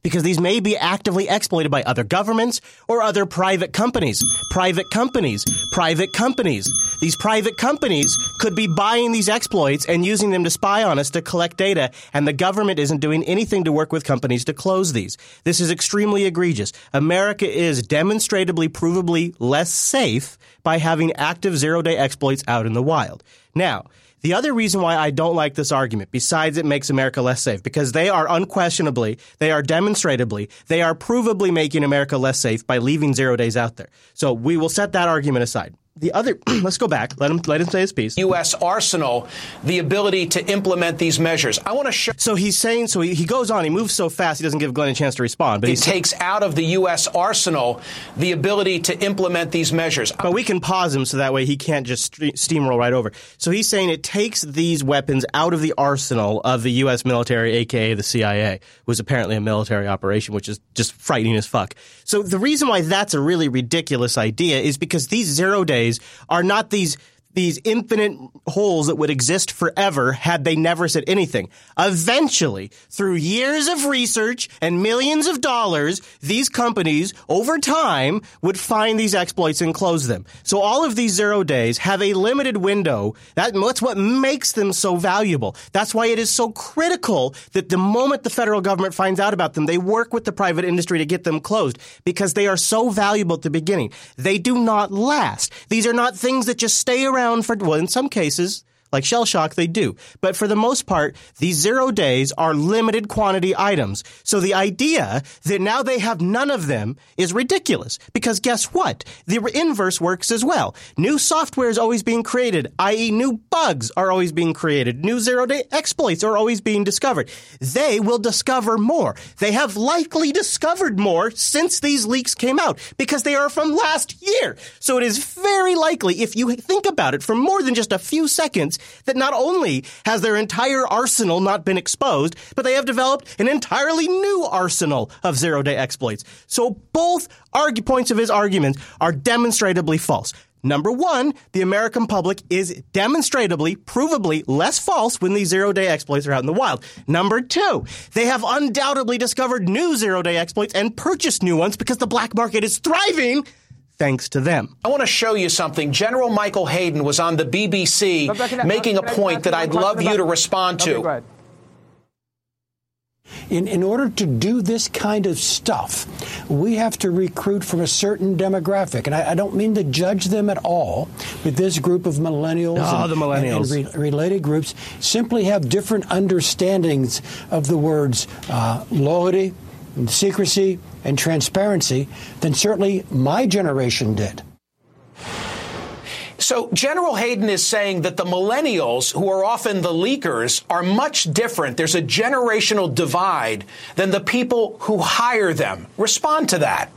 Speaker 1: because these may be actively exploited by other governments or other private companies. Private companies, private companies. These private companies could be buying these exploits and using them to spy on us to collect data, and the government isn't doing anything to work with companies to close these. This is extremely egregious. America is demonstrably, provably less safe by having active zero day exploits out in the wild. Now, the other reason why I don't like this argument, besides it makes America less safe, because they are unquestionably, they are demonstrably, they are provably making America less safe by leaving zero days out there. So we will set that argument aside the other let's go back. Let him let him say his piece.
Speaker 12: Us arsenal the ability to implement these measures. I want to show
Speaker 1: so he's saying so he, he goes on he moves so fast he doesn't give glenn a chance to respond
Speaker 12: but he takes out of the us arsenal the ability to implement these measures.
Speaker 1: But we can pause him so that way he can't just steamroll right over. So he's saying it takes these weapons out of the arsenal of the us military aka the cia was apparently a military operation which is just frightening as fuck. So the reason why that's a really ridiculous idea is because these zero are not these these infinite holes that would exist forever had they never said anything. Eventually, through years of research and millions of dollars, these companies over time would find these exploits and close them. So all of these zero days have a limited window. that's what makes them so valuable. That's why it is so critical that the moment the federal government finds out about them, they work with the private industry to get them closed because they are so valuable at the beginning. They do not last. These are not things that just stay around around for, well, in some cases, like Shellshock, they do. But for the most part, these zero days are limited quantity items. So the idea that now they have none of them is ridiculous. Because guess what? The inverse works as well. New software is always being created, i.e. new bugs are always being created. New zero day exploits are always being discovered. They will discover more. They have likely discovered more since these leaks came out because they are from last year. So it is very likely, if you think about it for more than just a few seconds, that not only has their entire arsenal not been exposed, but they have developed an entirely new arsenal of zero day exploits. So both argue points of his argument are demonstrably false. Number one, the American public is demonstrably, provably less false when these zero day exploits are out in the wild. Number two, they have undoubtedly discovered new zero day exploits and purchased new ones because the black market is thriving thanks to them.
Speaker 12: I want to show you something. General Michael Hayden was on the BBC making a point that I'd love you to respond to.
Speaker 67: In, in order to do this kind of stuff, we have to recruit from a certain demographic. And I, I don't mean to judge them at all, but this group of millennials,
Speaker 1: oh,
Speaker 67: and,
Speaker 1: the millennials.
Speaker 67: and, and re- related groups simply have different understandings of the words uh, loyalty, and secrecy, and transparency than certainly my generation did.
Speaker 12: So General Hayden is saying that the millennials, who are often the leakers, are much different. There's a generational divide than the people who hire them. Respond to that.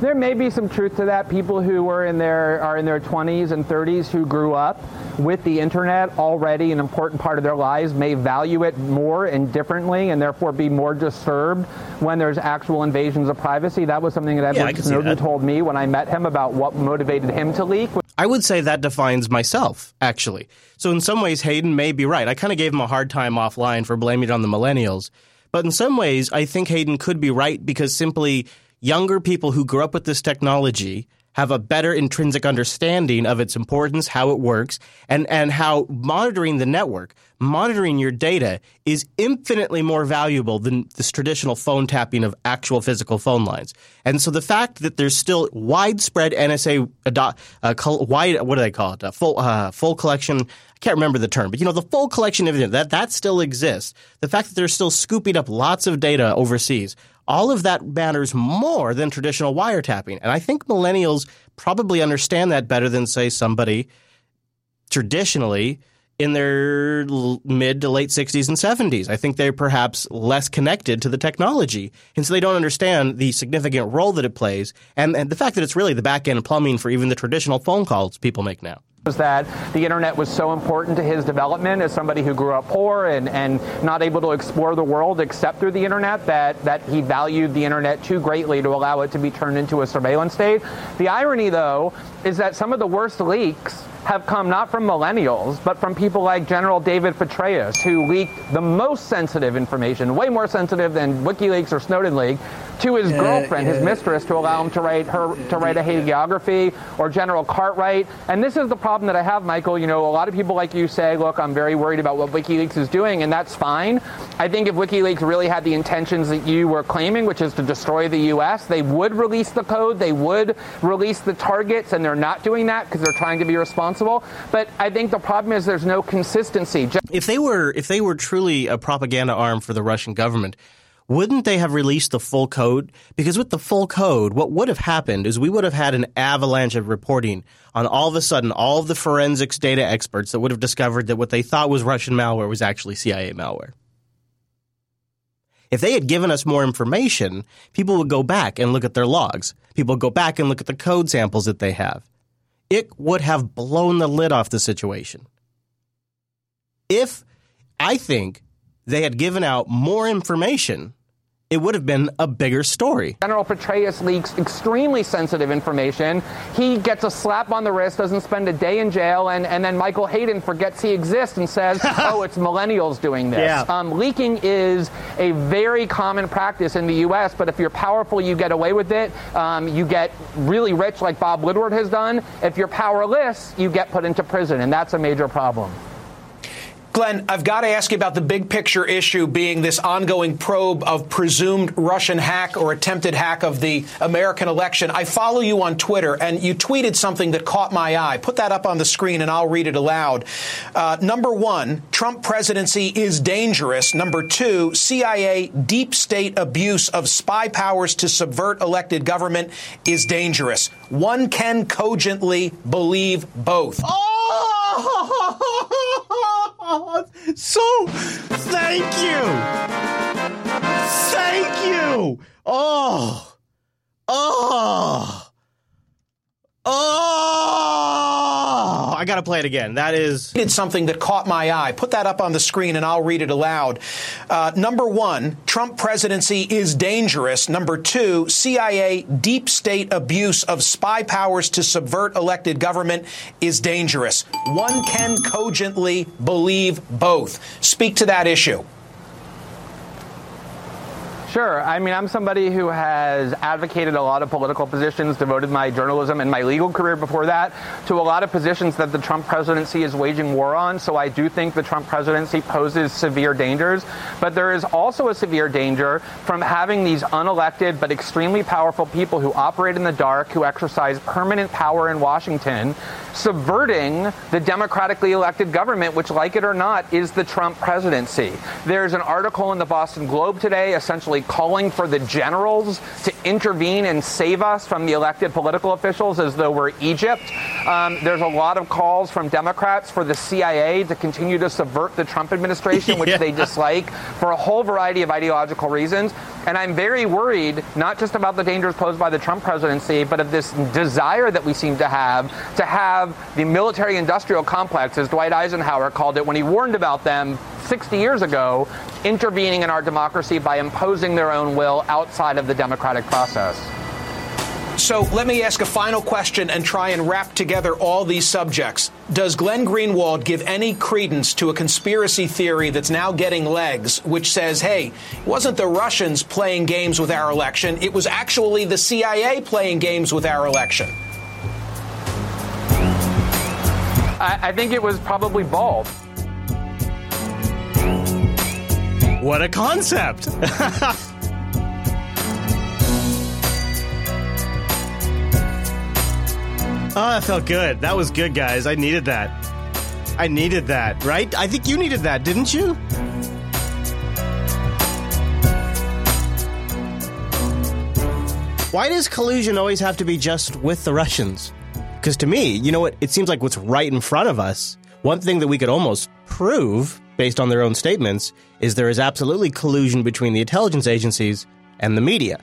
Speaker 13: there may be some truth to that. People who are in their are in their 20s and 30s who grew up with the internet already an important part of their lives may value it more and differently and therefore be more disturbed when there's actual invasions of privacy. That was something that Edward
Speaker 1: see
Speaker 13: Snowden told me when I met him about what motivated him to leak.
Speaker 1: I would say that defines myself, actually. So in some ways, Hayden may be right. I kind of gave him a hard time offline for blaming it on the millennials. But in some ways, I think Hayden could be right because simply younger people who grew up with this technology have a better intrinsic understanding of its importance, how it works, and, and how monitoring the network, monitoring your data is infinitely more valuable than this traditional phone tapping of actual physical phone lines. And so the fact that there's still widespread NSA ado- uh, col- wide, what do they call it? A full, uh, full collection. I can't remember the term, but you know, the full collection of that, that still exists. The fact that they're still scooping up lots of data overseas, all of that matters more than traditional wiretapping. And I think millennials probably understand that better than, say, somebody traditionally in their mid to late 60s and 70s. I think they're perhaps less connected to the technology. And so they don't understand the significant role that it plays and, and the fact that it's really the back end plumbing for even the traditional phone calls people make now.
Speaker 13: Was that the internet was so important to his development as somebody who grew up poor and, and not able to explore the world except through the internet that, that he valued the internet too greatly to allow it to be turned into a surveillance state. The irony, though, is that some of the worst leaks have come not from millennials, but from people like General David Petraeus, who leaked the most sensitive information, way more sensitive than WikiLeaks or Snowden leaked, to his girlfriend, his mistress, to allow him to write her to write a hagiography, or General Cartwright. And this is the problem that I have, Michael. You know, a lot of people like you say, look, I'm very worried about what WikiLeaks is doing, and that's fine. I think if WikiLeaks really had the intentions that you were claiming, which is to destroy the U.S., they would release the code, they would release the targets, and they're not doing that because they're trying to be responsible. But I think the problem is there's no consistency.
Speaker 1: If they were if they were truly a propaganda arm for the Russian government, wouldn't they have released the full code? Because with the full code, what would have happened is we would have had an avalanche of reporting on all of a sudden all of the forensics data experts that would have discovered that what they thought was Russian malware was actually CIA malware. If they had given us more information, people would go back and look at their logs. People would go back and look at the code samples that they have. It would have blown the lid off the situation. If I think they had given out more information, it would have been a bigger story.
Speaker 13: General Petraeus leaks extremely sensitive information. He gets a slap on the wrist, doesn't spend a day in jail, and, and then Michael Hayden forgets he exists and says, oh, it's millennials doing this.
Speaker 1: Yeah.
Speaker 13: Um, leaking is a very common practice in the U.S., but if you're powerful, you get away with it. Um, you get really rich, like Bob Woodward has done. If you're powerless, you get put into prison, and that's a major problem.
Speaker 12: Glenn, I've got to ask you about the big picture issue being this ongoing probe of presumed Russian hack or attempted hack of the American election. I follow you on Twitter, and you tweeted something that caught my eye. Put that up on the screen, and I'll read it aloud. Uh, number one, Trump presidency is dangerous. Number two, CIA deep state abuse of spy powers to subvert elected government is dangerous. One can cogently believe both.
Speaker 1: Oh, so thank you. Thank you. Oh. Oh. Oh. I got to play it again. That is
Speaker 12: did something that caught my eye. Put that up on the screen and I'll read it aloud. Uh, number one, Trump presidency is dangerous. Number two, CIA deep state abuse of spy powers to subvert elected government is dangerous. One can cogently believe both. Speak to that issue.
Speaker 13: Sure. I mean, I'm somebody who has advocated a lot of political positions, devoted my journalism and my legal career before that to a lot of positions that the Trump presidency is waging war on. So I do think the Trump presidency poses severe dangers. But there is also a severe danger from having these unelected but extremely powerful people who operate in the dark, who exercise permanent power in Washington, subverting the democratically elected government, which, like it or not, is the Trump presidency. There's an article in the Boston Globe today essentially calling for the generals to intervene and save us from the elected political officials as though we're Egypt. Um, there's a lot of calls from Democrats for the CIA to continue to subvert the Trump administration, which
Speaker 1: Yeah.
Speaker 13: they dislike for a whole variety of ideological reasons. And I'm very worried, not just about the dangers posed by the Trump presidency, but of this desire that we seem to have to have the military industrial complex, as Dwight Eisenhower called it when he warned about them 60 years ago, intervening in our democracy by imposing their own will outside of the democratic process.
Speaker 12: So let me ask a final question and try and wrap together all these subjects. Does Glenn Greenwald give any credence to a conspiracy theory that's now getting legs, which says, hey, it wasn't the Russians playing games with our election, it was actually the CIA playing games with our election?
Speaker 13: I, I think it was probably both.
Speaker 1: What a concept! Oh, that felt good. That was good, guys. I needed that. I needed that, right? I think you needed that, didn't you? Why does collusion always have to be just with the Russians? Because to me, you know what? It seems like what's right in front of us. One thing that we could almost prove, based on their own statements, is there is absolutely collusion between the intelligence agencies and the media.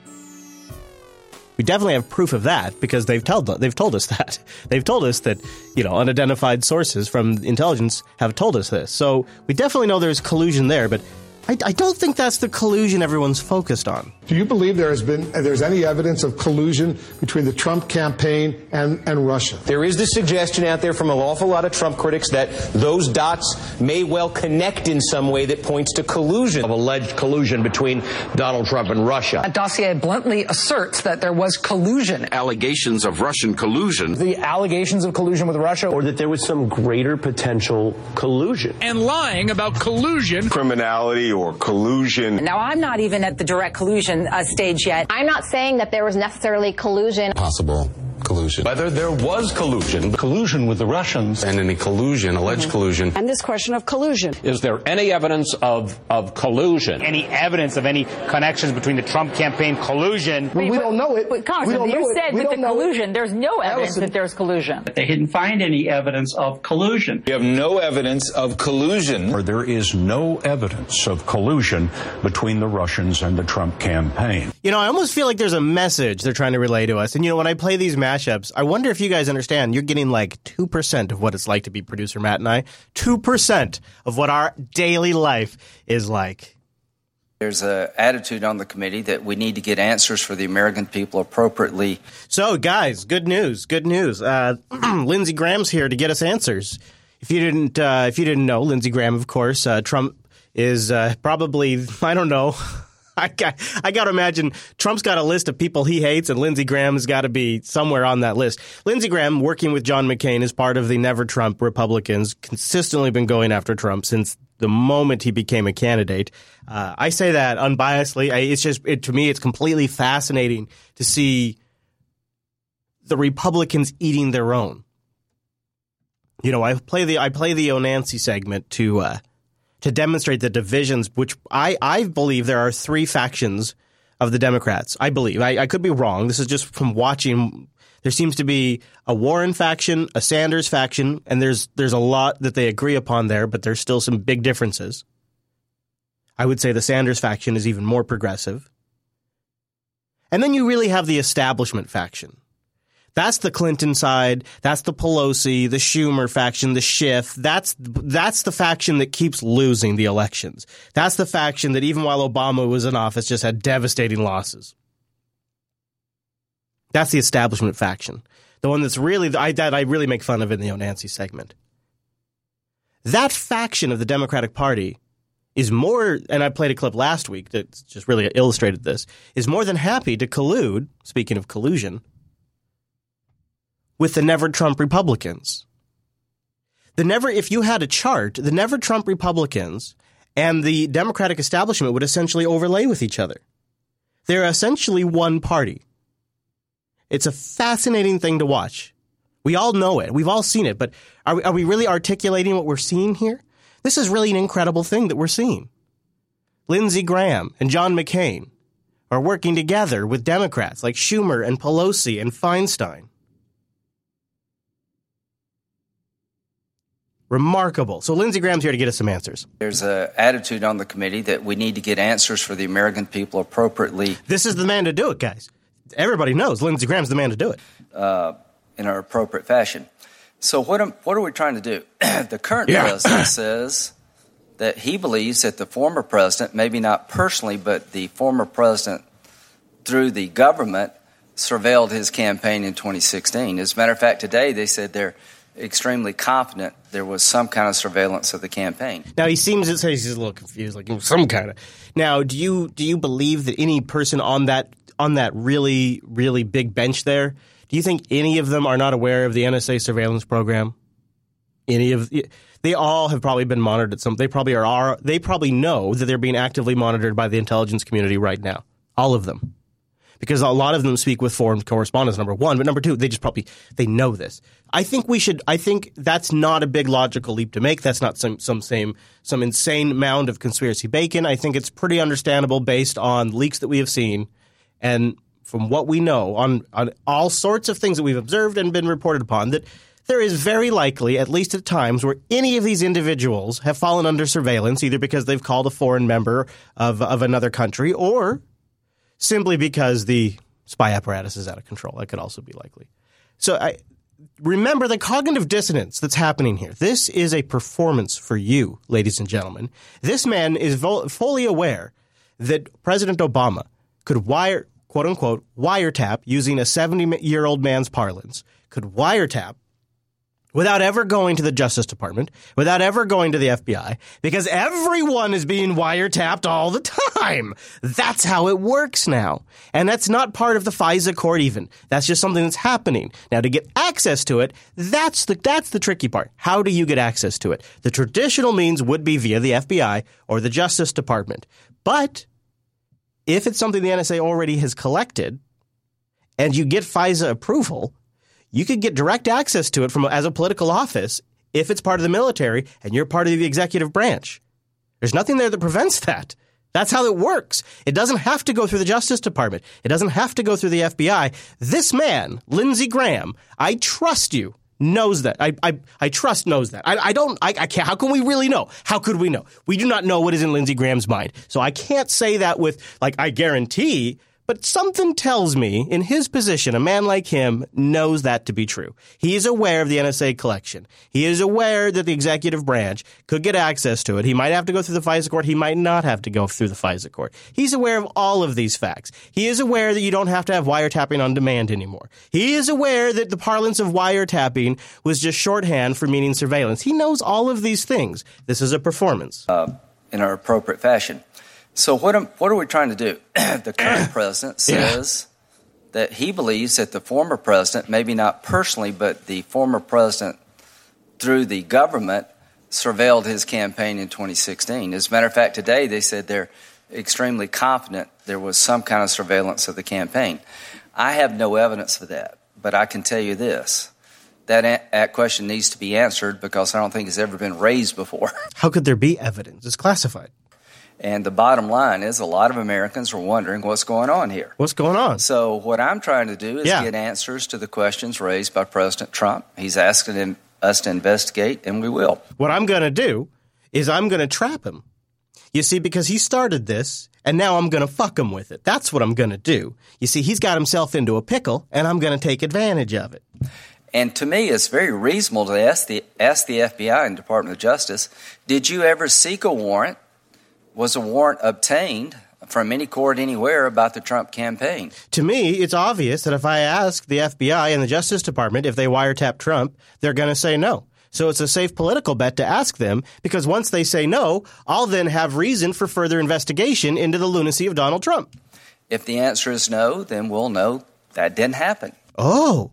Speaker 1: We definitely have proof of that because they've told they've told us that they've told us that you know unidentified sources from intelligence have told us this. So we definitely know there's collusion there, but I, I don't think that's the collusion everyone's focused on.
Speaker 68: Do you believe there has been there's any evidence of collusion between the Trump campaign and, and Russia?
Speaker 69: There is this suggestion out there from an awful lot of Trump critics that those dots may well connect in some way that points to collusion
Speaker 62: of alleged collusion between Donald Trump and Russia.
Speaker 70: A dossier bluntly asserts that there was collusion.
Speaker 71: Allegations of Russian collusion.
Speaker 13: The allegations of collusion with Russia,
Speaker 62: or that there was some greater potential collusion,
Speaker 71: and lying about collusion,
Speaker 72: criminality or collusion.
Speaker 73: Now, I'm not even at the direct collusion uh, stage yet.
Speaker 74: I'm not saying that there was necessarily collusion.
Speaker 72: Possible collusion.
Speaker 71: Whether there was collusion.
Speaker 72: Collusion with the Russians. And any collusion, alleged mm-hmm. collusion.
Speaker 73: And this question of collusion.
Speaker 71: Is there any evidence of, of collusion?
Speaker 75: Any evidence of any connections between the Trump campaign collusion?
Speaker 61: Wait, we don't know it.
Speaker 73: Wait, Congressman, you said with the collusion, there's no evidence Ellison. that there's collusion.
Speaker 76: They didn't find any evidence of collusion.
Speaker 72: We have no evidence of collusion.
Speaker 60: Or there is no evidence of collusion between the Russians and the Trump campaign.
Speaker 1: You know, I almost feel like there's a message they're trying to relay to us. And you know, when I play these mashups, I wonder if you guys understand you're getting like 2% of what it's like to be producer Matt and I. 2% of what our daily life is like.
Speaker 77: There's an attitude on the committee that we need to get answers for the American people appropriately.
Speaker 1: So, guys, good news. Good news. Uh, Lindsey Graham's here to get us answers. If you didn't, uh, if you didn't know, Lindsey Graham, of course, uh, Trump is uh, probably I don't know I got, I got to imagine Trump's got a list of people he hates, and Lindsey Graham's got to be somewhere on that list. Lindsey Graham, working with John McCain, is part of the Never Trump Republicans, consistently been going after Trump since the moment he became a candidate. Uh, I say that unbiasedly. I, it's just it, to me, it's completely fascinating to see the Republicans eating their own. You know, I play the I play the O'Nancy segment to uh, to demonstrate the divisions, which I, I believe there are three factions of the Democrats. I believe. I, I could be wrong. This is just from watching. There seems to be a Warren faction, a Sanders faction, and there's there's a lot that they agree upon there, but there's still some big differences. I would say the Sanders faction is even more progressive. And then you really have the establishment faction. That's the Clinton side. That's the Pelosi, the Schumer faction, the Schiff. That's that's the faction that keeps losing the elections. That's the faction that even while Obama was in office just had devastating losses. That's the establishment faction. The one that's really I, that I really make fun of in the O'Nancy segment. That faction of the Democratic Party is more, and I played a clip last week that just really illustrated this, is more than happy to collude, speaking of collusion, with the Never Trump Republicans. The never, if you had a chart, the Never Trump Republicans and the Democratic establishment would essentially overlay with each other. They're essentially one party. It's a fascinating thing to watch. We all know it. We've all seen it, but are we, are we really articulating what we're seeing here? This is really an incredible thing that we're seeing. Lindsey Graham and John McCain are working together with Democrats like Schumer and Pelosi and Feinstein. Remarkable. So Lindsey Graham's here to get us some answers.
Speaker 77: There's an attitude on the committee that we need to get answers for the American people appropriately.
Speaker 1: This is the man to do it, guys. Everybody knows Lindsey Graham's the man to do it.
Speaker 77: Uh, in an appropriate fashion. So what am, what are we trying to do? the current
Speaker 1: Yeah.
Speaker 77: president says that he believes that the former president, maybe not personally, but the former president through the government surveilled his campaign in 2016. As a matter of fact, today they said they're extremely confident there was some kind of surveillance of the campaign.
Speaker 1: Now he seems to say he's a little confused, like some kind of. Now, do you do you believe that any person on that on that really really big bench there, do you think any of them are not aware of the NSA surveillance program? Any of they all have probably been monitored at some. They probably are, are they probably know that they're being actively monitored by the intelligence community right now. All of them because a lot of them speak with foreign correspondents number one. But number two they just probably they know this. I think we should i think that's not a big logical leap to make. That's not some some same some insane mound of conspiracy bacon. I think it's pretty understandable based on leaks that we have seen. And from what we know on on all sorts of things that we've observed and been reported upon that there is very likely, at least at times, where any of these individuals have fallen under surveillance, either because they've called a foreign member of, of another country or simply because the spy apparatus is out of control. That could also be likely. So I remember the cognitive dissonance that's happening here. This is a performance for you, ladies and gentlemen. This man is vo- fully aware that President Obama could wire, quote unquote, wiretap using a 70 year old man's parlance, could wiretap without ever going to the Justice Department, without ever going to the FBI, because everyone is being wiretapped all the time. That's how it works now. And that's not part of the FISA court even. That's just something that's happening. Now to get access to it, that's the that's the tricky part. How do you get access to it? The traditional means would be via the FBI or the Justice Department. But if it's something the NSA already has collected and you get FISA approval, you could get direct access to it from as a political office if it's part of the military and you're part of the executive branch. There's nothing there that prevents that. That's how it works. It doesn't have to go through the Justice Department. It doesn't have to go through the FBI. This man, Lindsey Graham, I trust you, knows that. I, I, I trust knows that. I, I don't, I, I can't, how can we really know? How could we know? We do not know what is in Lindsey Graham's mind. So I can't say that with, like, I guarantee but something tells me, in his position, a man like him knows that to be true. He is aware of the NSA collection. He is aware that the executive branch could get access to it. He might have to go through the FISA court. He might not have to go through the FISA court. He's aware of all of these facts. He is aware that you don't have to have wiretapping on demand anymore. He is aware that the parlance of wiretapping was just shorthand for meaning surveillance. He knows all of these things. This is a performance.
Speaker 77: Uh, in our appropriate fashion. So what am, what are we trying to do? the current president says yeah. that he believes that the former president, maybe not personally, but the former president through the government surveilled his campaign in 2016. As a matter of fact, today they said they're extremely confident there was some kind of surveillance of the campaign. I have no evidence for that, but I can tell you this. That, that question needs to be answered because I don't think it's ever been raised before.
Speaker 1: How could there be evidence? It's classified.
Speaker 77: And the bottom line is a lot of Americans are wondering what's going on here.
Speaker 1: What's going on?
Speaker 77: So, what I'm trying to do is
Speaker 1: Yeah.
Speaker 77: get answers to the questions raised by President Trump. He's asking him, us to investigate, and we will.
Speaker 1: What I'm going to do is I'm going to trap him. You see, because he started this, and now I'm going to fuck him with it. That's what I'm going to do. You see, he's got himself into a pickle, and I'm going to take advantage of it.
Speaker 77: And to me, it's very reasonable to ask the, ask the FBI and Department of Justice Did you ever seek a warrant? Was a warrant obtained from any court anywhere about the Trump campaign?
Speaker 1: To me, it's obvious that if I ask the FBI and the Justice Department if they wiretap Trump, they're going to say no. So it's a safe political bet to ask them because once they say no, I'll then have reason for further investigation into the lunacy of Donald Trump.
Speaker 77: If the answer is no, then we'll know that didn't happen.
Speaker 1: Oh.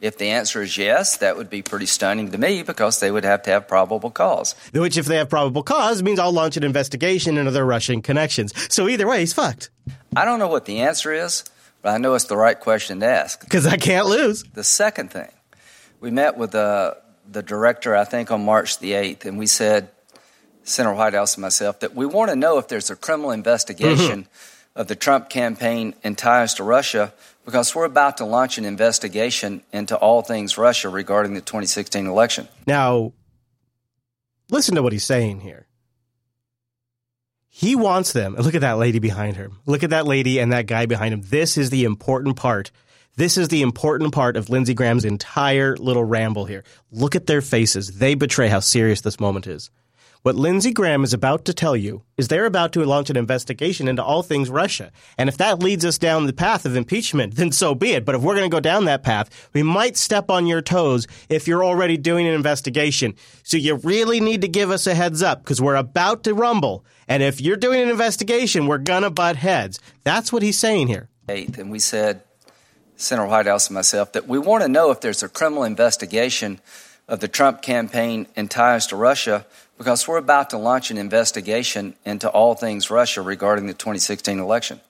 Speaker 77: If the answer is yes, that would be pretty stunning to me because they would have to have probable cause.
Speaker 1: Which, if they have probable cause, means I'll launch an investigation into their Russian connections. So either way, he's fucked.
Speaker 77: I don't know what the answer is, but I know it's the right question to ask.
Speaker 1: Because I can't lose.
Speaker 77: The second thing, we met with the, the director, I think, on March the 8th, and we said, Senator Whitehouse and myself, that we want to know if there's a criminal investigation
Speaker 1: Mm-hmm.
Speaker 77: of the Trump campaign and ties to Russia because we're about to launch an investigation into all things Russia regarding the 2016 election.
Speaker 1: Now, listen to what he's saying here. He wants them. Look at that lady behind her. Look at that lady and that guy behind him. This is the important part. This is the important part of Lindsey Graham's entire little ramble here. Look at their faces. They betray how serious this moment is. What Lindsey Graham is about to tell you is they're about to launch an investigation into all things Russia. And if that leads us down the path of impeachment, then so be it. But if we're going to go down that path, we might step on your toes if you're already doing an investigation. So you really need to give us a heads up because we're about to rumble. And if you're doing an investigation, we're going to butt heads. That's what he's saying here.
Speaker 77: Eighth, and we said, Senator Whitehouse and myself, that we want to know if there's a criminal investigation of the Trump campaign and ties to Russia because we're about to launch an investigation into all things Russia regarding the 2016 election.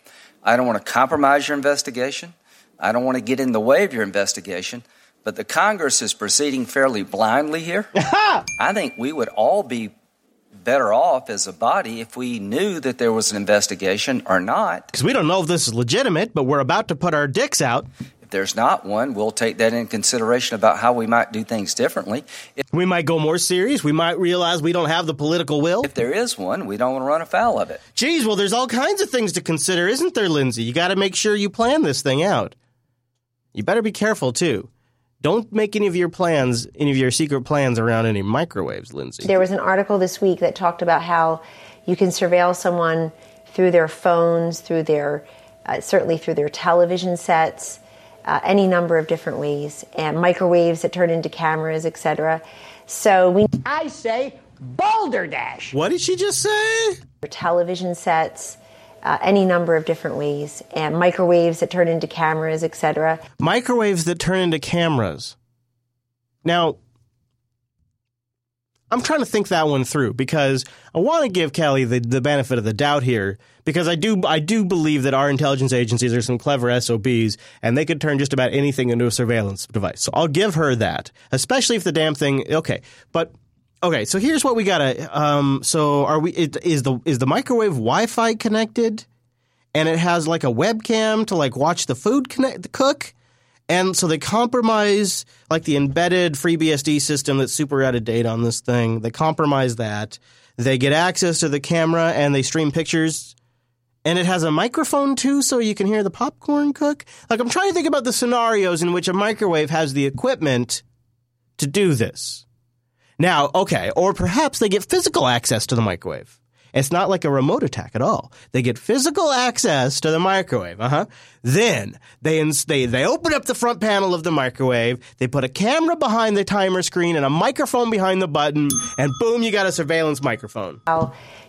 Speaker 77: I don't want to compromise your investigation. I don't want to get in the way of your investigation, but the Congress is proceeding fairly blindly here. I think we would all be better off as a body if we knew that there was an investigation or not.
Speaker 1: Because we don't know if this is legitimate, but we're about to put our dicks out.
Speaker 77: If there's not one, we'll take that in consideration about how we might do things differently. If,
Speaker 1: We might go more serious. We might realize we don't have the political will.
Speaker 77: if there is one, we don't want to run afoul of it.
Speaker 1: Geez, well, there's all kinds of things to consider, isn't there, Lindsey? You got to make sure you plan this thing out. You better be careful, too. Don't make any of your plans, any of your secret plans around any microwaves, Lindsey.
Speaker 78: There was an article this week that talked about how you can surveil someone through their phones, through their, uh, certainly through their television sets, uh, any number of different ways, and microwaves that turn into cameras, etc. So we.
Speaker 79: I say balderdash.
Speaker 1: What did she just say?
Speaker 78: Television sets. Uh, any number of different ways, and microwaves that turn into cameras, etc.
Speaker 1: Microwaves that turn into cameras. Now, I'm trying to think that one through because I want to give Kelly the, the benefit of the doubt here because I do I do believe that our intelligence agencies are some clever SOBs and they could turn just about anything into a surveillance device. So I'll give her that, especially if the damn thing okay. But okay, so here's what we gotta. Um, so are we? Is the is the microwave Wi-Fi connected? And it has like a webcam to like watch the food connect, cook. And so they compromise like the embedded FreeBSD system that's super out of date on this thing. They compromise that. They get access to the camera and they stream pictures. And it has a microphone too, so you can hear the popcorn cook. Like I'm trying to think about the scenarios in which a microwave has the equipment to do this. Now, okay, or perhaps they get physical access to the microwave. It's not like a remote attack at all. They get physical access to the microwave. Uh huh. Then they, ins- they they open up the front panel of the microwave. They put a camera behind the timer screen and a microphone behind the button, and boom, you got a surveillance microphone.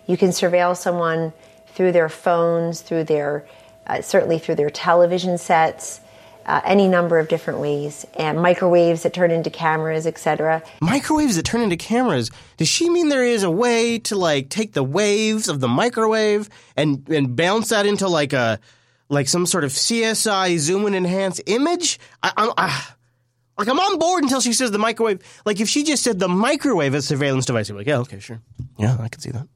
Speaker 78: You can surveil someone through their phones, through their, uh, certainly through their television sets, uh, any number of different ways, and microwaves that turn into cameras, etc.
Speaker 1: Microwaves that turn into cameras. Does she mean there is a way to like take the waves of the microwave and and bounce that into like a like some sort of CSI zoom and enhance image? I, I'm I, like I'm on board until she says the microwave. Like if she just said the microwave as a surveillance device, be like, yeah, okay, sure, yeah, I can see that.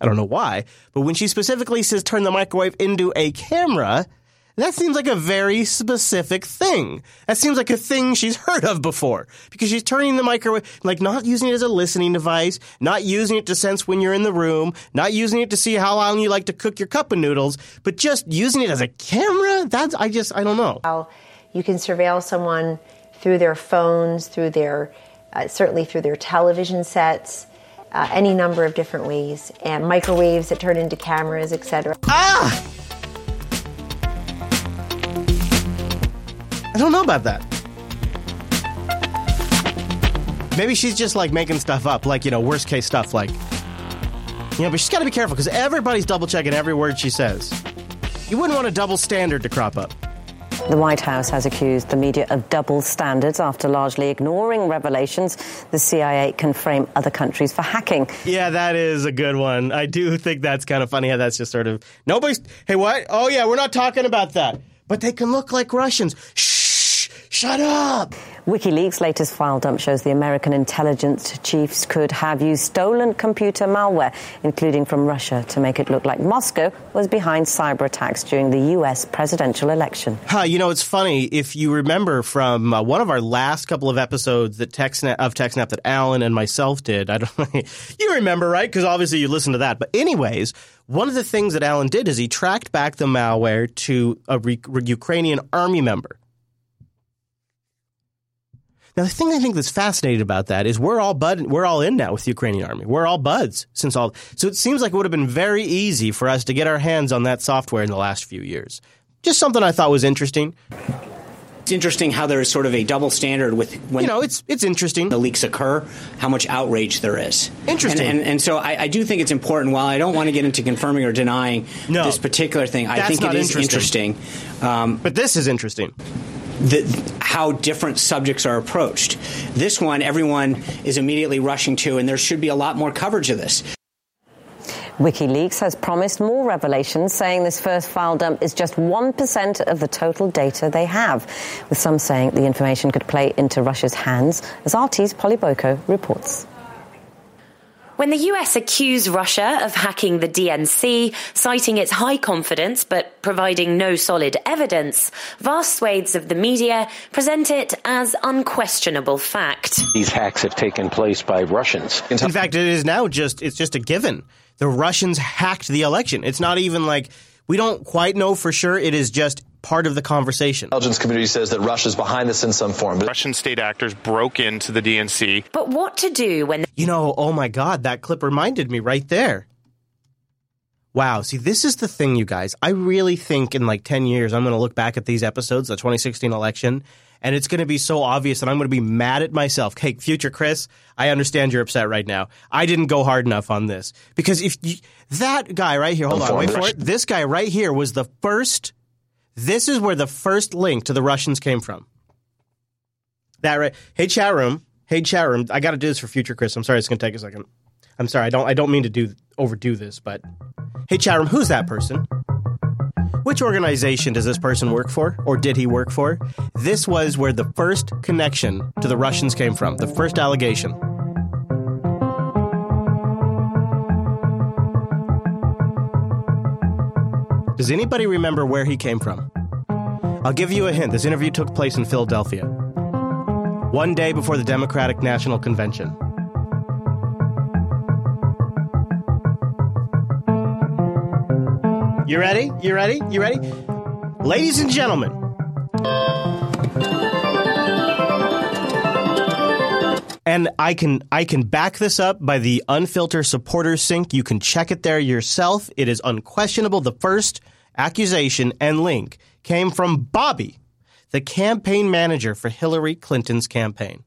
Speaker 1: I don't know why, but when she specifically says turn the microwave into a camera. That seems like a very specific thing. That seems like a thing she's heard of before. Because she's turning the microwave, like not using it as a listening device, not using it to sense when you're in the room, not using it to see how long you like to cook your cup of noodles, but just using it as a camera? That's, I just, I don't know.
Speaker 78: How you can surveil someone through their phones, through their, uh, certainly through their television sets, uh, any number of different ways, and microwaves that turn into cameras, etc.
Speaker 1: Ah! I don't know about that. Maybe she's just like making stuff up, like, you know, worst case stuff, like, you know, but she's got to be careful because everybody's double checking every word she says. You wouldn't want a double standard to crop up.
Speaker 80: The White House has accused the media of double standards after largely ignoring revelations the CIA can frame other countries for hacking.
Speaker 1: Yeah, that is a good one. I do think that's kind of funny how that's just sort of nobody's. Hey, what? Oh, yeah, we're not talking about that. But they can look like Russians. Shh, Shut up.
Speaker 80: WikiLeaks' latest file dump shows the American intelligence chiefs could have used stolen computer malware, including from Russia, to make it look like Moscow was behind cyber attacks during the U.S. presidential election.
Speaker 1: Huh, you know, it's funny. If you remember from uh, one of our last couple of episodes that TechSnap, of TechSnap that Allan and myself did, I don't you remember, right? Because obviously you listened to that. But anyways, one of the things that Allan did is he tracked back the malware to a re- Ukrainian army member. Now, the thing I think that's fascinating about that is we're all bud, we're all in now with the Ukrainian army. We're all buds since all. So it seems like it would have been very easy for us to get our hands on that software in the last few years. Just something I thought was interesting.
Speaker 33: It's interesting how there is sort of a double standard with when
Speaker 1: you know it's it's interesting
Speaker 33: the leaks occur, how much outrage there is.
Speaker 1: Interesting,
Speaker 33: and, and, and so I, I, do think it's important. While I don't want to get into confirming or denying
Speaker 1: no,
Speaker 33: this particular thing, I think it is interesting. interesting.
Speaker 1: Um, but this is interesting.
Speaker 33: The, how different subjects are approached. This one, everyone is immediately rushing to, and there should be a lot more coverage of this.
Speaker 80: WikiLeaks has promised more revelations, saying this first file dump is just 1% of the total data they have, with some saying the information could play into Russia's hands, as RT's Polly Boyko reports.
Speaker 81: When the US accused Russia of hacking the DNC, citing its high confidence but providing no solid evidence, vast swathes of the media present it as unquestionable fact.
Speaker 82: These hacks have taken place by Russians.
Speaker 1: In fact, it is now just it's just a given. The Russians hacked the election. It's not even like we don't quite know for sure. It is just part of the conversation.
Speaker 83: The intelligence community says that Russia's behind this in some form.
Speaker 84: Russian state actors broke into the DNC.
Speaker 81: But what to do when...
Speaker 1: You know, oh my God, that clip reminded me right there. Wow. See, this is the thing, you guys. I really think in like 10 years, I'm going to look back at these episodes, the 2016 election, and it's going to be so obvious that I'm going to be mad at myself. Hey, future Chris, I understand you're upset right now. I didn't go hard enough on this because if you, that guy right here, hold on, wait for it. This guy right here was the first this is where the first link to the Russians came from. That right? Hey chat room. Hey chat room. I got to do this for future Chris. I'm sorry, it's gonna take a second. I'm sorry. I don't. I don't mean to do overdo this, but hey chat room. Who's that person? Which organization does this person work for, or did he work for? This was where the first connection to the Russians came from. The first allegation. Does anybody remember where he came from? I'll give you a hint. This interview took place in Philadelphia, one day before the Democratic National Convention. You ready? You ready? You ready? Ladies and gentlemen, And I can I can back this up by the unfiltered supporter sync. You can check it there yourself. It is unquestionable. The first accusation and link came from Robby, the campaign manager for Hillary Clinton's campaign.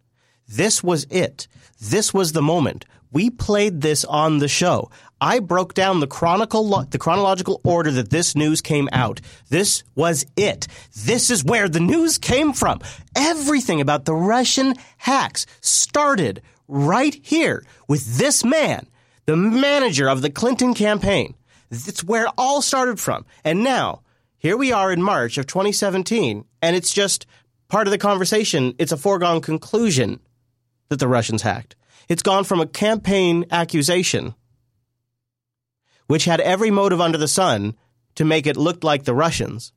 Speaker 1: This was it. This was the moment. We played this on the show. I broke down the chronicle, the chronological order that this news came out. This was it. This is where the news came from. Everything about the Russian hacks started right here with this man, the manager of the Clinton campaign. It's where it all started from. And now, here we are in March of 2017, and it's just part of the conversation. It's a foregone conclusion that the Russians hacked. It's gone from a campaign accusation, which had every motive under the sun to make it look like the Russians,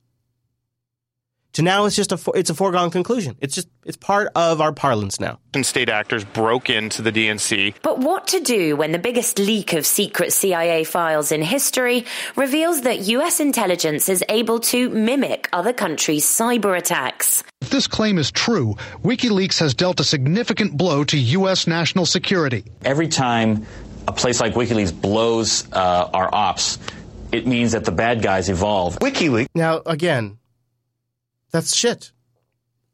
Speaker 1: to now it's just a it's a foregone conclusion. It's just it's part of our parlance now.
Speaker 84: And state actors broke into the DNC.
Speaker 81: But what to do when the biggest leak of secret CIA files in history reveals that US intelligence is able to mimic other countries' cyber attacks?
Speaker 85: If this claim is true, WikiLeaks has dealt a significant blow to US national security.
Speaker 86: Every time a place like WikiLeaks blows uh, our ops, it means that the bad guys evolve.
Speaker 1: WikiLeaks. Now, again, that's shit.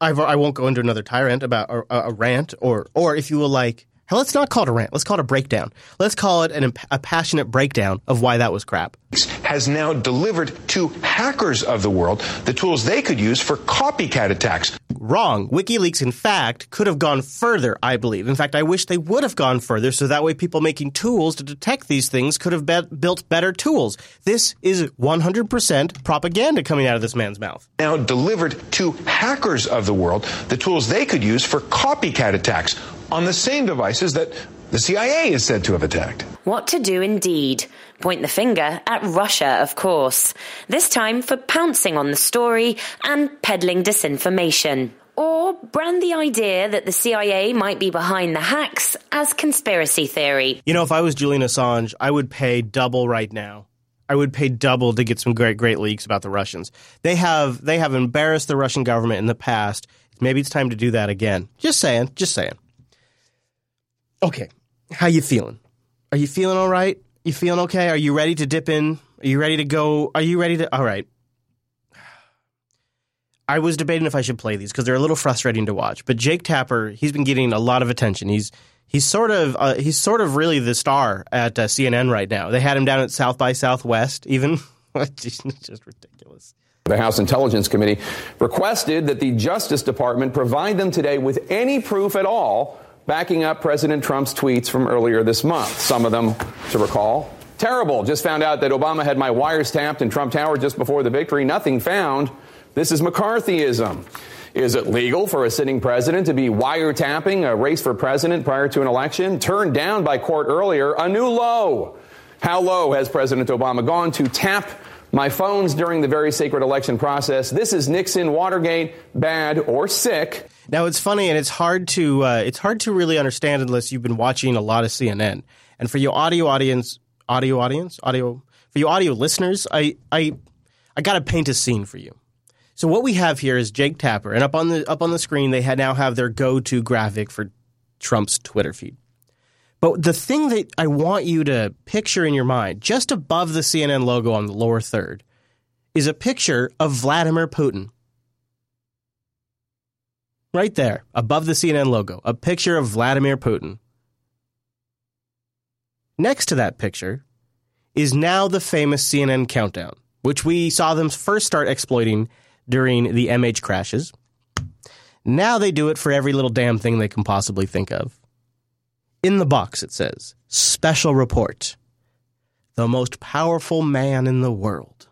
Speaker 1: I've, I won't go into another tyrant about a, a, rant or, or if you will like, hell, let's not call it a rant. Let's call it a breakdown. Let's call it an, a passionate breakdown of why that was crap.
Speaker 86: Has
Speaker 87: has now delivered to hackers of the world the tools they could use for copycat attacks.
Speaker 1: Wrong. WikiLeaks, in fact, could have gone further, I believe. In fact, I wish they would have gone further so that way people making tools to detect these things could have be- built better tools. This is 100% propaganda coming out of this man's mouth.
Speaker 87: Now delivered to hackers of the world the tools they could use for copycat attacks on the same devices that the CIA is said to have attacked.
Speaker 81: What to do indeed. Point the finger at Russia, of course. This time for pouncing on the story and peddling disinformation. Or brand the idea that the CIA might be behind the hacks as conspiracy theory.
Speaker 1: You know, if I was Julian Assange, I would pay double right now. I would pay double to get some great, great leaks about the Russians. They have they have embarrassed the Russian government in the past. Maybe it's time to do that again. Just saying. Just saying. Okay, how you feeling? Are you feeling all right? You feeling okay? Are you ready to dip in? Are you ready to go? Are you ready to? All right. I was debating if I should play these because they're a little frustrating to watch. But Jake Tapper, he's been getting a lot of attention. He's he's sort of uh, he's sort of really the star at uh, CNN right now. They had him down at South by Southwest, even. it's just ridiculous.
Speaker 35: The House Intelligence Committee requested that the Justice Department provide them today with any proof at all backing up President Trump's tweets from earlier this month. Some of them, to recall, terrible. Just found out that Obama had my wires tapped in Trump Tower just before the victory. Nothing found. This is McCarthyism. Is it legal for a sitting president to be wiretapping a race for president prior to an election? Turned down by court earlier, a new low. How low has President Obama gone to tap my phones during the very sacred election process? This is Nixon, Watergate, bad or sick.
Speaker 1: Now it's funny and it's hard to uh, it's hard to really understand unless you've been watching a lot of CNN. And for you audio audience, audio audience, audio for you audio listeners, I I I got to paint a scene for you. So what we have here is Jake Tapper, and up on the up on the screen they now have their go to graphic for Trump's Twitter feed. But the thing that I want you to picture in your mind, just above the CNN logo on the lower third, is a picture of Vladimir Putin. Right there, above the CNN logo, a picture of Vladimir Putin. Next to that picture is now the famous CNN countdown, which we saw them first start exploiting during the MH crashes. Now they do it for every little damn thing they can possibly think of. In the box, it says, Special Report. The most powerful man in the world.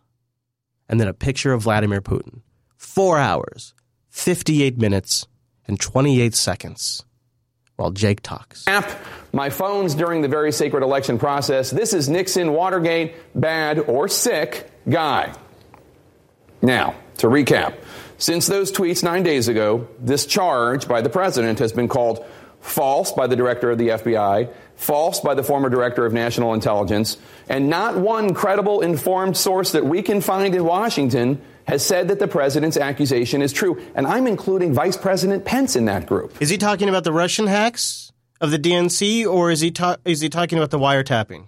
Speaker 1: And then a picture of Vladimir Putin. Four hours, 58 minutes, and 28 seconds while Jake talks.
Speaker 35: Tap my phones during the very sacred election process. This is Nixon, Watergate, bad or sick guy. Now, to recap, since those tweets nine days ago, this charge by the president has been called false by the director of the FBI, false by the former director of national intelligence, and not one credible, informed source that we can find in Washington has said that the president's accusation is true. And I'm including Vice President Pence in that group.
Speaker 1: Is he talking about the Russian hacks of the DNC, or is he, ta- is he talking about the wiretapping?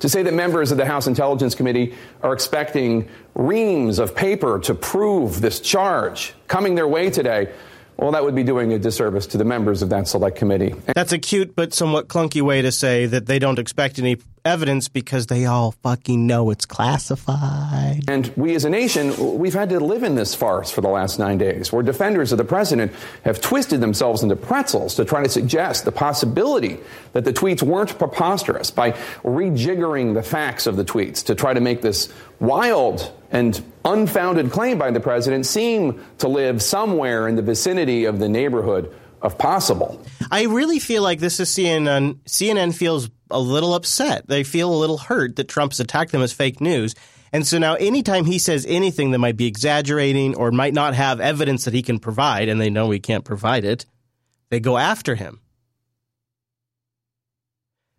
Speaker 35: to say that members of the House Intelligence Committee are expecting reams of paper to prove this charge coming their way today. Well, that would be doing a disservice to the members of that select committee.
Speaker 1: That's a cute but somewhat clunky way to say that they don't expect any evidence because they all fucking know it's classified.
Speaker 35: And we as a nation, we've had to live in this farce for the last nine days, where defenders of the president have twisted themselves into pretzels to try to suggest the possibility that the tweets weren't preposterous by rejiggering the facts of the tweets to try to make this wild and unfounded claim by the president seem to live somewhere in the vicinity of the neighborhood of possible.
Speaker 1: I really feel like this is CNN. CNN feels a little upset. They feel a little hurt that Trump's attacked them as fake news. And so now, anytime he says anything that might be exaggerating or might not have evidence that he can provide, and they know he can't provide it, they go after him.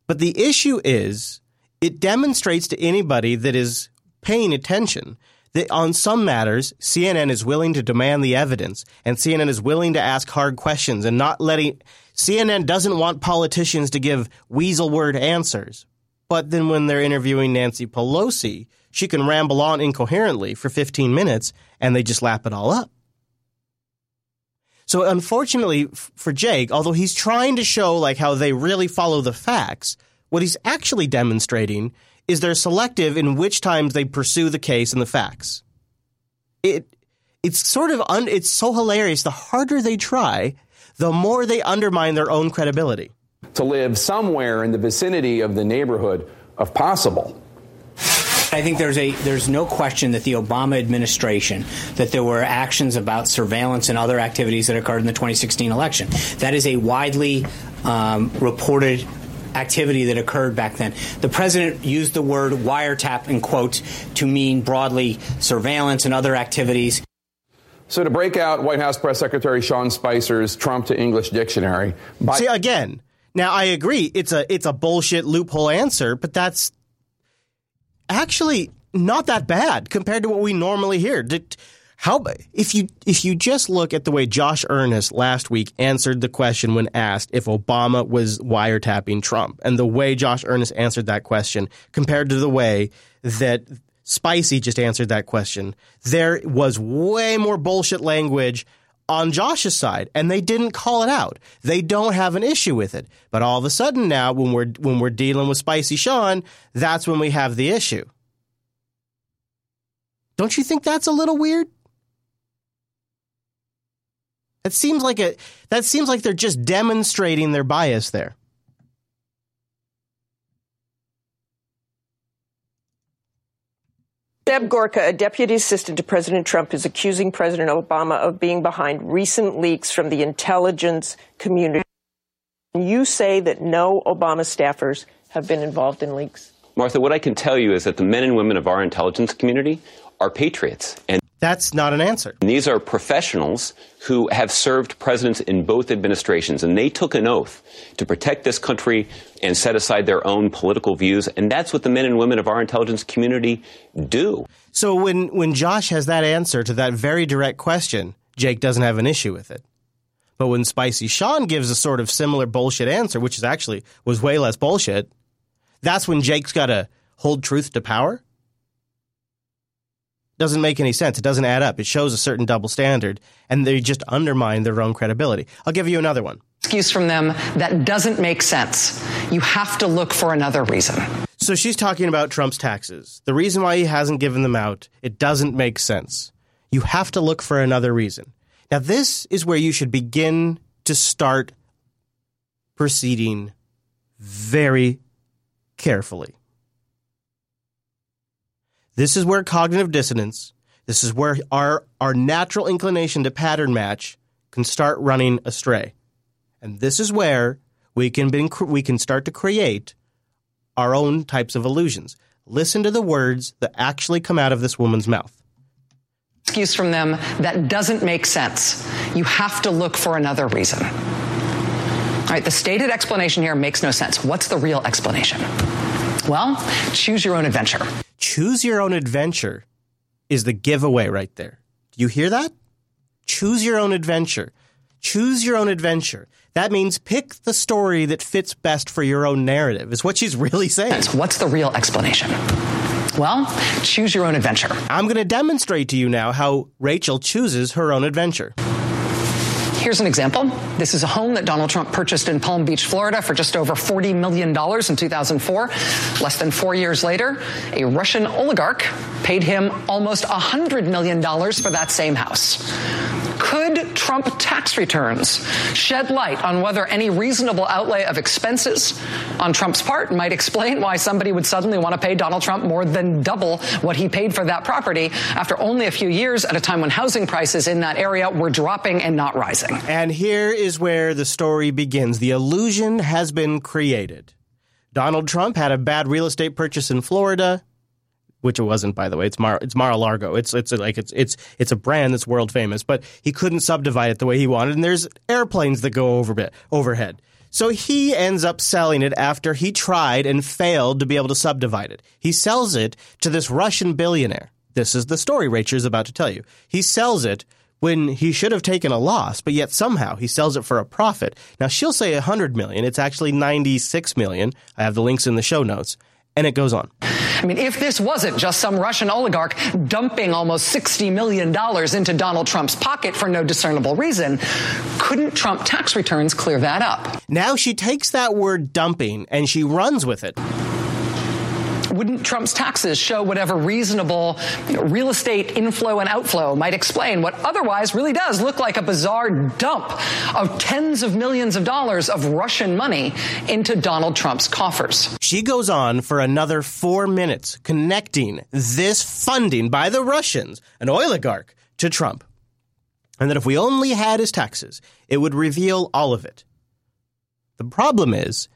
Speaker 1: But the issue is, it demonstrates to anybody that is paying attention that on some matters, CNN is willing to demand the evidence and CNN is willing to ask hard questions and not letting CNN doesn't want politicians to give weasel word answers. But then when they're interviewing Nancy Pelosi, she can ramble on incoherently for 15 minutes and they just lap it all up. So unfortunately for Jake, although he's trying to show like how they really follow the facts, What he's actually demonstrating is they're selective in which times they pursue the case and the facts. It it's sort of un, it's so hilarious. The harder they try, the more they undermine their own credibility.
Speaker 88: To live somewhere in the vicinity of the neighborhood of possible.
Speaker 33: I think there's a there's no question that the Obama administration that there were actions about surveillance and other activities that occurred in the 2016 election. That is a widely um, reported activity that occurred back then. The president used the word wiretap in quotes to mean broadly surveillance and other activities.
Speaker 88: So to break out White House Press Secretary Sean Spicer's Trump to English dictionary.
Speaker 1: By- See again. Now I agree it's a it's a bullshit loophole answer, but that's actually not that bad compared to what we normally hear. Did, how if you if you just look at the way Josh Earnest last week answered the question when asked if Obama was wiretapping Trump, and the way Josh Earnest answered that question compared to the way that Spicy just answered that question, there was way more bullshit language on Josh's side, and they didn't call it out. They don't have an issue with it. But all of a sudden now, when we're when we're dealing with Spicy Sean, that's when we have the issue. Don't you think that's a little weird? That seems like a that seems like they're just demonstrating their bias there.
Speaker 23: Seb Gorka, a deputy assistant to President Trump, is accusing President Obama of being behind recent leaks from the intelligence community. You say that no Obama staffers have been involved in leaks.
Speaker 35: Martha, what I can tell you is that the men and women of our intelligence community are patriots. And
Speaker 1: that's not an answer.
Speaker 35: These are professionals who have served presidents in both administrations, and they took an oath to protect this country and set aside their own political views. And that's what the men and women of our intelligence community do.
Speaker 1: So when, when Josh has that answer to that very direct question, Jake doesn't have an issue with it. But when Spicy Sean gives a sort of similar bullshit answer, which is actually was way less bullshit, that's when Jake's got to hold truth to power doesn't make any sense. It doesn't add up. It shows a certain double standard, and they just undermine their own credibility. I'll give you another one.
Speaker 39: Excuse from them that doesn't make sense. You have to look for another reason.
Speaker 1: So she's talking about Trump's taxes. The reason why he hasn't given them out, it doesn't make sense. You have to look for another reason. Now, this is where you should begin to start proceeding very carefully. This is where cognitive dissonance, this is where our, our natural inclination to pattern match can start running astray. And this is where we can, be, we can start to create our own types of illusions. Listen to the words that actually come out of this woman's mouth.
Speaker 39: Excuse from them that doesn't make sense. You have to look for another reason. All right, the stated explanation here makes no sense. What's the real explanation? Well, choose your own adventure.
Speaker 1: Choose your own adventure is the giveaway right there. Do you hear that? Choose your own adventure. Choose your own adventure. That means pick the story that fits best for your own narrative, is what she's really saying.
Speaker 39: What's the real explanation? Well, choose your own adventure.
Speaker 1: I'm going to demonstrate to you now how Rachel chooses her own adventure.
Speaker 39: Here's an example. This is a home that Donald Trump purchased in Palm Beach, Florida for just over $40 million in 2004. Less than four years later, a Russian oligarch paid him almost $100 million for that same house. Could Trump tax returns shed light on whether any reasonable outlay of expenses on Trump's part might explain why somebody would suddenly want to pay Donald Trump more than double what he paid for that property after only a few years at a time when housing prices in that area were dropping and not rising?
Speaker 1: And here is where the story begins. The illusion has been created. Donald Trump had a bad real estate purchase in Florida which it wasn't, by the way. It's Mar it's Mar-a-Lago. It's it's like it's it's it's a brand that's world famous, but he couldn't subdivide it the way he wanted, and there's airplanes that go over bit, overhead. So he ends up selling it after he tried and failed to be able to subdivide it. He sells it to this Russian billionaire. This is the story Rachel is about to tell you. He sells it when he should have taken a loss, but yet somehow he sells it for a profit. Now she'll say 100 million. It's actually 96 million. I have the links in the show notes. And it goes on.
Speaker 89: I mean, if this wasn't just some Russian oligarch dumping almost $60 million into Donald Trump's pocket for no discernible reason, couldn't Trump tax returns clear that up?
Speaker 1: Now she takes that word dumping and she runs with it
Speaker 89: wouldn't Trump's taxes show whatever reasonable real estate inflow and outflow might explain what otherwise really does look like a bizarre dump of tens of millions of dollars of Russian money into Donald Trump's coffers?
Speaker 1: She goes on for another four minutes connecting this funding by the Russians, an oligarch, to Trump. And that if we only had his taxes, it would reveal all of it. The problem is,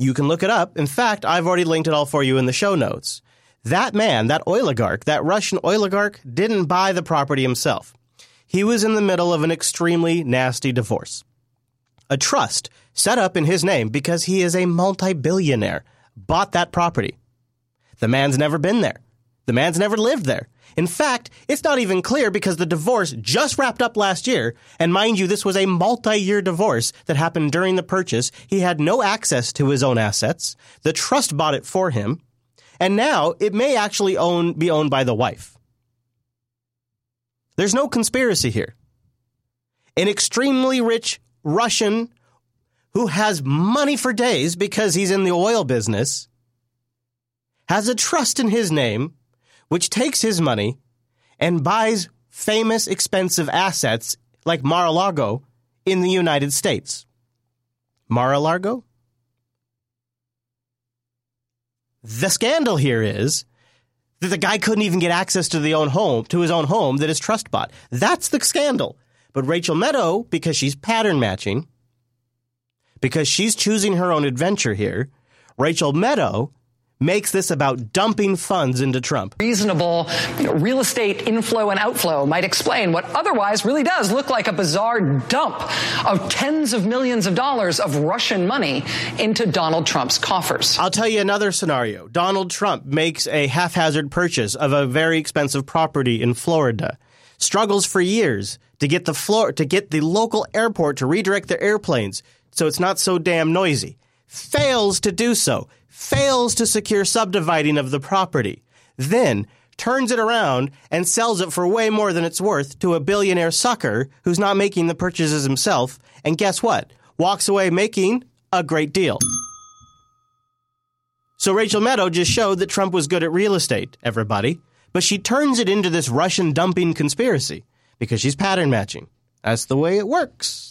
Speaker 1: you can look it up. In fact, I've already linked it all for you in the show notes. That man, that oligarch, that Russian oligarch, didn't buy the property himself. He was in the middle of an extremely nasty divorce. A trust set up in his name because he is a multi billionaire bought that property. The man's never been there. The man's never lived there. In fact, it's not even clear because the divorce just wrapped up last year, and mind you, this was a multi-year divorce that happened during the purchase. He had no access to his own assets. The trust bought it for him, and now it may actually own be owned by the wife. There's no conspiracy here. An extremely rich Russian who has money for days because he's in the oil business has a trust in his name which takes his money and buys famous, expensive assets like Mar a Lago in the United States. Mar a Lago? The scandal here is that the guy couldn't even get access to the own home, to his own home that his trust bought. That's the scandal. But Rachel Maddow, because she's pattern matching, because she's choosing her own adventure here, Rachel Maddow makes this about dumping funds into Trump.
Speaker 89: Reasonable you know, real estate inflow and outflow might explain what otherwise really does look like a bizarre dump of tens of millions of dollars of Russian money into Donald Trump's coffers.
Speaker 1: I'll tell you another scenario. Donald Trump makes a haphazard purchase of a very expensive property in Florida. Struggles for years to get the floor to get the local airport to redirect their airplanes so it's not so damn noisy. Fails to do so fails to secure subdividing of the property, then turns it around and sells it for way more than it's worth to a billionaire sucker who's not making the purchases himself, and guess what? Walks away making a great deal. So Rachel Maddow just showed that Trump was good at real estate, everybody, but she turns it into this Russian dumping conspiracy because she's pattern matching. That's the way it works.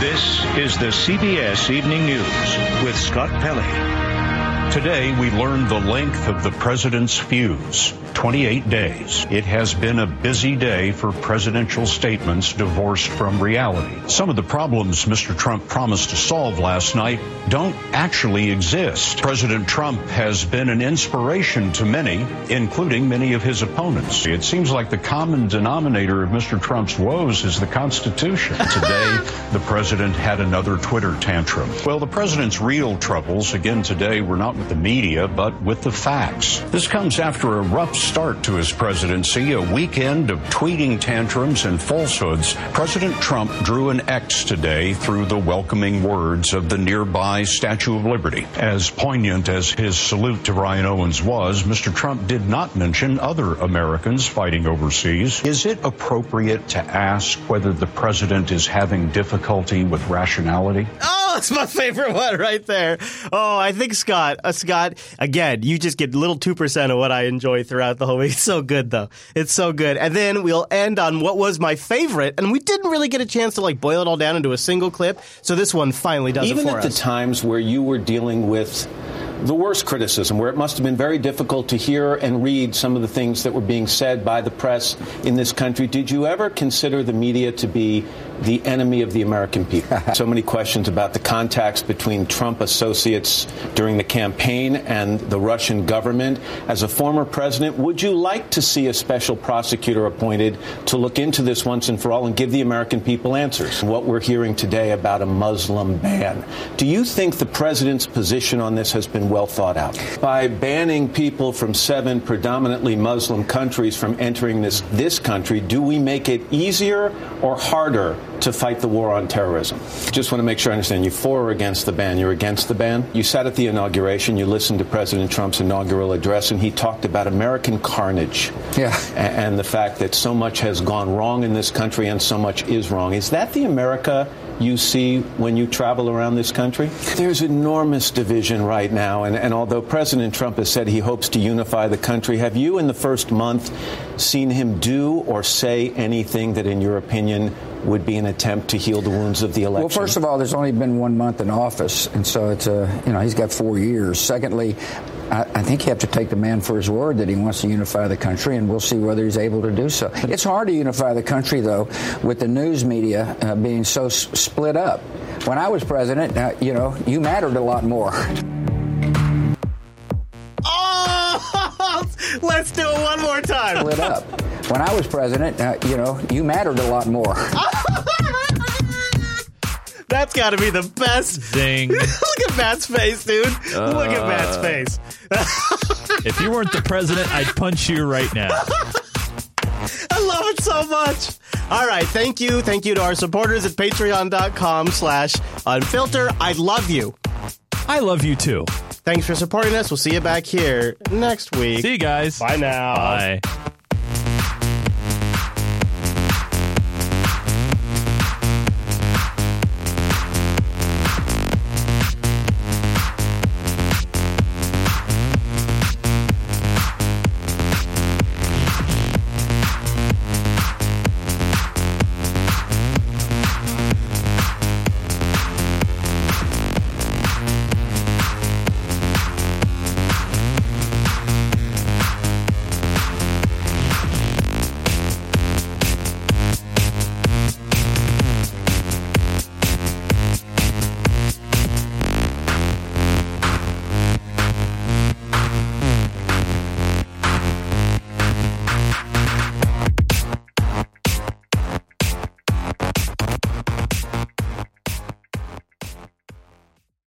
Speaker 60: This is the CBS Evening News with Scott Pelley. Today, we learned the length of the president's fuse 28 days. It has been a busy day for presidential statements divorced from reality. Some of the problems Mr. Trump promised to solve last night don't actually exist. President Trump has been an inspiration to many, including many of his opponents. It seems like the common denominator of Mr. Trump's woes is the Constitution. Today, the president had another Twitter tantrum. Well, the president's real troubles, again today, were not with the media, but with the facts. This comes after a rough start to his presidency, a weekend of tweeting tantrums and falsehoods, President Trump drew an X today through the welcoming words of the nearby Statue of Liberty. As poignant as his salute to Ryan Owens was, Mr. Trump did not mention other Americans fighting overseas. Is it appropriate to ask whether the president is having difficulty with rationality?
Speaker 1: Oh, that's my favorite one right there. Oh, I think Scott, uh, Scott, again, you just get a little 2% of what I enjoy throughout the whole week. It's so good, though. It's so good. And then we'll end on what was my favorite, and we didn't really get a chance to like boil it all down into a single clip. So this one finally does
Speaker 90: Even
Speaker 1: it for
Speaker 90: at
Speaker 1: us.
Speaker 90: the times where you were dealing with the worst criticism, where it must have been very difficult to hear and read some of the things that were being said by the press in this country, did you ever consider the media to be the enemy of the American people? so many questions about the contacts between Trump associates during the campaign and the Russian government. As a former president, would you like to see a special prosecutor appointed to look into this once and for all and give the American people answers? What we're hearing today about a Muslim ban. Do you think the president's position on this has been well thought out? By banning people from seven predominantly Muslim countries from entering this, this country, do we make it easier or harder to fight the war on terrorism. Just want to make sure I understand. You for or against the ban? You're against the ban. You sat at the inauguration. You listened to President Trump's inaugural address, and he talked about American carnage.
Speaker 91: Yeah.
Speaker 90: And the fact that so much has gone wrong in this country and so much is wrong. Is that the America you see when you travel around this country? There's enormous division right now, and, and although President Trump has said he hopes to unify the country, have you in the first month seen him do or say anything that, in your opinion, would be an attempt to heal the wounds of the election?
Speaker 91: Well, first of all, there's only been one month in office, and so it's a you know he's got four years. Secondly, I, I, think you have to take the man for his word that he wants to unify the country, and we'll see whether he's able to do so. It's hard to unify the country, though, with the news media uh, being so s- split up. When I was president, uh, you know, you mattered a lot more.
Speaker 1: Oh, let's do it one more time.
Speaker 91: Split up. When I was president, uh, you know, you mattered a lot more.
Speaker 1: That's got to be the best.
Speaker 78: Zing.
Speaker 1: Look at Matt's face, dude. Uh, Look at Matt's face.
Speaker 78: If you weren't the president, I'd punch you right now.
Speaker 1: I love it so much. All right. Thank you. Thank you to our supporters at patreon.com slash unfilter. I love you.
Speaker 78: I love you too.
Speaker 1: Thanks for supporting us. We'll see you back here next week.
Speaker 78: See you guys.
Speaker 1: Bye now.
Speaker 78: Bye.